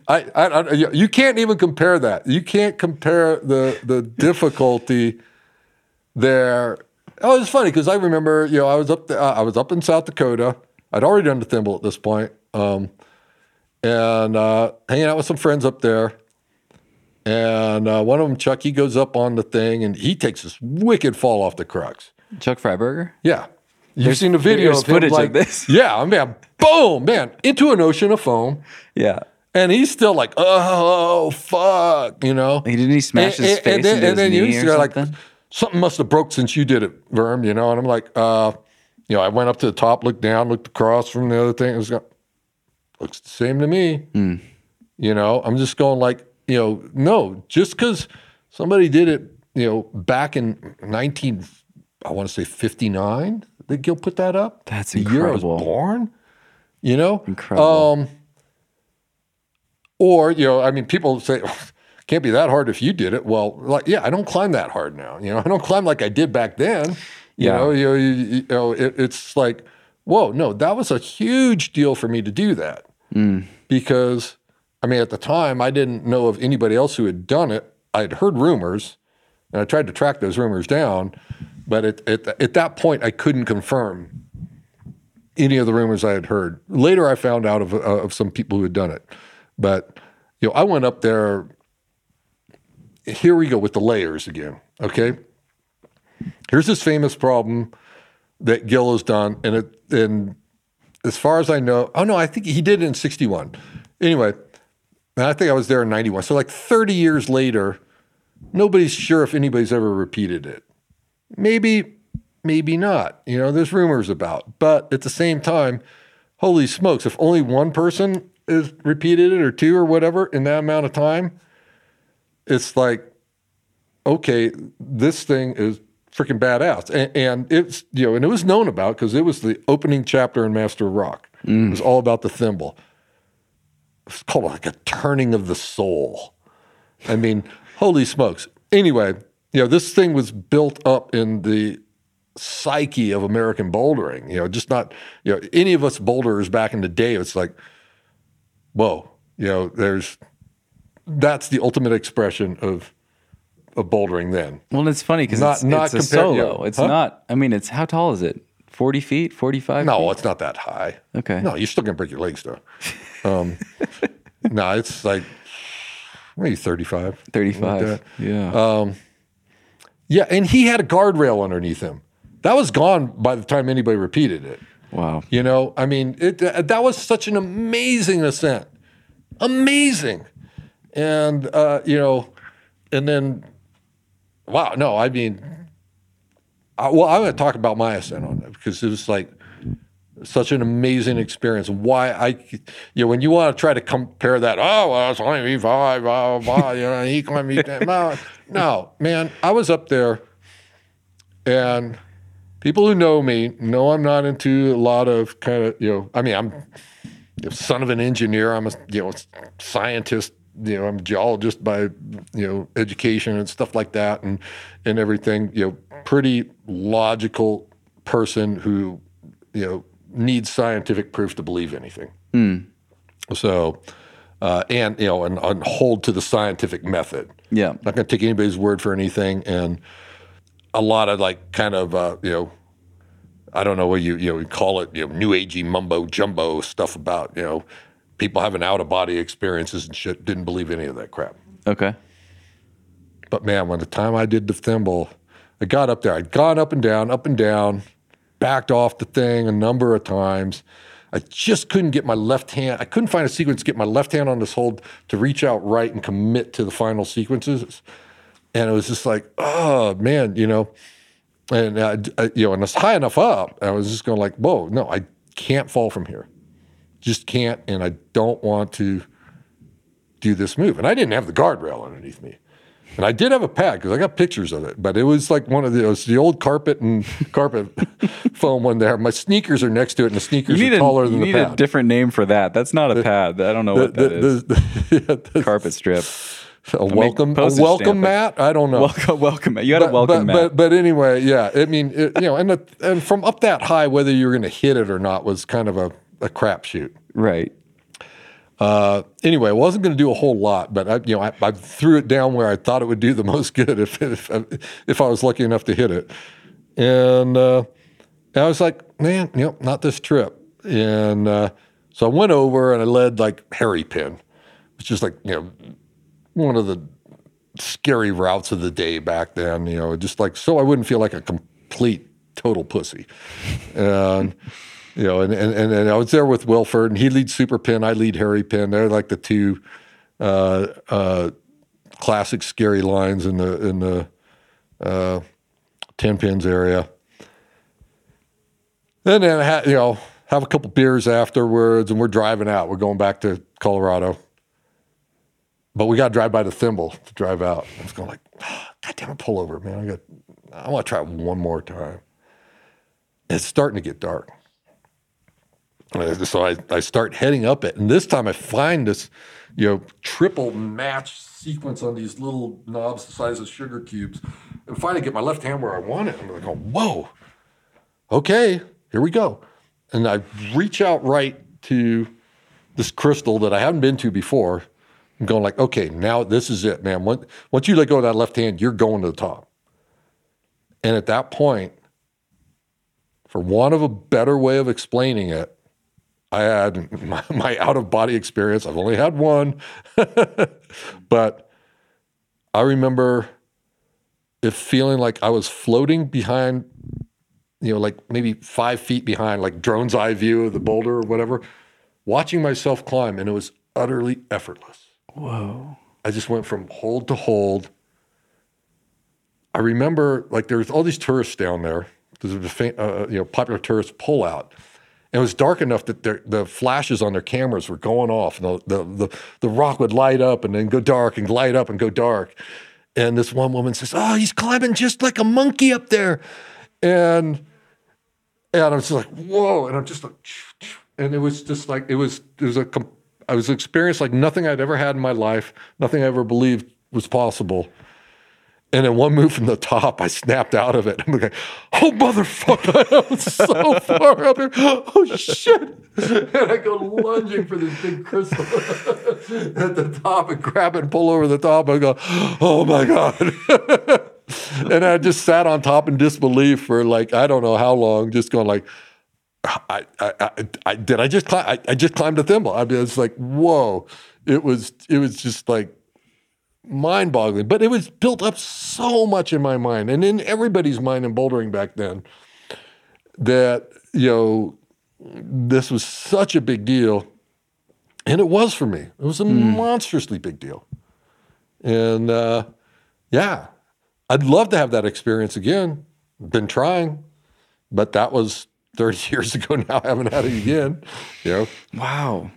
Speaker 3: I, I, I, you can't even compare that. You can't compare the the difficulty there. Oh, it's funny because I remember, you know, I was up there, I was up in South Dakota. I'd already done the thimble at this point, um, and uh, hanging out with some friends up there. And uh, one of them, Chuck, he goes up on the thing and he takes this wicked fall off the crux.
Speaker 1: Chuck Fryberger?
Speaker 3: Yeah, you've
Speaker 1: There's-
Speaker 3: seen the video of him
Speaker 1: footage of
Speaker 3: like
Speaker 1: this.
Speaker 3: Yeah, I man, boom, man, into an ocean of foam,
Speaker 1: Yeah.
Speaker 3: and he's still like, oh fuck, you know.
Speaker 1: He didn't he smash his face
Speaker 3: then,
Speaker 1: into
Speaker 3: and then
Speaker 1: his
Speaker 3: you
Speaker 1: knee or
Speaker 3: like
Speaker 1: something?
Speaker 3: something must have broke since you did it, Verm. You know, and I'm like, uh, you know, I went up to the top, looked down, looked across from the other thing. It was going, looks the same to me.
Speaker 1: Hmm.
Speaker 3: You know, I'm just going like, you know, no, just because somebody did it, you know, back in 19, I want to say 59, that Gill put that up.
Speaker 1: That's
Speaker 3: the year I was
Speaker 1: incredible.
Speaker 3: born. You know,
Speaker 1: Incredible.
Speaker 3: Um, or you know, I mean, people say can't be that hard if you did it. Well, like yeah, I don't climb that hard now. You know, I don't climb like I did back then. You
Speaker 1: Yeah.
Speaker 3: know, you know, you, you know it, it's like, whoa, no, that was a huge deal for me to do that because, I mean, at the time I didn't know of anybody else who had done it. I had heard rumors, and I tried to track those rumors down, but at at, at that point I couldn't confirm any of the rumors I had heard. Later, I found out of, uh, of some people who had done it. But, you know, I went up there. Here we go with the layers again. Okay. Here's this famous problem that Gill has done. And it, and as far as I know, oh no, I think he did it in 61. Anyway, and I think I was there in 91. So, like 30 years later, nobody's sure if anybody's ever repeated it. Maybe, maybe not. You know, there's rumors about. But at the same time, holy smokes, if only one person has repeated it or two or whatever in that amount of time, it's like, okay, this thing is freaking badass. And, and it's, you know, and it was known about because it was the opening chapter in Master of Rock. It mm. was all about the thimble. It's called like a turning of the soul. I mean, holy smokes. Anyway, you know, this thing was built up in the psyche of American bouldering. You know, just not, you know, any of us boulderers back in the day, it's like, whoa, you know, there's, that's the ultimate expression of, of bouldering then.
Speaker 1: Well, it's funny because
Speaker 3: Not-
Speaker 1: it's,
Speaker 3: not
Speaker 1: it's a solo.
Speaker 3: yeah.
Speaker 1: It's
Speaker 3: Huh?
Speaker 1: not. I mean, it's how tall is it? Forty feet? Forty-five?
Speaker 3: No,
Speaker 1: feet?
Speaker 3: it's not that high.
Speaker 1: Okay.
Speaker 3: No, you're still gonna break your legs though. Um, <laughs> no, it's like maybe 35. something like
Speaker 1: thirty-five.
Speaker 3: that.
Speaker 1: yeah.
Speaker 3: Yeah, and he had a guardrail underneath him. That was gone by the time anybody repeated it.
Speaker 1: wow.
Speaker 3: You know, I mean, it that was such an amazing ascent, amazing, and uh, you know, and then, wow, no, I mean, I, well, I'm going to talk about my ascent on it because it was like such an amazing experience. Why I, you know, when you want to try to compare that, oh, well, it's only five, blah, blah, you know, he climbed me down. No, <laughs> no, man, I was up there, and people who know me know I'm not into a lot of kind of, you know, I mean, I'm son of an engineer. I'm a, you know, scientist. You know, I'm a geologist by, you know, education and stuff like that, and and everything. You know, pretty logical person who, you know, needs scientific proof to believe anything. So, uh, and you know, and, and hold to the scientific method.
Speaker 4: Yeah.
Speaker 3: Not going to take anybody's word for anything, and a lot of like kind of uh, you know, I don't know what you you know you call it, you know, new agey mumbo jumbo stuff about you know people having out of body experiences and shit. Didn't believe any of that crap.
Speaker 4: Okay.
Speaker 3: But man, when the time I did the thimble, I got up there. I'd gone up and down, up and down, backed off the thing a number of times. I just couldn't get my left hand. I couldn't find a sequence to get my left hand on this hold to reach out right and commit to the final sequences. And it was just like, oh man, you know. And I, I- you know, and it's high enough up. I was just going like, whoa, no, I can't fall from here. Just can't, and I don't want to do this move. And I didn't have the guardrail underneath me. And I did have a pad because I got pictures of it, but it was like one of the, it was the old carpet and <laughs> carpet <laughs> foam one there. My sneakers are next to it, and the sneakers are taller
Speaker 4: you
Speaker 3: than the pad.
Speaker 4: need a different name for that. That's not a pad. I don't know what
Speaker 3: The-
Speaker 4: that
Speaker 3: the-
Speaker 4: is.
Speaker 3: the- <laughs> yeah, the-
Speaker 4: Carpet strip.
Speaker 3: a welcome, a welcome mat. I don't know.
Speaker 4: Welcome, welcome. You got a
Speaker 3: but,
Speaker 4: welcome
Speaker 3: but,
Speaker 4: mat.
Speaker 3: But, but anyway, yeah. I mean, it, you know, and the, and from up that high, whether you were going to hit it or not was kind of a, a crapshoot.
Speaker 4: right.
Speaker 3: Uh, anyway, I wasn't going to do a whole lot, but I, you know, I, I threw it down where I thought it would do the <laughs> most good if if, if I was lucky enough to hit it, and, uh, and I was like, man, you know, not this trip, and uh, so I went over and I led like Hairy Pin, which is like you know one of the scary routes of the day back then, you know, just like so I wouldn't feel like a complete total pussy, and. You know, and, and, and I was there with Wilford, and he leads Super Pin, I lead Hairy Pin. They're like the two uh, uh, classic scary lines in the in the uh, ten pins area. And then you know have a couple beers afterwards, and we're driving out. We're going back to Colorado, but we got to drive by the thimble to drive out. I was going like, God damn it, pull over, man! I got, I want to try one more time. It's starting to get dark. Uh, So I, I start heading up it, and this time I find this, you know, triple match sequence on these little knobs the size of sugar cubes, and finally get my left hand where I want it. I'm like, oh, whoa, okay, here we go, and I reach out right to this crystal that I haven't been to before. I'm going like, okay, now this is it, man. Once once you let go of that left hand, you're going to the top. And at that point, for want of a better way of explaining it, I had my, my out of body experience. I've only had one, <laughs> but I remember it feeling like I was floating behind, you know, like maybe five feet behind, like drone's eye view of the boulder or whatever, watching myself climb, and it was utterly effortless.
Speaker 4: Whoa.
Speaker 3: I just went from hold to hold. I remember like there's all these tourists down there. There's a fa- uh, you know popular tourist pullout. And it was dark enough that their, the flashes on their cameras were going off, and the, the the the rock would light up and then go dark and light up and go dark. And this one woman says, "Oh, he's climbing just like a monkey up there," and and I was just like, "Whoa!" And I'm just like, <sniffs> and it was just like it was it was a I was experienced like nothing I'd ever had in my life, nothing I ever believed was possible. And in one move from the top, I snapped out of it. I'm like, oh, motherfucker. <laughs> I was so far up here. Oh, shit. And I go lunging for this big crystal <laughs> at the top and grab it and pull over the top. I go, oh, my God. <laughs> and I just sat on top in disbelief for like, I don't know how long, just going like, I, I, I, I did I just climb, I, I just climbed a thimble. I it's like, whoa. It was, it was just like, mind boggling, but it was built up so much in my mind and in everybody's mind in bouldering back then that, you know, this was such a big deal. And it was for me. It was a monstrously big deal. And uh, yeah, I'd love to have that experience again. been trying, but that was 30 <laughs> years ago now. I haven't had it again. You know,
Speaker 1: Wow.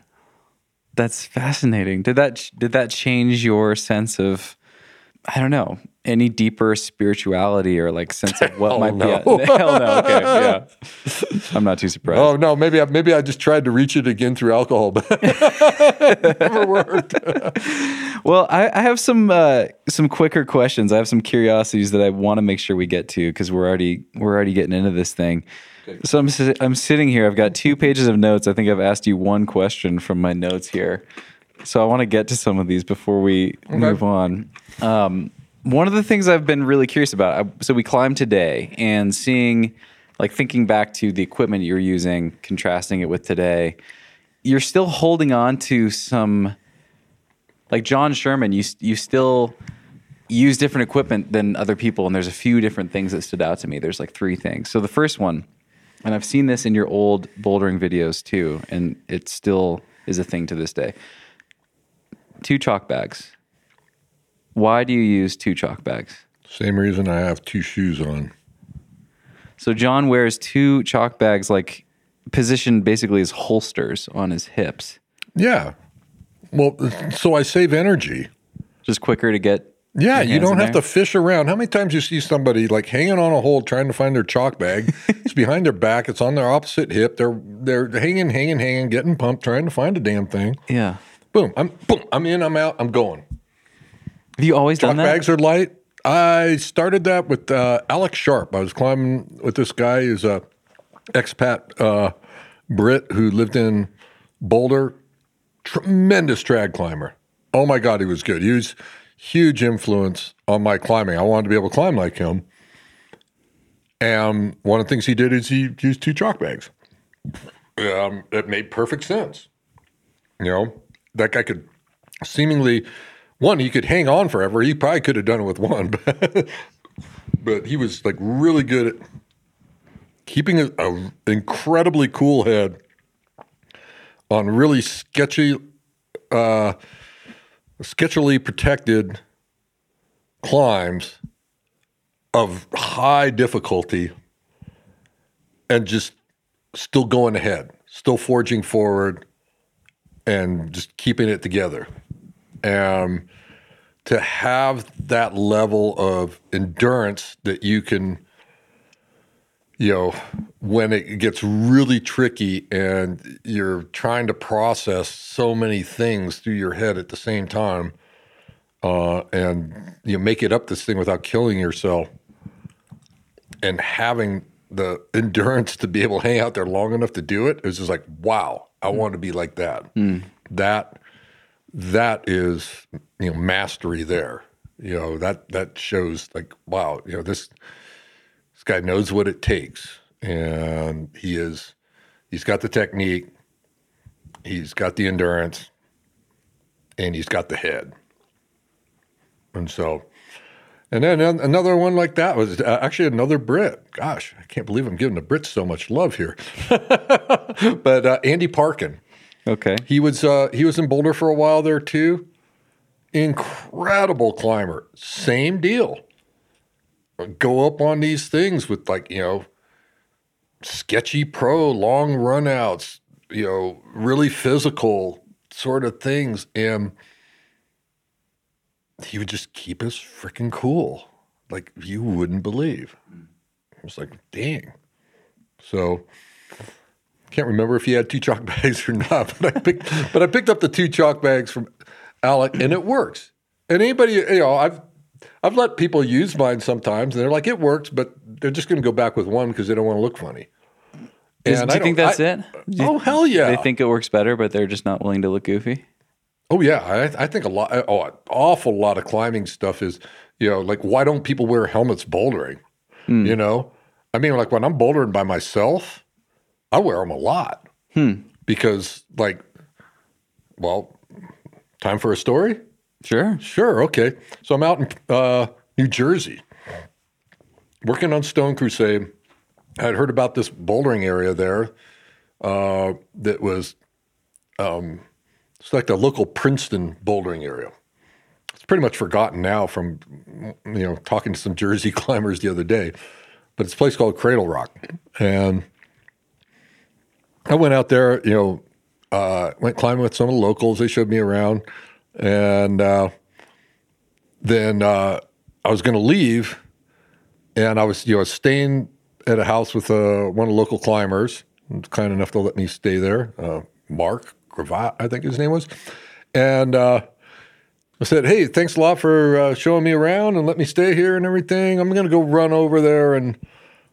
Speaker 1: That's fascinating. Did that did that change your sense of I don't know, any deeper spirituality or like sense of what
Speaker 3: Hell <laughs>
Speaker 1: might
Speaker 3: no.
Speaker 1: be <laughs> Hell no. Okay. <laughs> Yeah. I'm not too surprised.
Speaker 3: oh no, maybe I, maybe I just tried to reach it again through alcohol, but it never worked.
Speaker 1: Well, I, I have some uh, some quicker questions. I have some curiosities that I want to make sure we get to because we're already we're already getting into this thing. So I'm I'm sitting here. I've got two pages of notes. I think I've asked you one question from my notes here. So I want to get to some of these before we move on. Um, one of the things I've been really curious about. I, so we climbed today and seeing, like, thinking back to the equipment you're using, contrasting it with today. You're still holding on to some like John Sherman, you you still use different equipment than other people, and there's a few different things that stood out to me. There's like three things. So the first one, and I've seen this in your old bouldering videos too, and it still is a thing to this day. Two chalk bags. Why do you use two chalk bags?
Speaker 3: Same reason I have two shoes on.
Speaker 1: So John wears two chalk bags, like positioned basically as holsters on his hips,
Speaker 3: Yeah. Well, so I save energy.
Speaker 1: just quicker to get.
Speaker 3: Yeah, you don't have
Speaker 1: there.
Speaker 3: to fish around. How many times you see somebody like hanging on a hole trying to find their chalk bag? <laughs> it's behind their back. It's on their opposite hip. They're they're hanging, hanging, hanging, getting pumped, trying to find a damn thing.
Speaker 1: Yeah.
Speaker 3: Boom! I'm boom! I'm in. I'm out. I'm going.
Speaker 1: Have you always
Speaker 3: Chalk
Speaker 1: done that?
Speaker 3: bags are light. I started that with uh, Alec Sharp. I was climbing with this guy who's a expat uh, Brit who lived in Boulder. Tremendous trad climber. Oh my God, he was good. He was huge influence on my climbing. I wanted to be able to climb like him. And one of the things he did is he used two chalk bags. Um, it made perfect sense. You know, that guy could seemingly one he could hang on forever. He probably could have done it with one, <laughs> but, but he was like really good at keeping a, a incredibly cool head on really sketchy, uh, sketchily protected climbs of high difficulty, and just still going ahead, still forging forward, and just keeping it together. And to have that level of endurance that you can, you know, when it gets really tricky and you're trying to process so many things through your head at the same time, uh, and you know, make it up this thing without killing yourself, and having the endurance to be able to hang out there long enough to do it, it is just like, wow, I want to be like that. That that is you know mastery there. You know that that shows like wow, you know this guy knows what it takes, and he is he's got the technique, he's got the endurance, and he's got the head. And so, and then another one like that was uh, actually another Brit. Gosh, I can't believe I'm giving the Brits so much love here. <laughs> but uh, Andy Parkin.
Speaker 1: Okay.
Speaker 3: He was uh, he was in Boulder for a while there too. Incredible climber. Same deal. Go up on these things with like you know sketchy pro long runouts. You know, really physical sort of things, and he would just keep us freaking cool, like you wouldn't believe. I was like, dang. So can't remember if he had two chalk <laughs> bags or not, but I picked but I picked up the two chalk bags from Alec and it works. And anybody, you know, I've I've let people use mine sometimes and they're like, it works, but they're just gonna go back with one because they don't want to look funny.
Speaker 1: Is-
Speaker 3: And
Speaker 1: do
Speaker 3: I
Speaker 1: you think that's
Speaker 3: I-
Speaker 1: it? You-
Speaker 3: Oh hell yeah!
Speaker 1: They think it works better, but they're just not willing to look goofy.
Speaker 3: Oh yeah, I, I think a lot, oh, an awful lot of climbing stuff is, you know, like why don't people wear helmets bouldering?
Speaker 1: Hmm.
Speaker 3: You know, I mean, like when I'm bouldering by myself, I wear them a lot
Speaker 1: Hmm.
Speaker 3: because, like, well, time for a story.
Speaker 1: Sure.
Speaker 3: Sure, okay. So I'm out in uh, New Jersey, working on Stone Crusade. I had heard about this bouldering area there uh, that was, um, it's like the local Princeton bouldering area. It's pretty much forgotten now from, you know, talking to some Jersey <laughs> climbers the other day. but it's a place called Cradle Rock, and I went out there. You know, uh, went climbing with some of the locals. They showed me around, and uh, then uh, I was going to leave, and I was you know staying at a house with uh, one of the local climbers, kind enough to let me stay there. Uh, Mark Gravatt, I think his name was, and uh, I said, "Hey, thanks a lot for uh, showing me around and let me stay here and everything. I'm going to go run over there and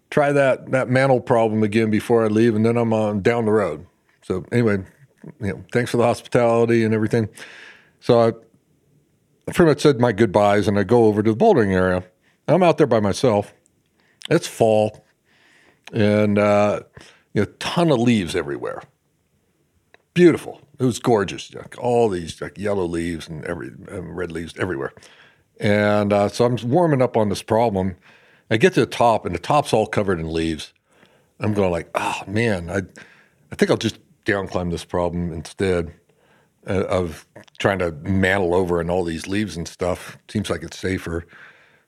Speaker 3: try that that mantle problem again before I leave, and then I'm on down the road." So anyway, you know, thanks for the hospitality and everything. So I pretty much said my goodbyes, and I go over to the bouldering area. I'm out there by myself. It's fall, and uh, you know, ton of leaves everywhere. Beautiful. It was gorgeous. Like all these like yellow leaves and every and red leaves everywhere. And uh, so I'm warming up on this problem. I get to the top, and the top's all covered in leaves. I'm going like, oh man, I, I think I'll just down climb this problem instead uh, of trying to mantle over in all these leaves and stuff. Seems like it's safer.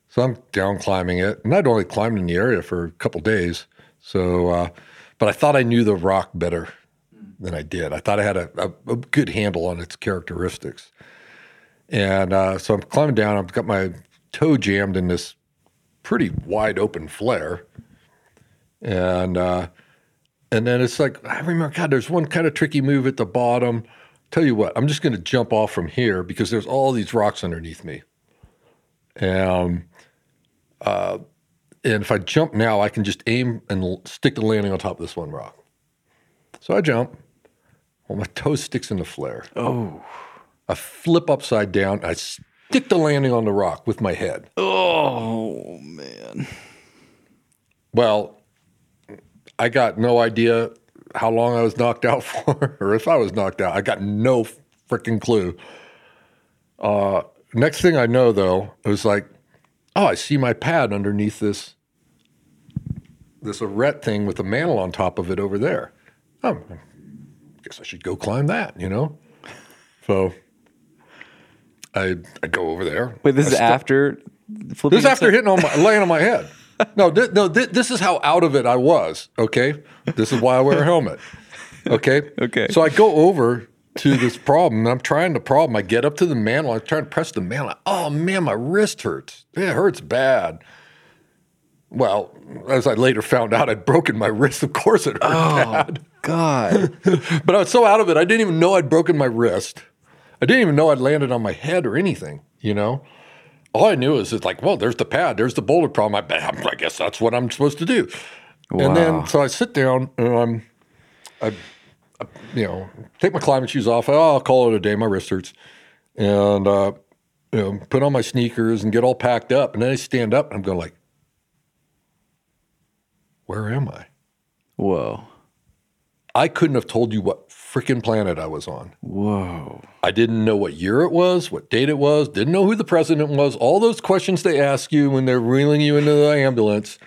Speaker 3: So I'm down climbing it, and I'd only climbed in the area for a couple days. So, uh, but I thought I knew the rock better than I did. I thought I had a, a, a good handle on its characteristics. And uh, so I'm climbing down. I've got my toe jammed in this pretty wide open flare, and uh, and then it's like I remember, God, there's one kind of tricky move at the bottom. Tell you what, I'm just going to jump off from here because there's all these rocks underneath me. And uh, and if I jump now, I can just aim and stick the landing on top of this one rock. So I jump. Well, my toe sticks in the flare.
Speaker 4: Oh.
Speaker 3: I flip upside down. I stick the landing on the rock with my head.
Speaker 4: Oh man.
Speaker 3: Well, I got no idea how long I was knocked out <laughs> for, or if I was knocked out. I got no freaking clue. Uh, next thing I know, though, it was like, oh, I see my pad underneath this this arete thing with a mantle on top of it over there. Oh, I guess I should go climb that, you know. So I I go over there.
Speaker 4: Wait, this
Speaker 3: I
Speaker 4: is after flipping.
Speaker 3: this is after hitting on my laying on my head. <laughs> No, thi- no, thi- this is how out of it I was. Okay, this is why I wear a helmet. Okay, <laughs>
Speaker 4: Okay.
Speaker 3: So I go over to this problem, and I'm trying the problem. I get up to the mantle. I'm trying to press the mantle. Oh man, my wrist hurts. It hurts bad. Well, as I later found out, I'd broken my wrist. Of course, it hurt oh, bad.
Speaker 4: God. <laughs>
Speaker 3: But I was so out of it, I didn't even know I'd broken my wrist. I didn't even know I'd landed on my head or anything, you know? All I knew is it's like, well, there's the pad, there's the boulder problem. I, I guess that's what I'm supposed to do. And then, so I sit down and I'm, I, I, you know, take my climbing shoes off. Oh, I'll call it a day. My wrist hurts. And, uh, you know, put on my sneakers and get all packed up. And then I stand up and I'm going like, where am I?
Speaker 4: Whoa.
Speaker 3: I couldn't have told you what freaking planet I was on.
Speaker 4: Whoa.
Speaker 3: I didn't know what year it was, what date it was, didn't know who the president was, all those questions they ask you when they're reeling you into the ambulance.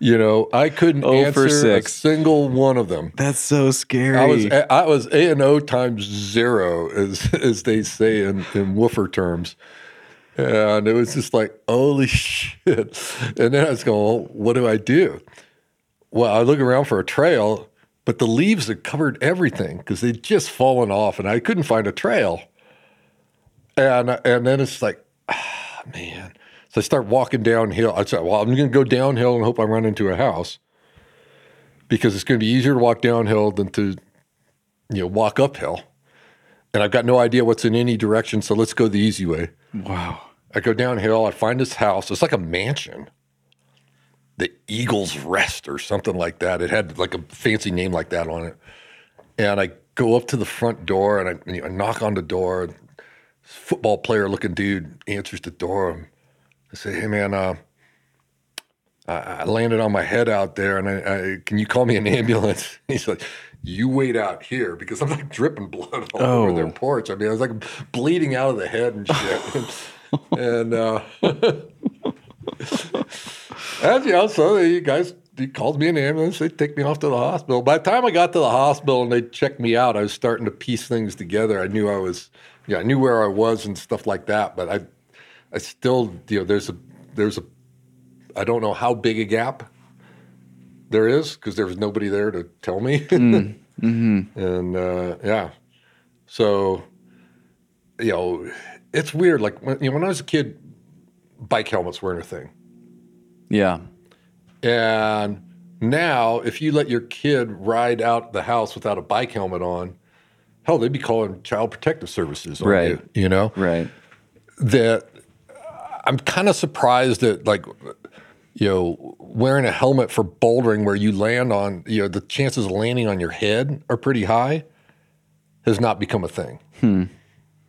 Speaker 3: You know, I couldn't
Speaker 4: Oh
Speaker 3: answer a single one of them.
Speaker 4: That's so scary.
Speaker 3: I was I was A and O times zero, as <laughs> as they say in, in woofer terms. And it was just like, holy <laughs> shit. And then I was going, well, what do I do? Well, I look around for a trail, but the leaves had covered everything because they'd just fallen off and I couldn't find a trail. And and then it's like, ah, man. So I start walking downhill. I said, well, I'm going to go downhill and hope I run into a house because it's going to be easier to walk downhill than to, you know, walk uphill. And I've got no idea what's in any direction, so let's go the easy way.
Speaker 4: wow.
Speaker 3: I go downhill. I find this house. It's like a mansion, the Eagles Rest or something like that. It had like a fancy name like that on it. And I go up to the front door and I, you know, I knock on the door. Football player looking dude answers the door. I say, "Hey man, uh, I, I landed on my head out there, and I, I can you call me an ambulance?" <laughs> He's like. You wait out here because I'm like dripping blood all over their
Speaker 4: Oh.
Speaker 3: porch. I mean, I was like bleeding out of the head and shit. <laughs> and uh, <laughs> <laughs> and you know, so you guys he called me an ambulance. They take me off to the hospital. By the time I got to the hospital and they checked me out, I was starting to piece things together. I knew I was, yeah, I knew where I was and stuff like that. But I, I still, you know, there's a, there's a, I don't know how big a gap there is because there was nobody there to tell me. <laughs>
Speaker 4: Mm. Mm-hmm.
Speaker 3: and uh, yeah, so you know, it's weird. Like when, you know, when I was a kid, bike helmets weren't a thing,
Speaker 4: Yeah.
Speaker 3: and now if you let your kid ride out the house without a bike helmet on, hell, they'd be calling child protective services on
Speaker 4: Right.
Speaker 3: you. You know,
Speaker 4: Right.
Speaker 3: that I'm kind of surprised that like you know wearing a helmet for bouldering where you land on you know the chances of landing on your head are pretty high has not become a thing. Hmm.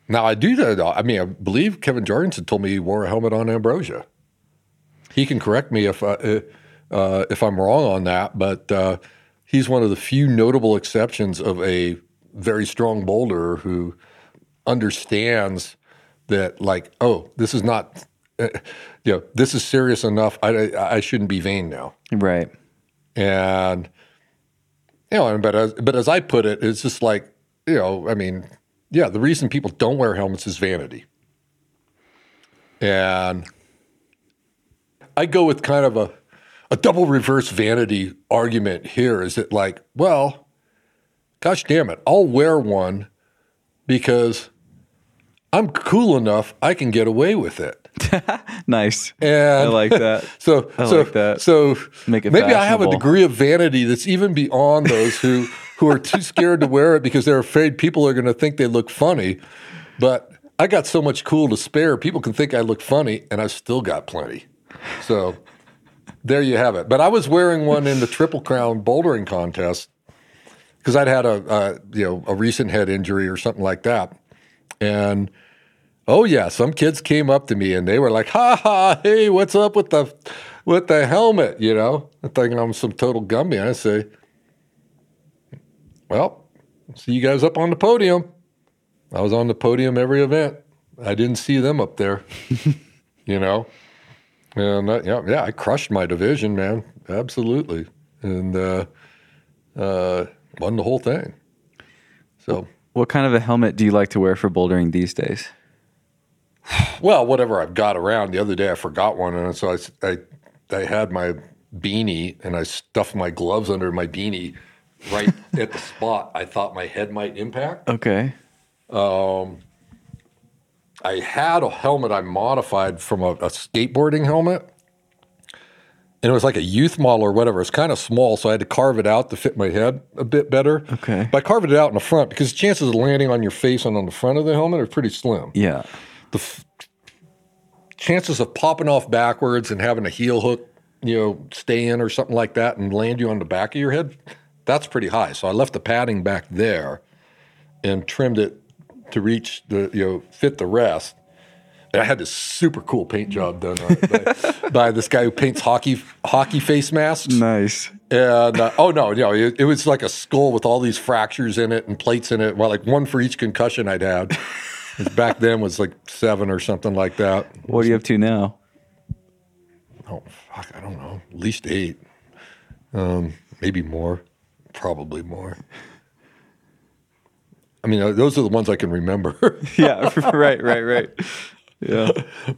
Speaker 3: Now I do that. I mean, I believe Kevin Jorgensen told me he wore a helmet on Ambrosia. He can correct me if I, uh, if I'm wrong on that, but uh, he's one of the few notable exceptions of a very strong boulderer who understands that like oh this is not uh, you know this is serious enough I, I I shouldn't be vain now
Speaker 4: Right.
Speaker 3: and you know but as but as I put it it's just like you know I mean yeah the reason people don't wear helmets is vanity and I go with kind of a a double reverse vanity argument here is it like well gosh damn it I'll wear one because I'm cool enough I can get away with it <laughs>
Speaker 4: Nice.
Speaker 3: and
Speaker 4: I like that. <laughs>
Speaker 3: So,
Speaker 4: I
Speaker 3: so,
Speaker 4: like that.
Speaker 3: so
Speaker 4: Make it
Speaker 3: maybe I have a degree of vanity that's even beyond those who who are too scared to wear it because they're afraid people are going to think they look funny. But I got so much cool to spare. People can think I look funny, and I've still got plenty. So there you have it. But I was wearing one in the Triple Crown bouldering contest because I'd had a, a you know a recent head injury or something like that, and oh yeah, some kids came up to me and they were like, "Ha ha, hey, what's up with the with the helmet?" You know, I think I'm some total gumby. I say, "Well, see you guys up on the podium." I was on the podium every event. I didn't see them up there, <laughs> you know. And uh, yeah, yeah, I crushed my division, man. Absolutely, and uh, uh, won the whole thing. So,
Speaker 4: What kind of a helmet do you like to wear for bouldering these days?
Speaker 3: well, whatever I've got around. The other day, I forgot one, and so I, I had my beanie, and I stuffed my gloves under my beanie, right <laughs> at the spot I thought my head might impact.
Speaker 4: Okay.
Speaker 3: Um, I had a helmet I modified from a, a skateboarding helmet. And it was like a youth model or whatever. It's kind of small, so I had to carve it out to fit my head a bit better.
Speaker 4: Okay.
Speaker 3: But I carved it out in the front because the chances of landing on your face and on the front of the helmet are pretty slim.
Speaker 4: Yeah.
Speaker 3: The f- chances of popping off backwards and having a heel hook, you know, stay in or something like that and land you on the back of your head, that's pretty high. So I left the padding back there and trimmed it to reach the, you know, fit the rest. And I had this super cool paint job done by, <laughs> by this guy who paints hockey hockey face masks.
Speaker 4: Nice.
Speaker 3: And uh, oh no, you know, it, it was like a skull with all these fractures in it and plates in it. Well, like one for each concussion I'd had. Back then was like seven or something like that.
Speaker 4: What are you up to now?
Speaker 3: Oh fuck, I don't know. At least eight, um, maybe more, probably more. I mean, uh, those are the ones I can remember. <laughs>
Speaker 4: yeah. <laughs> Right. Right. Right. Yeah.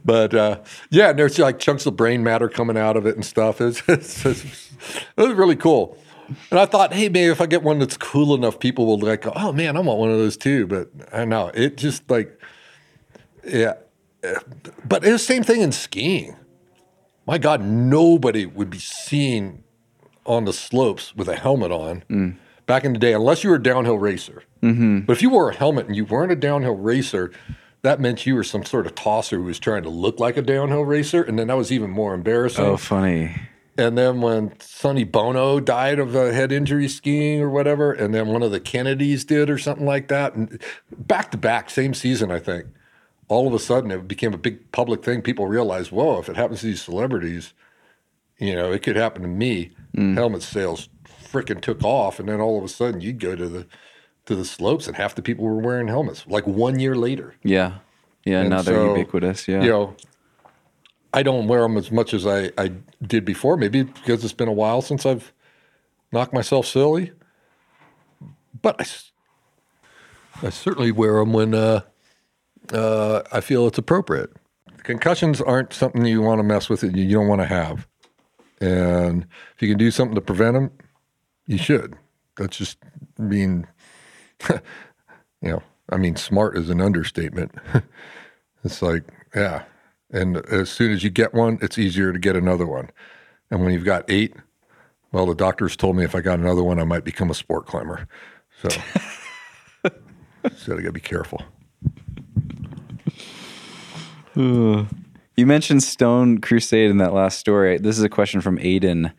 Speaker 3: but uh, yeah, and there's like chunks of brain matter coming out of it and stuff. <laughs> It's, it's, it's- it was really cool. And I thought, hey, maybe if I get one that's cool enough, people will like, oh man, I want one of those too. But I know it just like, yeah. But it's the same thing in skiing. My God, nobody would be seen on the slopes with a helmet on mm. back in the day, unless you were a downhill racer. Mm-hmm. But if you wore a helmet and you weren't a downhill racer, that meant you were some sort of tosser who was trying to look like a downhill racer, and then that was even more embarrassing.
Speaker 4: Oh, funny.
Speaker 3: And then when Sonny Bono died of a head injury skiing or whatever, and then one of the Kennedys did or something like that, and back to back, same season, I think. All of a sudden, it became a big public thing. People realized, whoa, if it happens to these celebrities, you know, it could happen to me. Helmet sales freaking took off, and then all of a sudden, you'd go to the to the slopes, and half the people were wearing helmets. Like one year later,
Speaker 4: Yeah. Yeah.
Speaker 3: And
Speaker 4: now they're ubiquitous. Yeah.
Speaker 3: you know, I don't wear them as much as I, I did before. Maybe because it's been a while since I've knocked myself silly. But I, I certainly wear them when uh, uh, I feel it's appropriate. Concussions aren't something you want to mess with and you don't want to have. And if you can do something to prevent them, you should. That's just being, <laughs> you know, I mean, smart is an understatement. <laughs> it's like, yeah. And as soon as you get one, it's easier to get another one. And when you've got eight, well, the doctors told me if I got another one, I might become a sport climber. So, so I got to be careful.
Speaker 4: You mentioned Stone Crusade in that last story. This is a question from Aiden.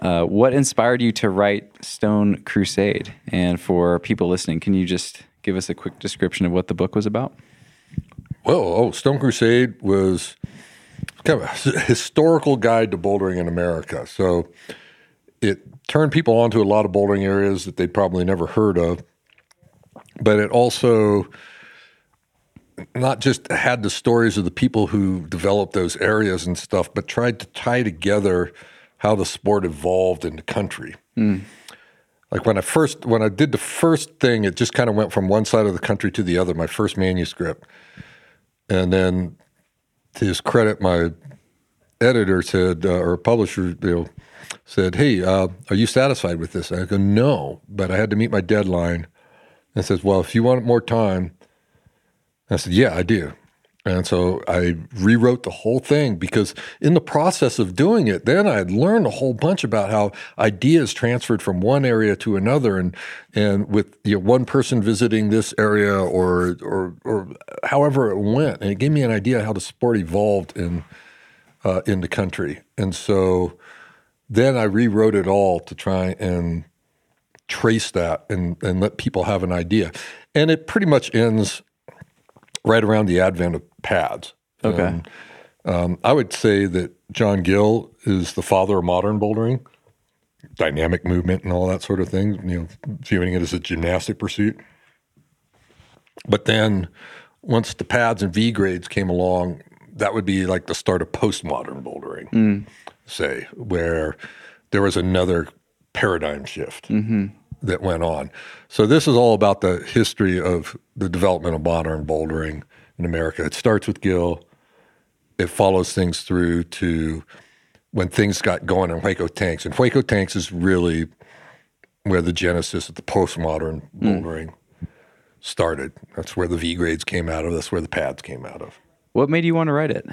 Speaker 4: Uh, what inspired you to write Stone Crusade? And for people listening, can you just give us a quick description of what the book was about?
Speaker 3: Well, oh, Stone Crusade was kind of a <laughs> historical guide to bouldering in America. So it turned people onto a lot of bouldering areas that they'd probably never heard of. But it also not just had the stories of the people who developed those areas and stuff, but tried to tie together how the sport evolved in the country. Like when I first when I did the first thing, it just kind of went from one side of the country to the other. My first manuscript, and then to his credit, my editor said, uh, or publisher, you know, said, "Hey, uh, are you satisfied with this?" And I go, "No," but I had to meet my deadline. And says, "Well, if you want more time," I said, "Yeah, I do." And so I rewrote the whole thing because in the process of doing it, then I had learned a whole bunch about how ideas transferred from one area to another, and and with you know, one person visiting this area or or or however it went, and it gave me an idea how the sport evolved in uh, in the country. And so then I rewrote it all to try and trace that and and let people have an idea, and it pretty much ends right around the advent of pads.
Speaker 4: Okay.
Speaker 3: And, um, I would say that John Gill is the father of modern bouldering, dynamic movement and all that sort of thing. You know, viewing it as a gymnastic pursuit. But then, once the pads and V grades came along, that would be like the start of postmodern bouldering, say, where there was another paradigm shift that went on. So this is all about the history of the development of modern bouldering in America. It starts with Gill. It follows things through to when things got going in Hueco tanks. And Hueco tanks is really where the genesis of the postmodern bouldering started. That's where the V grades came out of. That's where the pads came out of.
Speaker 4: What made you want to write it?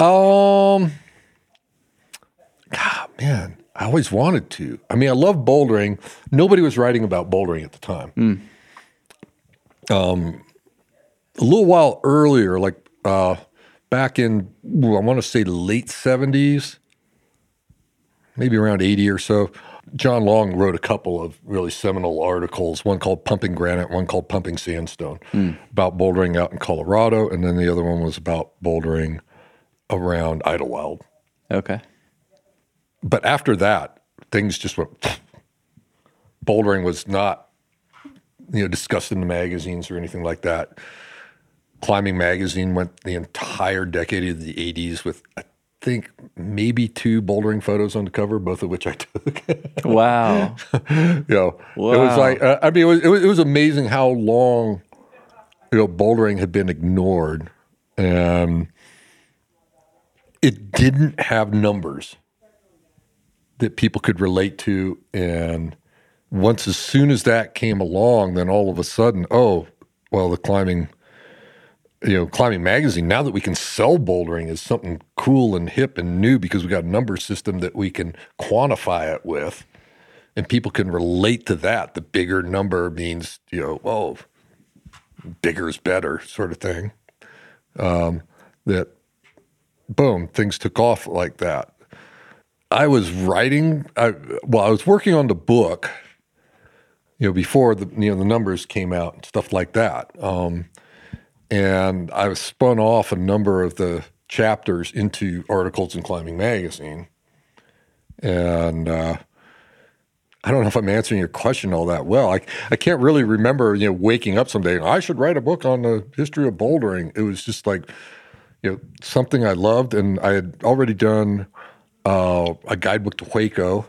Speaker 3: Um, God, man, I always wanted to. I mean, I love bouldering. Nobody was writing about bouldering at the time. Um, a little while earlier, like uh, back in, I want to say late seventies, maybe around eighty or so. John Long wrote a couple of really seminal articles, one called Pumping Granite, one called Pumping Sandstone, about bouldering out in Colorado. And then the other one was about bouldering around Idyllwild.
Speaker 4: Okay.
Speaker 3: But after that, things just went. <sniffs> Bouldering was not, you know, discussed in the magazines or anything like that. Climbing magazine went the entire decade of the '80s with, I think, maybe two bouldering photos on the cover, both of which I <laughs> took.
Speaker 4: Wow. <laughs>
Speaker 3: you know, it was like uh, I mean, it was, it was it was amazing how long you know bouldering had been ignored, and it didn't have numbers that people could relate to, and once as soon as that came along, then all of a sudden, oh, well, the climbing. You know, climbing magazine. Now that we can sell bouldering as something cool and hip and new because we got a number system that we can quantify it with, and people can relate to that. The bigger number means, you know, oh, bigger is better, sort of thing. Um, that, boom, things took off like that. I was writing, I, well, I was working on the book, you know, before the you know the numbers came out and stuff like that. Um, and I was spun off a number of the chapters into articles in Climbing Magazine, and. Uh, I don't know if I'm answering your question all that well. I, I can't really remember, you know, waking up someday and I should write a book on the history of bouldering. It was just like, you know, something I loved, and I had already done uh, a guidebook to Hueco,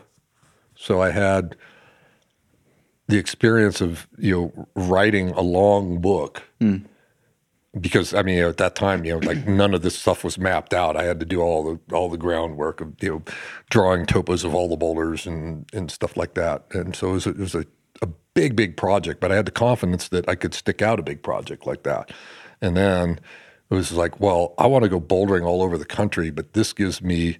Speaker 3: so I had the experience of you know writing a long book because I mean at that time you know like none of this stuff was mapped out. I had to do all the all the groundwork of you know drawing topos of all the boulders and and stuff like that. And so it was, a, it was a, a big big project, but I had the confidence that I could stick out a big project like that. And then it was like, well, I want to go bouldering all over the country, but this gives me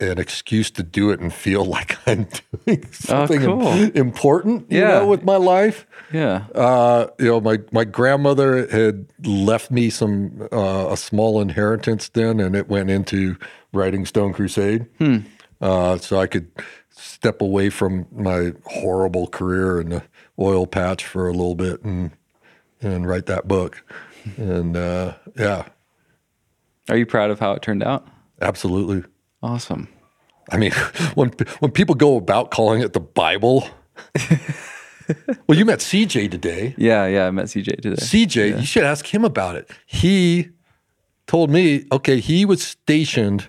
Speaker 3: an excuse to do it and feel <laughs> like I'm doing something
Speaker 1: cool.
Speaker 3: important, you
Speaker 1: Yeah.
Speaker 3: know, with my life.
Speaker 1: Yeah.
Speaker 3: Uh, you know, my my grandmother had left me some uh, a small inheritance then, and it went into writing Stone Crusade, uh, so I could step away from my horrible career in the oil patch for a little bit and and write that book. And uh, yeah,
Speaker 1: Are you proud of how it turned out?
Speaker 3: absolutely.
Speaker 1: Awesome.
Speaker 3: I mean, <laughs> when when people go about calling it the Bible. <laughs> well, you met CJ today.
Speaker 1: Yeah, yeah. I met CJ today.
Speaker 3: CJ, you should ask him about it. He told me, okay, he was stationed.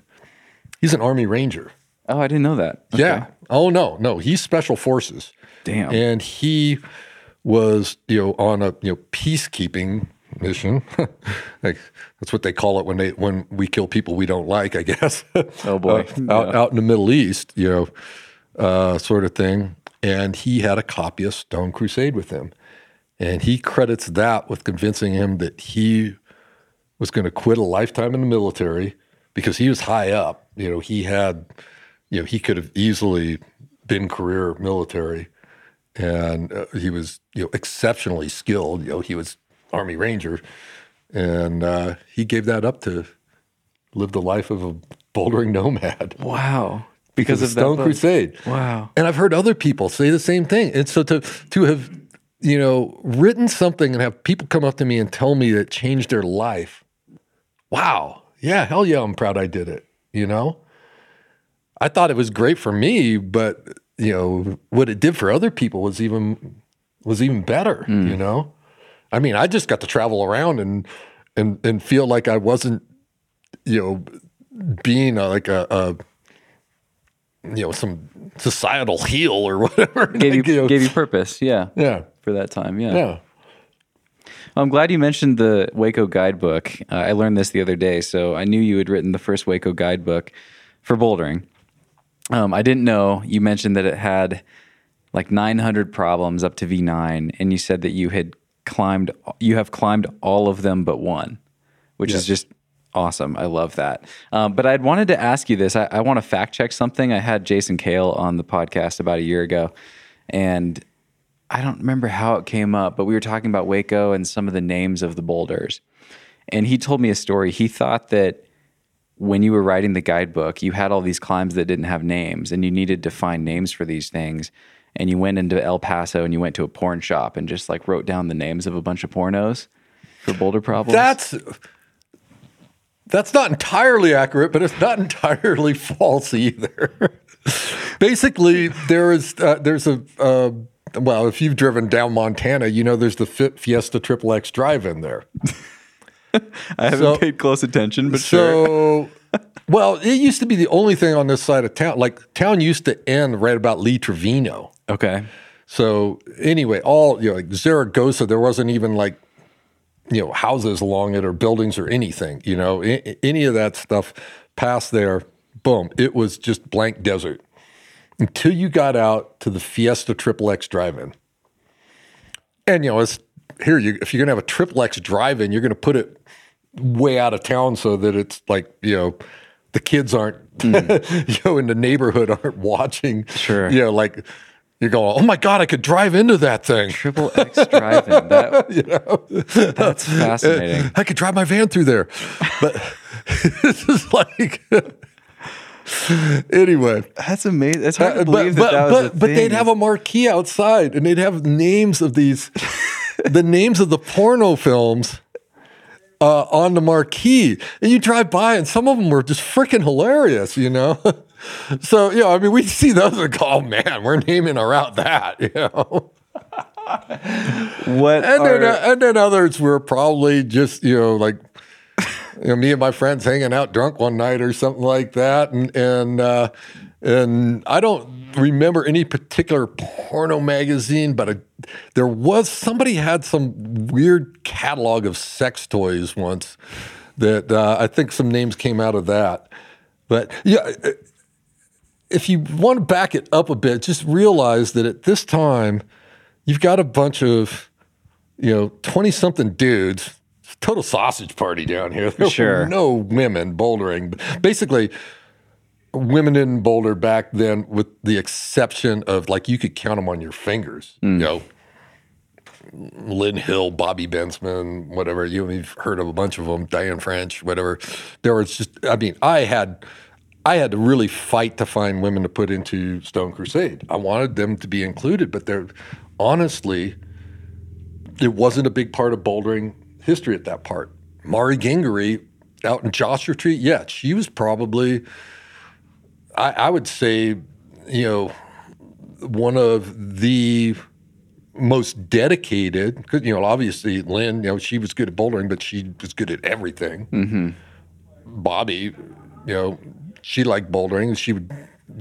Speaker 3: He's an Army Ranger.
Speaker 1: Oh, I didn't know that. Okay.
Speaker 3: Yeah. Oh no, no, he's Special Forces,
Speaker 1: Damn.
Speaker 3: and he was, you know, on a you know peacekeeping mission. <laughs> like that's what they call it when they when we kill people we don't like, I guess. <laughs>
Speaker 1: Oh, boy.
Speaker 3: Uh, out out in the Middle East, you know, uh, sort of thing. And he had a copy of Stone Crusade with him, and he credits that with convincing him that he was going to quit a lifetime in the military because he was high up. You know, he had, you know, he could have easily been career military, and uh, he was, you know, exceptionally skilled. You know, he was Army Ranger, and uh, he gave that up to live the life of a bouldering nomad <laughs>
Speaker 1: wow.
Speaker 3: because, of
Speaker 1: that
Speaker 3: Stone. Crusade.
Speaker 1: Wow.
Speaker 3: And I've heard other people say the same thing. And so to to have you know written something and have people come up to me and tell me that changed their life. Wow. Yeah, hell yeah, I'm proud I did it, you know? I thought it was great for me, but you know, what it did for other people was even was even better, you know? I mean, I just got to travel around and and and feel like I wasn't you know being a, like a, a you know some societal heel or <laughs> whatever.
Speaker 1: Gave you,
Speaker 3: Like, know,
Speaker 1: gave you purpose. Yeah.
Speaker 3: yeah,
Speaker 1: For that time. Yeah.
Speaker 3: yeah.
Speaker 1: I'm glad you mentioned the Hueco guidebook. Uh, I learned this the other day, so I knew you had written the first Hueco guidebook for bouldering. Um, I didn't know you mentioned that it had like 900 problems up to V9, and you said that you had climbed, you have climbed all of them but one, which is just awesome. I love that. Um, but I'd wanted to ask you this. I, I want to fact check something. I had Jason Kehl on the podcast about a year ago, and I don't remember how it came up, but we were talking about Hueco and some of the names of the boulders. And he told me a story. He thought that when you were writing the guidebook, you had all these climbs that didn't have names and you needed to find names for these things. And you went into El Paso and you went to a porn shop and just like wrote down the names of a bunch of pornos for boulder problems.
Speaker 3: That's that's not entirely accurate, but it's not <laughs> entirely false either. <laughs> Basically, there is uh, there's a uh, well, if you've driven down Montana, you know there's the Fi- Fiesta Triple X drive-in there. <laughs>
Speaker 1: I haven't
Speaker 3: so-
Speaker 1: paid close attention, but sure.
Speaker 3: So, well, it used to be the only thing on this side of town. Like town used to end right about Lee Trevino.
Speaker 1: Okay.
Speaker 3: So anyway, all you know, like Zaragoza, there wasn't even like you know houses along it or buildings or anything. You know, a- any of that stuff past there, boom, it was just blank desert until you got out to the Fiesta Triple X Drive-In. And you know, it's here. You if you're gonna have a Triple X Drive-In, you're gonna put it way out of town so that it's like you know the kids aren't hmm. <laughs> you know in the neighborhood aren't watching
Speaker 1: Sure.
Speaker 3: you know like you're going oh my god i could drive into that thing
Speaker 1: Triple X drive-in. That, <laughs> That's fascinating.
Speaker 3: i could drive my van through there but <laughs> this is like <laughs> anyway
Speaker 1: That's amazing. It's hard to
Speaker 3: Uh,
Speaker 1: believe
Speaker 3: but,
Speaker 1: that that
Speaker 3: but,
Speaker 1: was a
Speaker 3: but, but they'd have a marquee outside and they'd have names of these the names of the porno films uh, on the marquee and you drive by and some of them were just freaking hilarious you know so yeah i mean we <laughs> see those and go oh man we're naming our route that you know <laughs>
Speaker 1: what
Speaker 3: and then, uh, and then others were probably just you know like you know me and my friends hanging out drunk one night or something like that and and uh, and I don't remember any particular porno magazine, but a, there was somebody had some weird catalog of sex toys once that uh, I think some names came out of that. But yeah, if you want to back it up a bit, just realize that at this time, you've got a bunch of, you know, 20 something dudes, total sausage party down here. <laughs> There
Speaker 4: Sure.
Speaker 3: no women bouldering. Basically, women didn't boulder back then, with the exception of like you could count them on your fingers. Hmm. You know, Lynn Hill, Bobbi Bensman, whatever. You've heard of a bunch of them, Diane French, whatever. There was just, I mean, I had, I had to really fight to find women to put into Stone Crusade. I wanted them to be included, but they're honestly, it wasn't a big part of bouldering history at that part. Mari Gingery out in Joshua Tree, yeah, she was probably, I, I would say, you know, one of the most dedicated because you know obviously Lynn you know she was good at bouldering but she was good at everything
Speaker 4: Mm-hmm.
Speaker 3: Bobbi you know she liked bouldering she would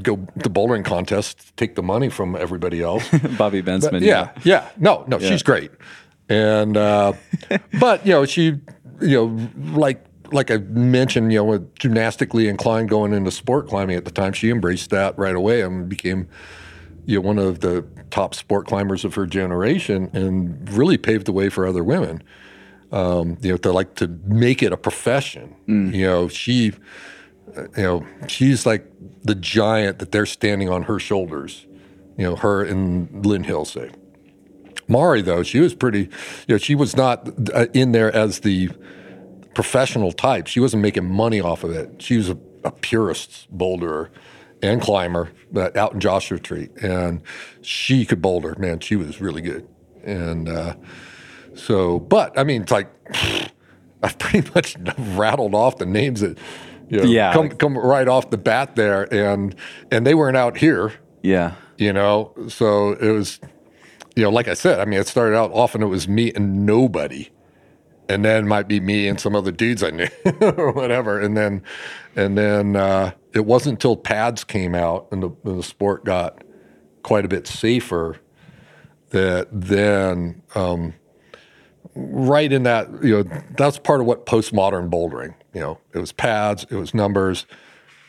Speaker 3: go to bouldering contests take the money from everybody else <laughs>
Speaker 4: Bobbi Bensman.
Speaker 3: But yeah, yeah. No, no, she's great. And uh, <laughs> but you know, she you know, like like I mentioned, you know, with gymnastically inclined going into sport climbing at the time, she embraced that right away and became you know one of the top sport climbers of her generation and really paved the way for other women. Um, you know, to like to make it a profession. You know, she you know, she's like the giant that they're standing on her shoulders. You know, her and Lynn Hill say. Mari, though, she was pretty, you know, she was not uh, in there as the professional type. She wasn't making money off of it. She was a, a purist boulderer and climber but out in Joshua Tree. And she could boulder. Man, she was really good. And uh, so, but I mean, it's like, <sighs> I've pretty much <laughs> rattled off the names that, you know,
Speaker 4: Yeah,
Speaker 3: come, come right off the bat there. And, and they weren't out here.
Speaker 4: Yeah.
Speaker 3: you know? So it was you know like i said i mean it started out often it was me and nobody. And then might be me and some other dudes i knew <laughs> or whatever. And then and then uh, it wasn't until pads came out and the, and the sport got quite a bit safer that then um, right in that you know that's part of what postmodern bouldering you know it was pads it was numbers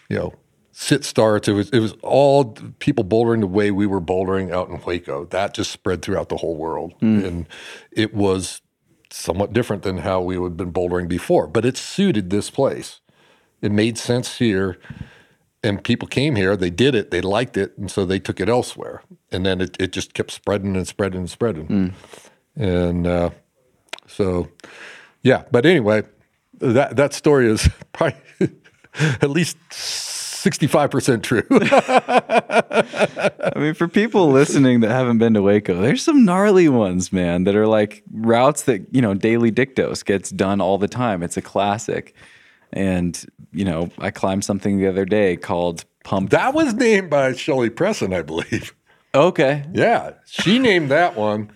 Speaker 3: you know, sit starts. It was it was all people bouldering the way we were bouldering out in Hueco. That just spread throughout the whole world, and it was somewhat different than how we had been bouldering before. But it suited this place. It made sense here, and people came here. They did it. They liked it, and so they took it elsewhere. And then it, it just kept spreading and spreading and spreading. And uh, so, yeah. But anyway, that that story is <laughs> probably <laughs> at least sixty five percent true. <laughs>
Speaker 4: I mean, for people listening that haven't been to Hueco, there's some gnarly ones, man, that are like routes that, you know, Daily Dick Dose gets done all the time. It's a classic. And, you know, I climbed something the other day called Pump.
Speaker 3: that was named by Shelley Presson, I believe.
Speaker 4: Okay.
Speaker 3: Yeah, she named that one.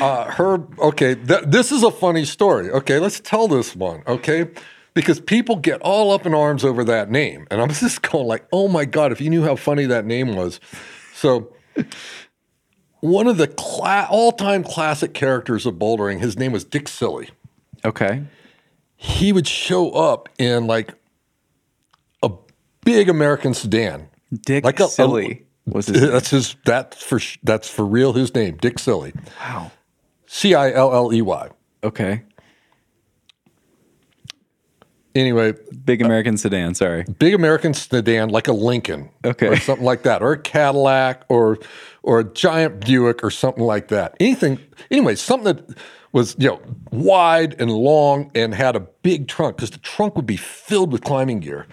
Speaker 3: Uh, her okay. Th- this is a funny story. Okay, let's tell this one. Okay, because people get all up in arms over that name, and I'm <laughs> just going like, oh my god, if you knew how funny that name was. So, one of the cla- all-time classic characters of bouldering, his name was Dick Cilley.
Speaker 4: Okay.
Speaker 3: He would show up in like a big American sedan.
Speaker 4: Dick
Speaker 3: Like a- a-
Speaker 4: Cilley was <laughs> his name.
Speaker 3: That's his. That's for that's for real. His name, Dick Cilley.
Speaker 4: Wow.
Speaker 3: C I L L E Y.
Speaker 4: Okay.
Speaker 3: Anyway,
Speaker 4: Big American sedan. Sorry.
Speaker 3: big American sedan like a Lincoln,
Speaker 4: Okay.
Speaker 3: or something like that, or a Cadillac, or or a giant Buick, or something like that. Anything, anyway, something that was you know wide and long and had a big trunk because the trunk would be filled with climbing gear,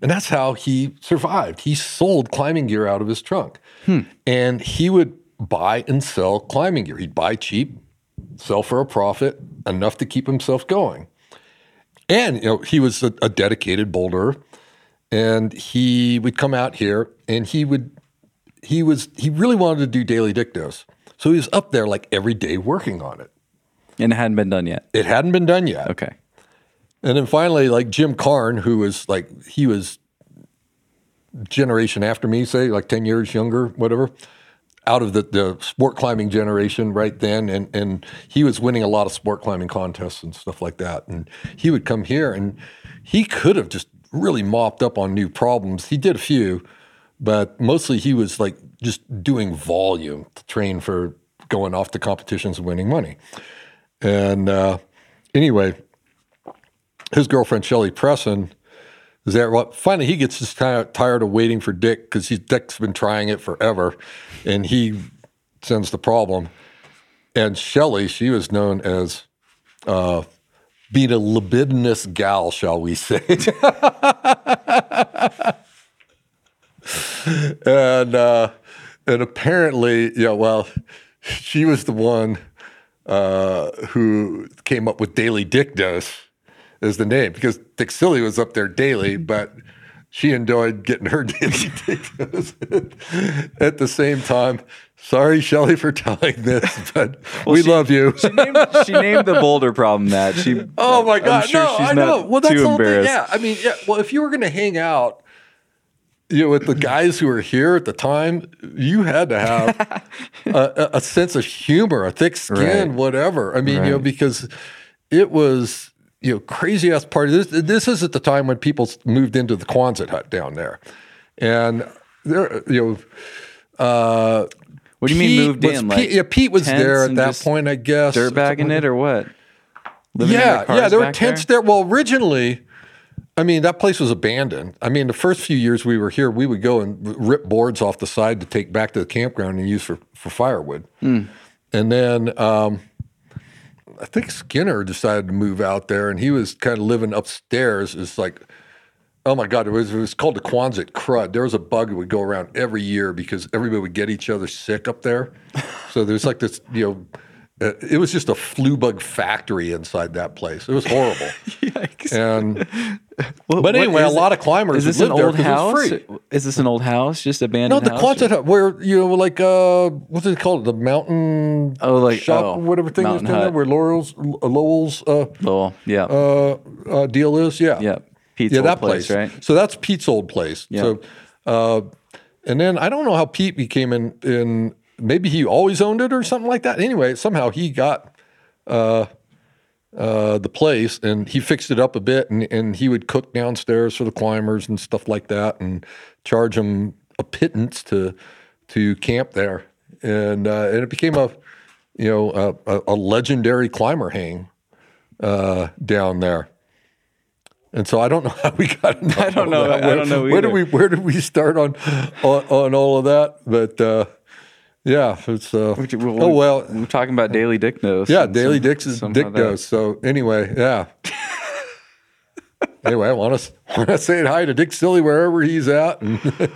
Speaker 3: and that's how he survived. He sold climbing gear out of his trunk, hmm. and he would buy and sell climbing gear. He'd buy cheap, sell for a profit, enough to keep himself going. And you know, he was a, a dedicated boulderer, and he would come out here, and he would, he was, he really wanted to do daily Dick Dose, so he was up there like every day working on it.
Speaker 4: And it hadn't been done yet.
Speaker 3: It hadn't been done yet,
Speaker 4: Okay.
Speaker 3: and then finally, like Jim Karn, who was like he was generation after me, say like 10 years younger, whatever, out of the, the sport climbing generation right then. And, and he was winning a lot of sport climbing contests and stuff like that. And he would come here and he could have just really mopped up on new problems. He did a few, but mostly he was like just doing volume to train for going off to competitions and winning money. And uh, anyway, his girlfriend Shelly Presson is that what? finally he gets just kind of tired of waiting for Dick because Dick's been trying it forever, and he sends the problem. And Shelly, she was known as uh, being a libidinous gal, shall we say? <laughs> and uh, and apparently, yeah, well, she was the one uh, who came up with Daily Dick Dose as the name because Dick Cilley was up there daily, <laughs> but she enjoyed getting her <laughs> daily Dick <laughs> at the same time. Sorry, Shelly, for telling this, but we
Speaker 1: she-
Speaker 3: love you.
Speaker 1: She named, she named the boulder problem that. She.
Speaker 3: Oh my God!
Speaker 1: I'm sure
Speaker 3: no,
Speaker 1: she's
Speaker 3: I
Speaker 1: not
Speaker 3: know. Well, that's
Speaker 1: too
Speaker 3: the whole thing. Yeah, I mean, yeah. Well, if you were going to hang out, you know, with the guys who were here at the time, you had to have a, a- a sense of humor, a thick skin,
Speaker 1: Right.
Speaker 3: whatever. I mean, you know, because it was you know crazy ass party. This this is at the time when people moved into the Quonset hut down there, and there, you know. Uh,
Speaker 1: What do you mean
Speaker 3: Pete
Speaker 1: moved
Speaker 3: was-
Speaker 1: in?
Speaker 3: Pete,
Speaker 1: Like
Speaker 3: yeah, Pete was there at that point, I guess.
Speaker 1: dirt bagging it or what? Living
Speaker 3: yeah, yeah, there were tents there? Well, originally, I mean, that place was abandoned. I mean, the first few years we were here, we would go and rip boards off the side to take back to the campground and use for, for firewood.
Speaker 1: Hmm.
Speaker 3: And then um, I think Skinner decided to move out there, and he was kind of living upstairs. It's like, oh my God, it was, it was called the Quonset crud. There was a bug that would go around every year because everybody would get each other sick up there. so there's like this, you know, it was just a flu bug factory inside that place. It was horrible. <laughs>
Speaker 1: Yikes.
Speaker 3: And <laughs>
Speaker 1: What-
Speaker 3: but anyway, a
Speaker 1: it?
Speaker 3: lot of climbers
Speaker 1: Is this an old house? Is this an old house? Just abandoned?
Speaker 3: No, the
Speaker 1: house?
Speaker 3: Quonset hut, where you know, like uh, what's it called? The mountain
Speaker 1: Oh, like-
Speaker 3: shop,
Speaker 1: oh,
Speaker 3: or whatever thing is down there, where Laurel's Lowell's uh,
Speaker 1: Lowell. Yeah.
Speaker 3: uh, uh, deal is. Yeah,
Speaker 1: yeah. Pete's
Speaker 3: yeah,
Speaker 1: old
Speaker 3: that
Speaker 1: place,
Speaker 3: place,
Speaker 1: right?
Speaker 3: So that's Pete's old place.
Speaker 1: Yeah.
Speaker 3: So, uh, and then I don't know how Pete became in. In maybe he always owned it or something like that. Anyway, somehow he got uh, uh, the place and he fixed it up a bit, and, and he would cook downstairs for the climbers and stuff like that, and charge them a pittance to to camp there, and uh, and it became a you know a, a, legendary climber hang uh, down there. And so I don't know <laughs> how we got.
Speaker 1: I don't know.
Speaker 3: that.
Speaker 1: I
Speaker 3: Where,
Speaker 1: don't know
Speaker 3: Where did we Where did we start on on, on all of that? But uh, yeah, it's. Uh,
Speaker 1: Well,
Speaker 3: oh well,
Speaker 1: we're talking about daily dick dose.
Speaker 3: yeah. Daily
Speaker 1: some-
Speaker 3: Dick's is Dick dose. So anyway, yeah. <laughs> anyway, I want to want to say hi to Dick Cilley wherever he's at, <laughs> and, and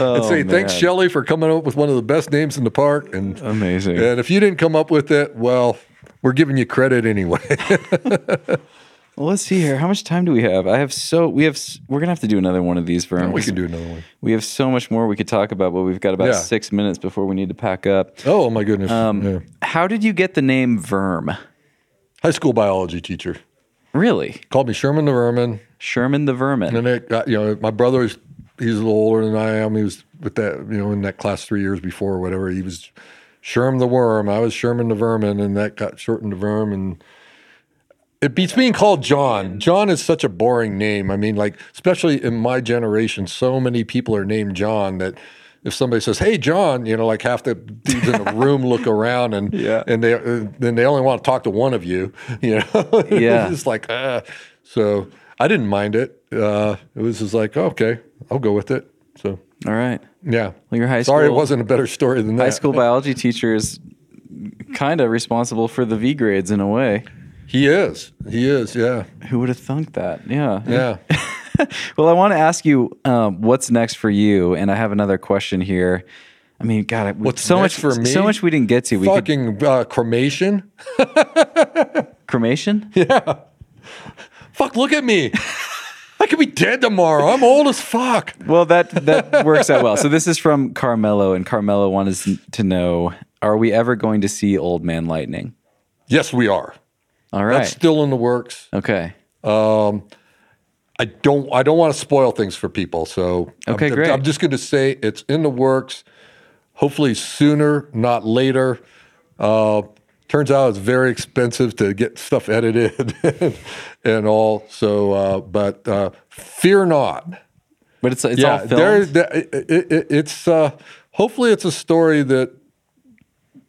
Speaker 1: Oh,
Speaker 3: say thanks,
Speaker 1: man.
Speaker 3: Shelly, for coming up with one of the best names in the park. And
Speaker 1: Amazing.
Speaker 3: and if you didn't come up with it, well, we're giving you credit anyway. <laughs>
Speaker 1: Well, let's see here. How much time do we have? I have so we have. We're gonna have to do another one of these for
Speaker 3: we can do another one.
Speaker 1: We have so much more we could talk about, but we've got about
Speaker 3: Yeah.
Speaker 1: six minutes before we need to pack up.
Speaker 3: Oh my goodness!
Speaker 1: Um,
Speaker 3: Yeah.
Speaker 1: How did you get the name Verm?
Speaker 3: High school biology teacher
Speaker 1: Really,
Speaker 3: called me Sherman the Vermin.
Speaker 1: Sherman the Vermin?
Speaker 3: And it got, you know, my brother's he's a little older than I am. He was with that, you know, in that class three years before or whatever. He was Sherm the Worm. I was Sherman the Vermin, and that got shortened to Verm. And it beats being called John. John is such a boring name. I mean, like, especially in my generation, so many people are named John that if somebody says, "Hey, John," you know, like half the dudes in the <laughs> room look around and
Speaker 1: Yeah.
Speaker 3: and they uh, then they only want to talk to one of you. <laughs> You know, <laughs>
Speaker 1: Yeah.
Speaker 3: it's like ah. So I didn't mind it. Uh, it was just like, okay, I'll go with it. So
Speaker 1: All right.
Speaker 3: yeah.
Speaker 1: Well, your high school,
Speaker 3: Sorry, it wasn't a better story than that.
Speaker 1: High school biology teacher is kind of responsible for the V grades in a way.
Speaker 3: He is. He is. Yeah.
Speaker 1: Who would have thunk that? Yeah.
Speaker 3: Yeah. <laughs>
Speaker 1: well, I want to ask you um, what's next for you, and I have another question here. I mean, God,
Speaker 3: What's
Speaker 1: so much
Speaker 3: for me?
Speaker 1: So much we didn't get to. We could,
Speaker 3: Fucking uh, cremation. <laughs>
Speaker 1: cremation. Yeah.
Speaker 3: Fuck, look at me. I could be dead tomorrow. I'm old as fuck.
Speaker 1: Well, that that works out well. So this is from Carmelo, and Carmelo wanted to know: Are we ever going to see Old Man Lightning?
Speaker 3: Yes, we are.
Speaker 1: All right.
Speaker 3: That's still in the works.
Speaker 1: okay.
Speaker 3: I I don't I don't want to spoil things for people. So
Speaker 1: Okay,
Speaker 3: I'm,
Speaker 1: great.
Speaker 3: I'm just going to say it's in the works. Hopefully sooner, not later. Uh, turns out it's very expensive to get stuff edited <laughs> and all. So, uh, but uh, fear not.
Speaker 1: But it's it's
Speaker 3: yeah,
Speaker 1: all filmed.
Speaker 3: there. there- it, it, it- it's uh, hopefully it's a story that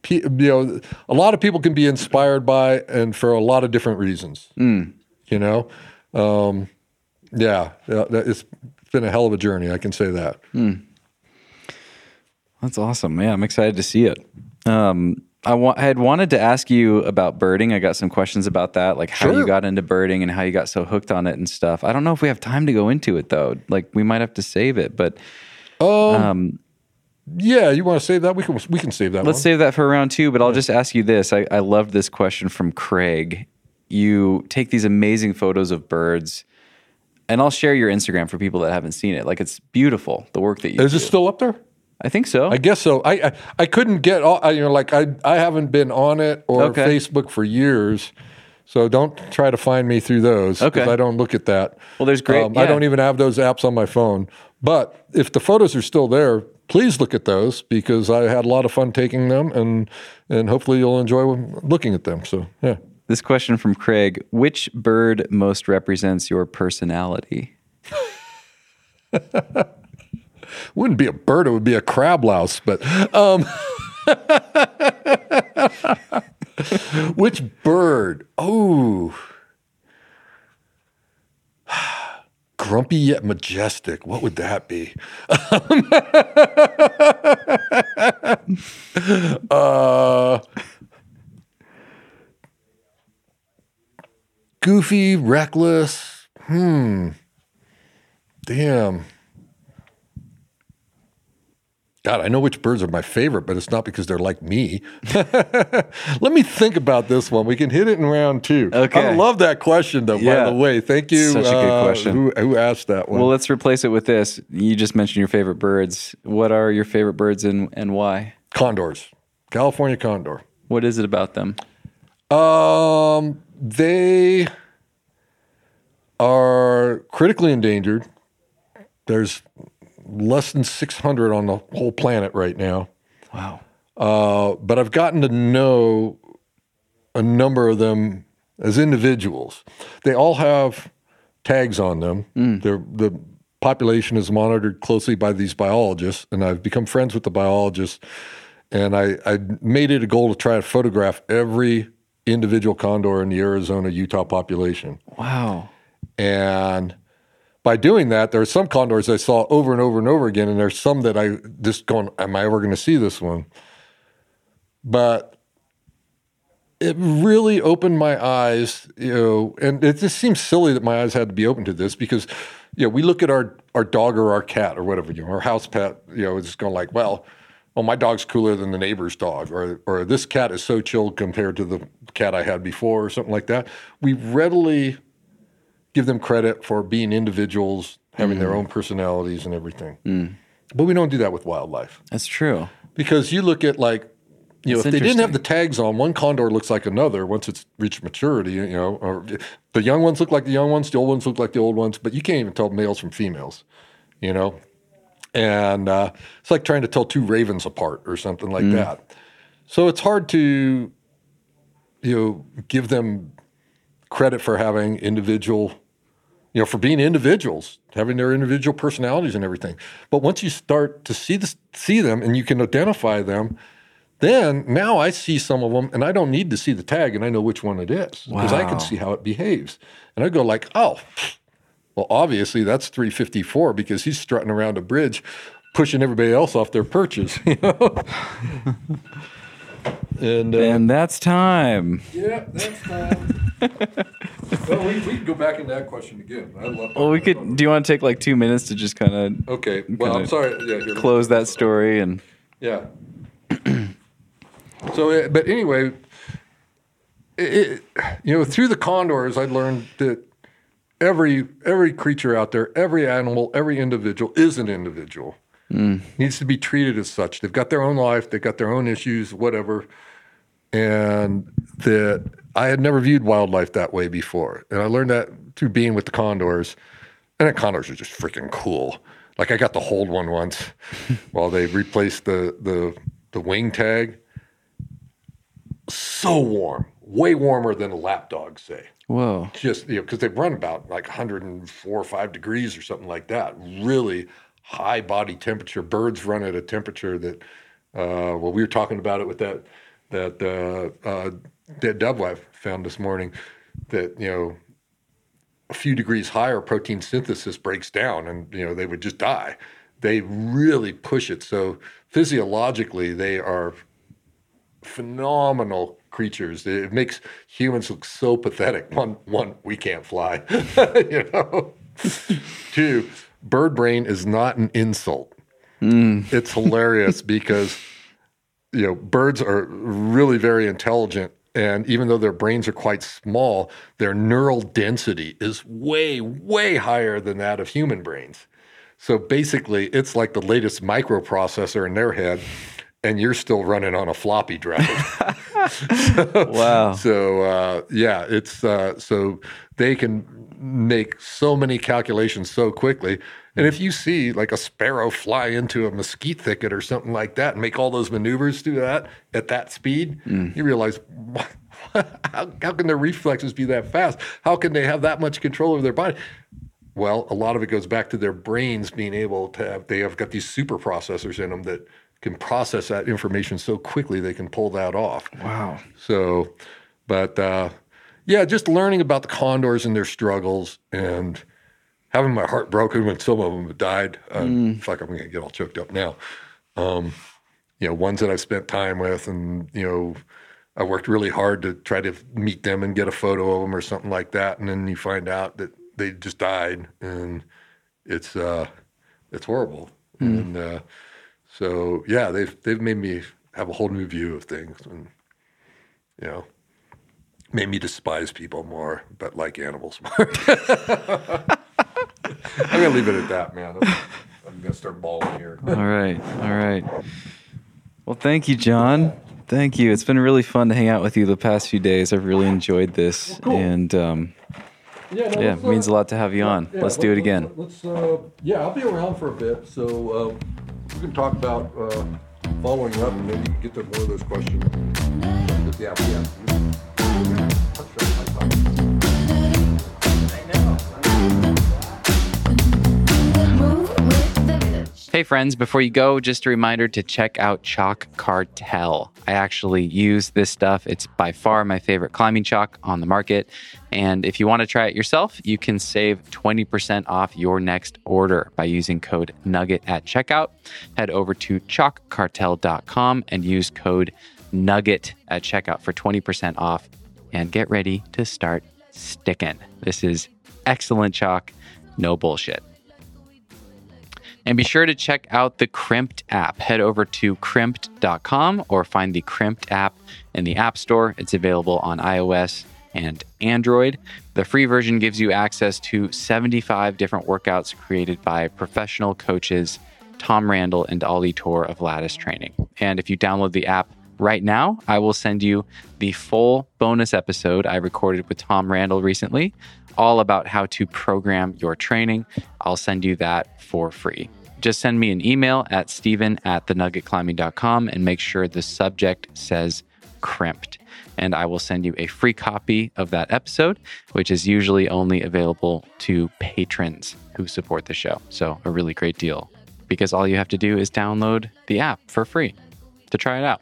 Speaker 3: you know a lot of people can be inspired by, and for a lot of different reasons.
Speaker 1: Mm.
Speaker 3: You know, um, yeah, it's been a hell of a journey. I can say that.
Speaker 1: That's awesome. Yeah, I'm excited to see it. Um, I, wa- I had wanted to ask you about birding. I got some questions about that, like how you got into birding and how you got so hooked on it and stuff. I don't know if we have time to go into it though. Like we might have to save it, but
Speaker 3: Um, yeah, you want to save that? We can we can save that.
Speaker 1: let's
Speaker 3: one.
Speaker 1: save that for round two. But I'll just ask you this. I, I loved this question from Craig. You take these amazing photos of birds, and I'll share your Instagram for people that haven't seen it. Like it's beautiful, the work that you do.
Speaker 3: Is
Speaker 1: do.
Speaker 3: it still up there?
Speaker 1: I think so.
Speaker 3: I guess so. I I, I couldn't get all. I, you know, like I I haven't been on it or
Speaker 1: Okay.
Speaker 3: Facebook for years, so don't try to find me through those. 'cause
Speaker 1: Okay.
Speaker 3: I don't look at that.
Speaker 1: Well, there's great-
Speaker 3: Um, I don't even have those apps on my phone. But if the photos are still there, please look at those because I had a lot of fun taking them, and and hopefully you'll enjoy looking at them. So yeah.
Speaker 1: This question from Craig Which bird most represents your personality? <laughs>
Speaker 3: wouldn't be a bird; it would be a crab louse. But um, <laughs> which bird? Oh, grumpy yet majestic. What would that be? <laughs> uh, goofy, reckless. Hmm. Damn. God, I know which birds are my favorite, but it's not because they're like me. <laughs> Let me think about this one. We can hit it in round two.
Speaker 1: Okay.
Speaker 3: I love that question, though.
Speaker 1: Yeah.
Speaker 3: By the way, thank you.
Speaker 1: Such a good
Speaker 3: uh,
Speaker 1: question.
Speaker 3: Who, who asked that one?
Speaker 1: Well, let's replace it with this. You just mentioned your favorite birds. What are your favorite birds and, and why?
Speaker 3: Condors, California condor.
Speaker 1: What is it about them?
Speaker 3: Um, they are critically endangered. There's less than 600 on the whole planet right now.
Speaker 1: Wow.
Speaker 3: Uh, but I've gotten to know a number of them as individuals. They all have tags on them. They're, the population is monitored closely by these biologists, and I've become friends with the biologists. And I, I made it a goal to try to photograph every individual condor in the Arizona Utah population.
Speaker 1: Wow.
Speaker 3: And by doing that, there are some condors I saw over and over and over again, and there's some that I just going, am I ever going to see this one? But it really opened my eyes, you know, and it just seems silly that my eyes had to be open to this because, you know, we look at our our dog or our cat or whatever, you know, our house pet, you know, it's going like, well, oh, my dog's cooler than the neighbor's dog, or or this cat is so chilled compared to the cat I had before, or something like that. We readily give them credit for being individuals, having their mm. own personalities and everything. Mm. But we don't do that with wildlife
Speaker 1: That's true.
Speaker 3: because you look at like, you know,
Speaker 1: That's
Speaker 3: if they didn't have the tags on, one condor looks like another once it's reached maturity. You know, or the young ones look like the young ones, the old ones look like the old ones, but you can't even tell males from females. You know, and uh, it's like trying to tell two ravens apart or something like mm. that. So it's hard to, you know, give them credit for having individual, you know, for being individuals, having their individual personalities and everything. But once you start to see this, see them, and you can identify them, then now I see some of them, and I don't need to see the tag, and I know which one it is because I can see how it behaves, and I go like, oh, well, obviously that's 354 because he's strutting around a bridge, pushing everybody else off their perches. <laughs> You know? And uh,
Speaker 1: And that's time.
Speaker 3: yeah, that's fine. <laughs> well, we, we can go back into that question again. I love.
Speaker 1: Well, we could. Do you want to take like two minutes to just kind of
Speaker 3: Okay. Well, I'm sorry. Yeah. Here,
Speaker 1: close that story and
Speaker 3: Yeah. <clears throat> so, uh, but anyway, it, it, you know, through the condors, I learned that every every creature out there, every animal, every individual is an individual. Mm. Needs to be treated as such. They've got their own life. They've got their own issues, whatever. And that I had never viewed wildlife that way before, and I learned that through being with the condors. And then condors are just freaking cool. Like I got to hold one once <laughs> while they replaced the the the wing tag. So warm, way warmer than a lap dog, say.
Speaker 4: Whoa.
Speaker 3: Just you know, because they run about like 104 or five degrees or something like that. Really high body temperature. Birds run at a temperature that, uh, well, we were talking about it with that that uh, uh, dead dove I found this morning. That you know, a few degrees higher, protein synthesis breaks down, and you know they would just die. They really push it. So physiologically, they are phenomenal creatures. It makes humans look so pathetic. <laughs> One, one, we can't fly. <laughs> you know. <laughs> Two, bird brain is not an insult. It's hilarious <laughs> because you know birds are really very intelligent and even though their brains are quite small their neural density is way way higher than that of human brains so basically it's like the latest microprocessor in their head and you're still running on a floppy drive <laughs> <laughs>
Speaker 4: Wow.
Speaker 3: so uh, yeah, it's uh, so they can make so many calculations so quickly. And if you see like a sparrow fly into a mesquite thicket or something like that and make all those maneuvers through that at that speed, you realize <laughs> how, how can their reflexes be that fast? How can they have that much control over their body? Well, a lot of it goes back to their brains being able to have, they have got these super processors in them that can process that information so quickly they can pull that off.
Speaker 4: Wow.
Speaker 3: So, but uh, yeah, just learning about the condors and their struggles and having my heart broken when some of them have died. Uh, Fuck, I'm going to get all choked up now. Um, you know, ones that I've spent time with, and you know, I worked really hard to try to meet them and get a photo of them or something like that, and then you find out that they just died, and it's uh, it's horrible. And uh, so, yeah, they've they've made me have a whole new view of things, and you know, made me despise people more, but like animals more. <laughs> I'm gonna leave it at that, man. I'm, I'm gonna start bawling here.
Speaker 4: All right. All right. Well, thank you, John. Thank you. It's been really fun to hang out with you the past few days. I've really enjoyed this,
Speaker 3: cool.
Speaker 4: and um,
Speaker 3: Yeah, no,
Speaker 4: yeah, it means
Speaker 3: uh,
Speaker 4: a lot to have you on.
Speaker 3: yeah,
Speaker 4: Let's
Speaker 3: let-
Speaker 4: do it again.
Speaker 3: Let's, uh, yeah, I'll be around for a bit, so uh, we can talk about uh, following up and maybe get to more of those questions. Yeah, yeah.
Speaker 1: Hey, friends, before you go, just a reminder to check out Chalk Cartel. I actually use this stuff. It's by far my favorite climbing chalk on the market. And if you want to try it yourself, you can save 20% off your next order by using code NUGGET at checkout. Head over to chalkcartel.com and use code NUGGET at checkout for 20% off. And get ready to start sticking. This is excellent chalk, no bullshit. And be sure to check out the Crimpd app. Head over to crimpd.com or find the Crimpd app in the App Store. It's available on iOS and Android. The free version gives you access to 75 different workouts created by professional coaches Tom Randall and Ollie Torr of Lattice Training. And if you download the app right now, I will send you the full bonus episode I recorded with Tom Randall recently, all about how to program your training. I'll send you that for free. Just send me an email at steven at thenuggetclimbing.com and make sure the subject says crimpd. And I will send you a free copy of that episode, which is usually only available to patrons who support the show. So, a really great deal because all you have to do is download the app for free to try it out.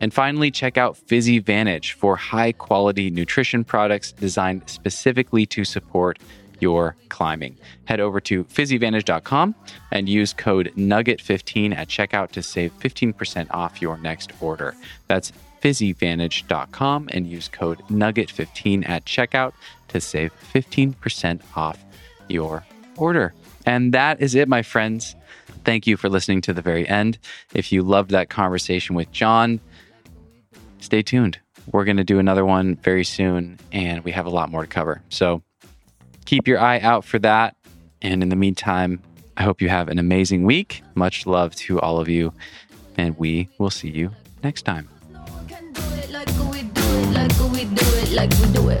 Speaker 1: And finally, check out PhysiVantage for high quality nutrition products designed specifically to support your climbing. Head over to physivantage.com and use code NUGGET15 at checkout to save 15% off your next order. That's physivantage.com and use code NUGGET15 at checkout to save 15% off your order. And that is it, my friends. Thank you for listening to the very end. If you loved that conversation with John, stay tuned. We're going to do another one very soon, and we have a lot more to cover. So keep your eye out for that. And in the meantime, I hope you have an amazing week. Much love to all of you, and we will see you next time.
Speaker 5: No one can do it like we do it, like we do it,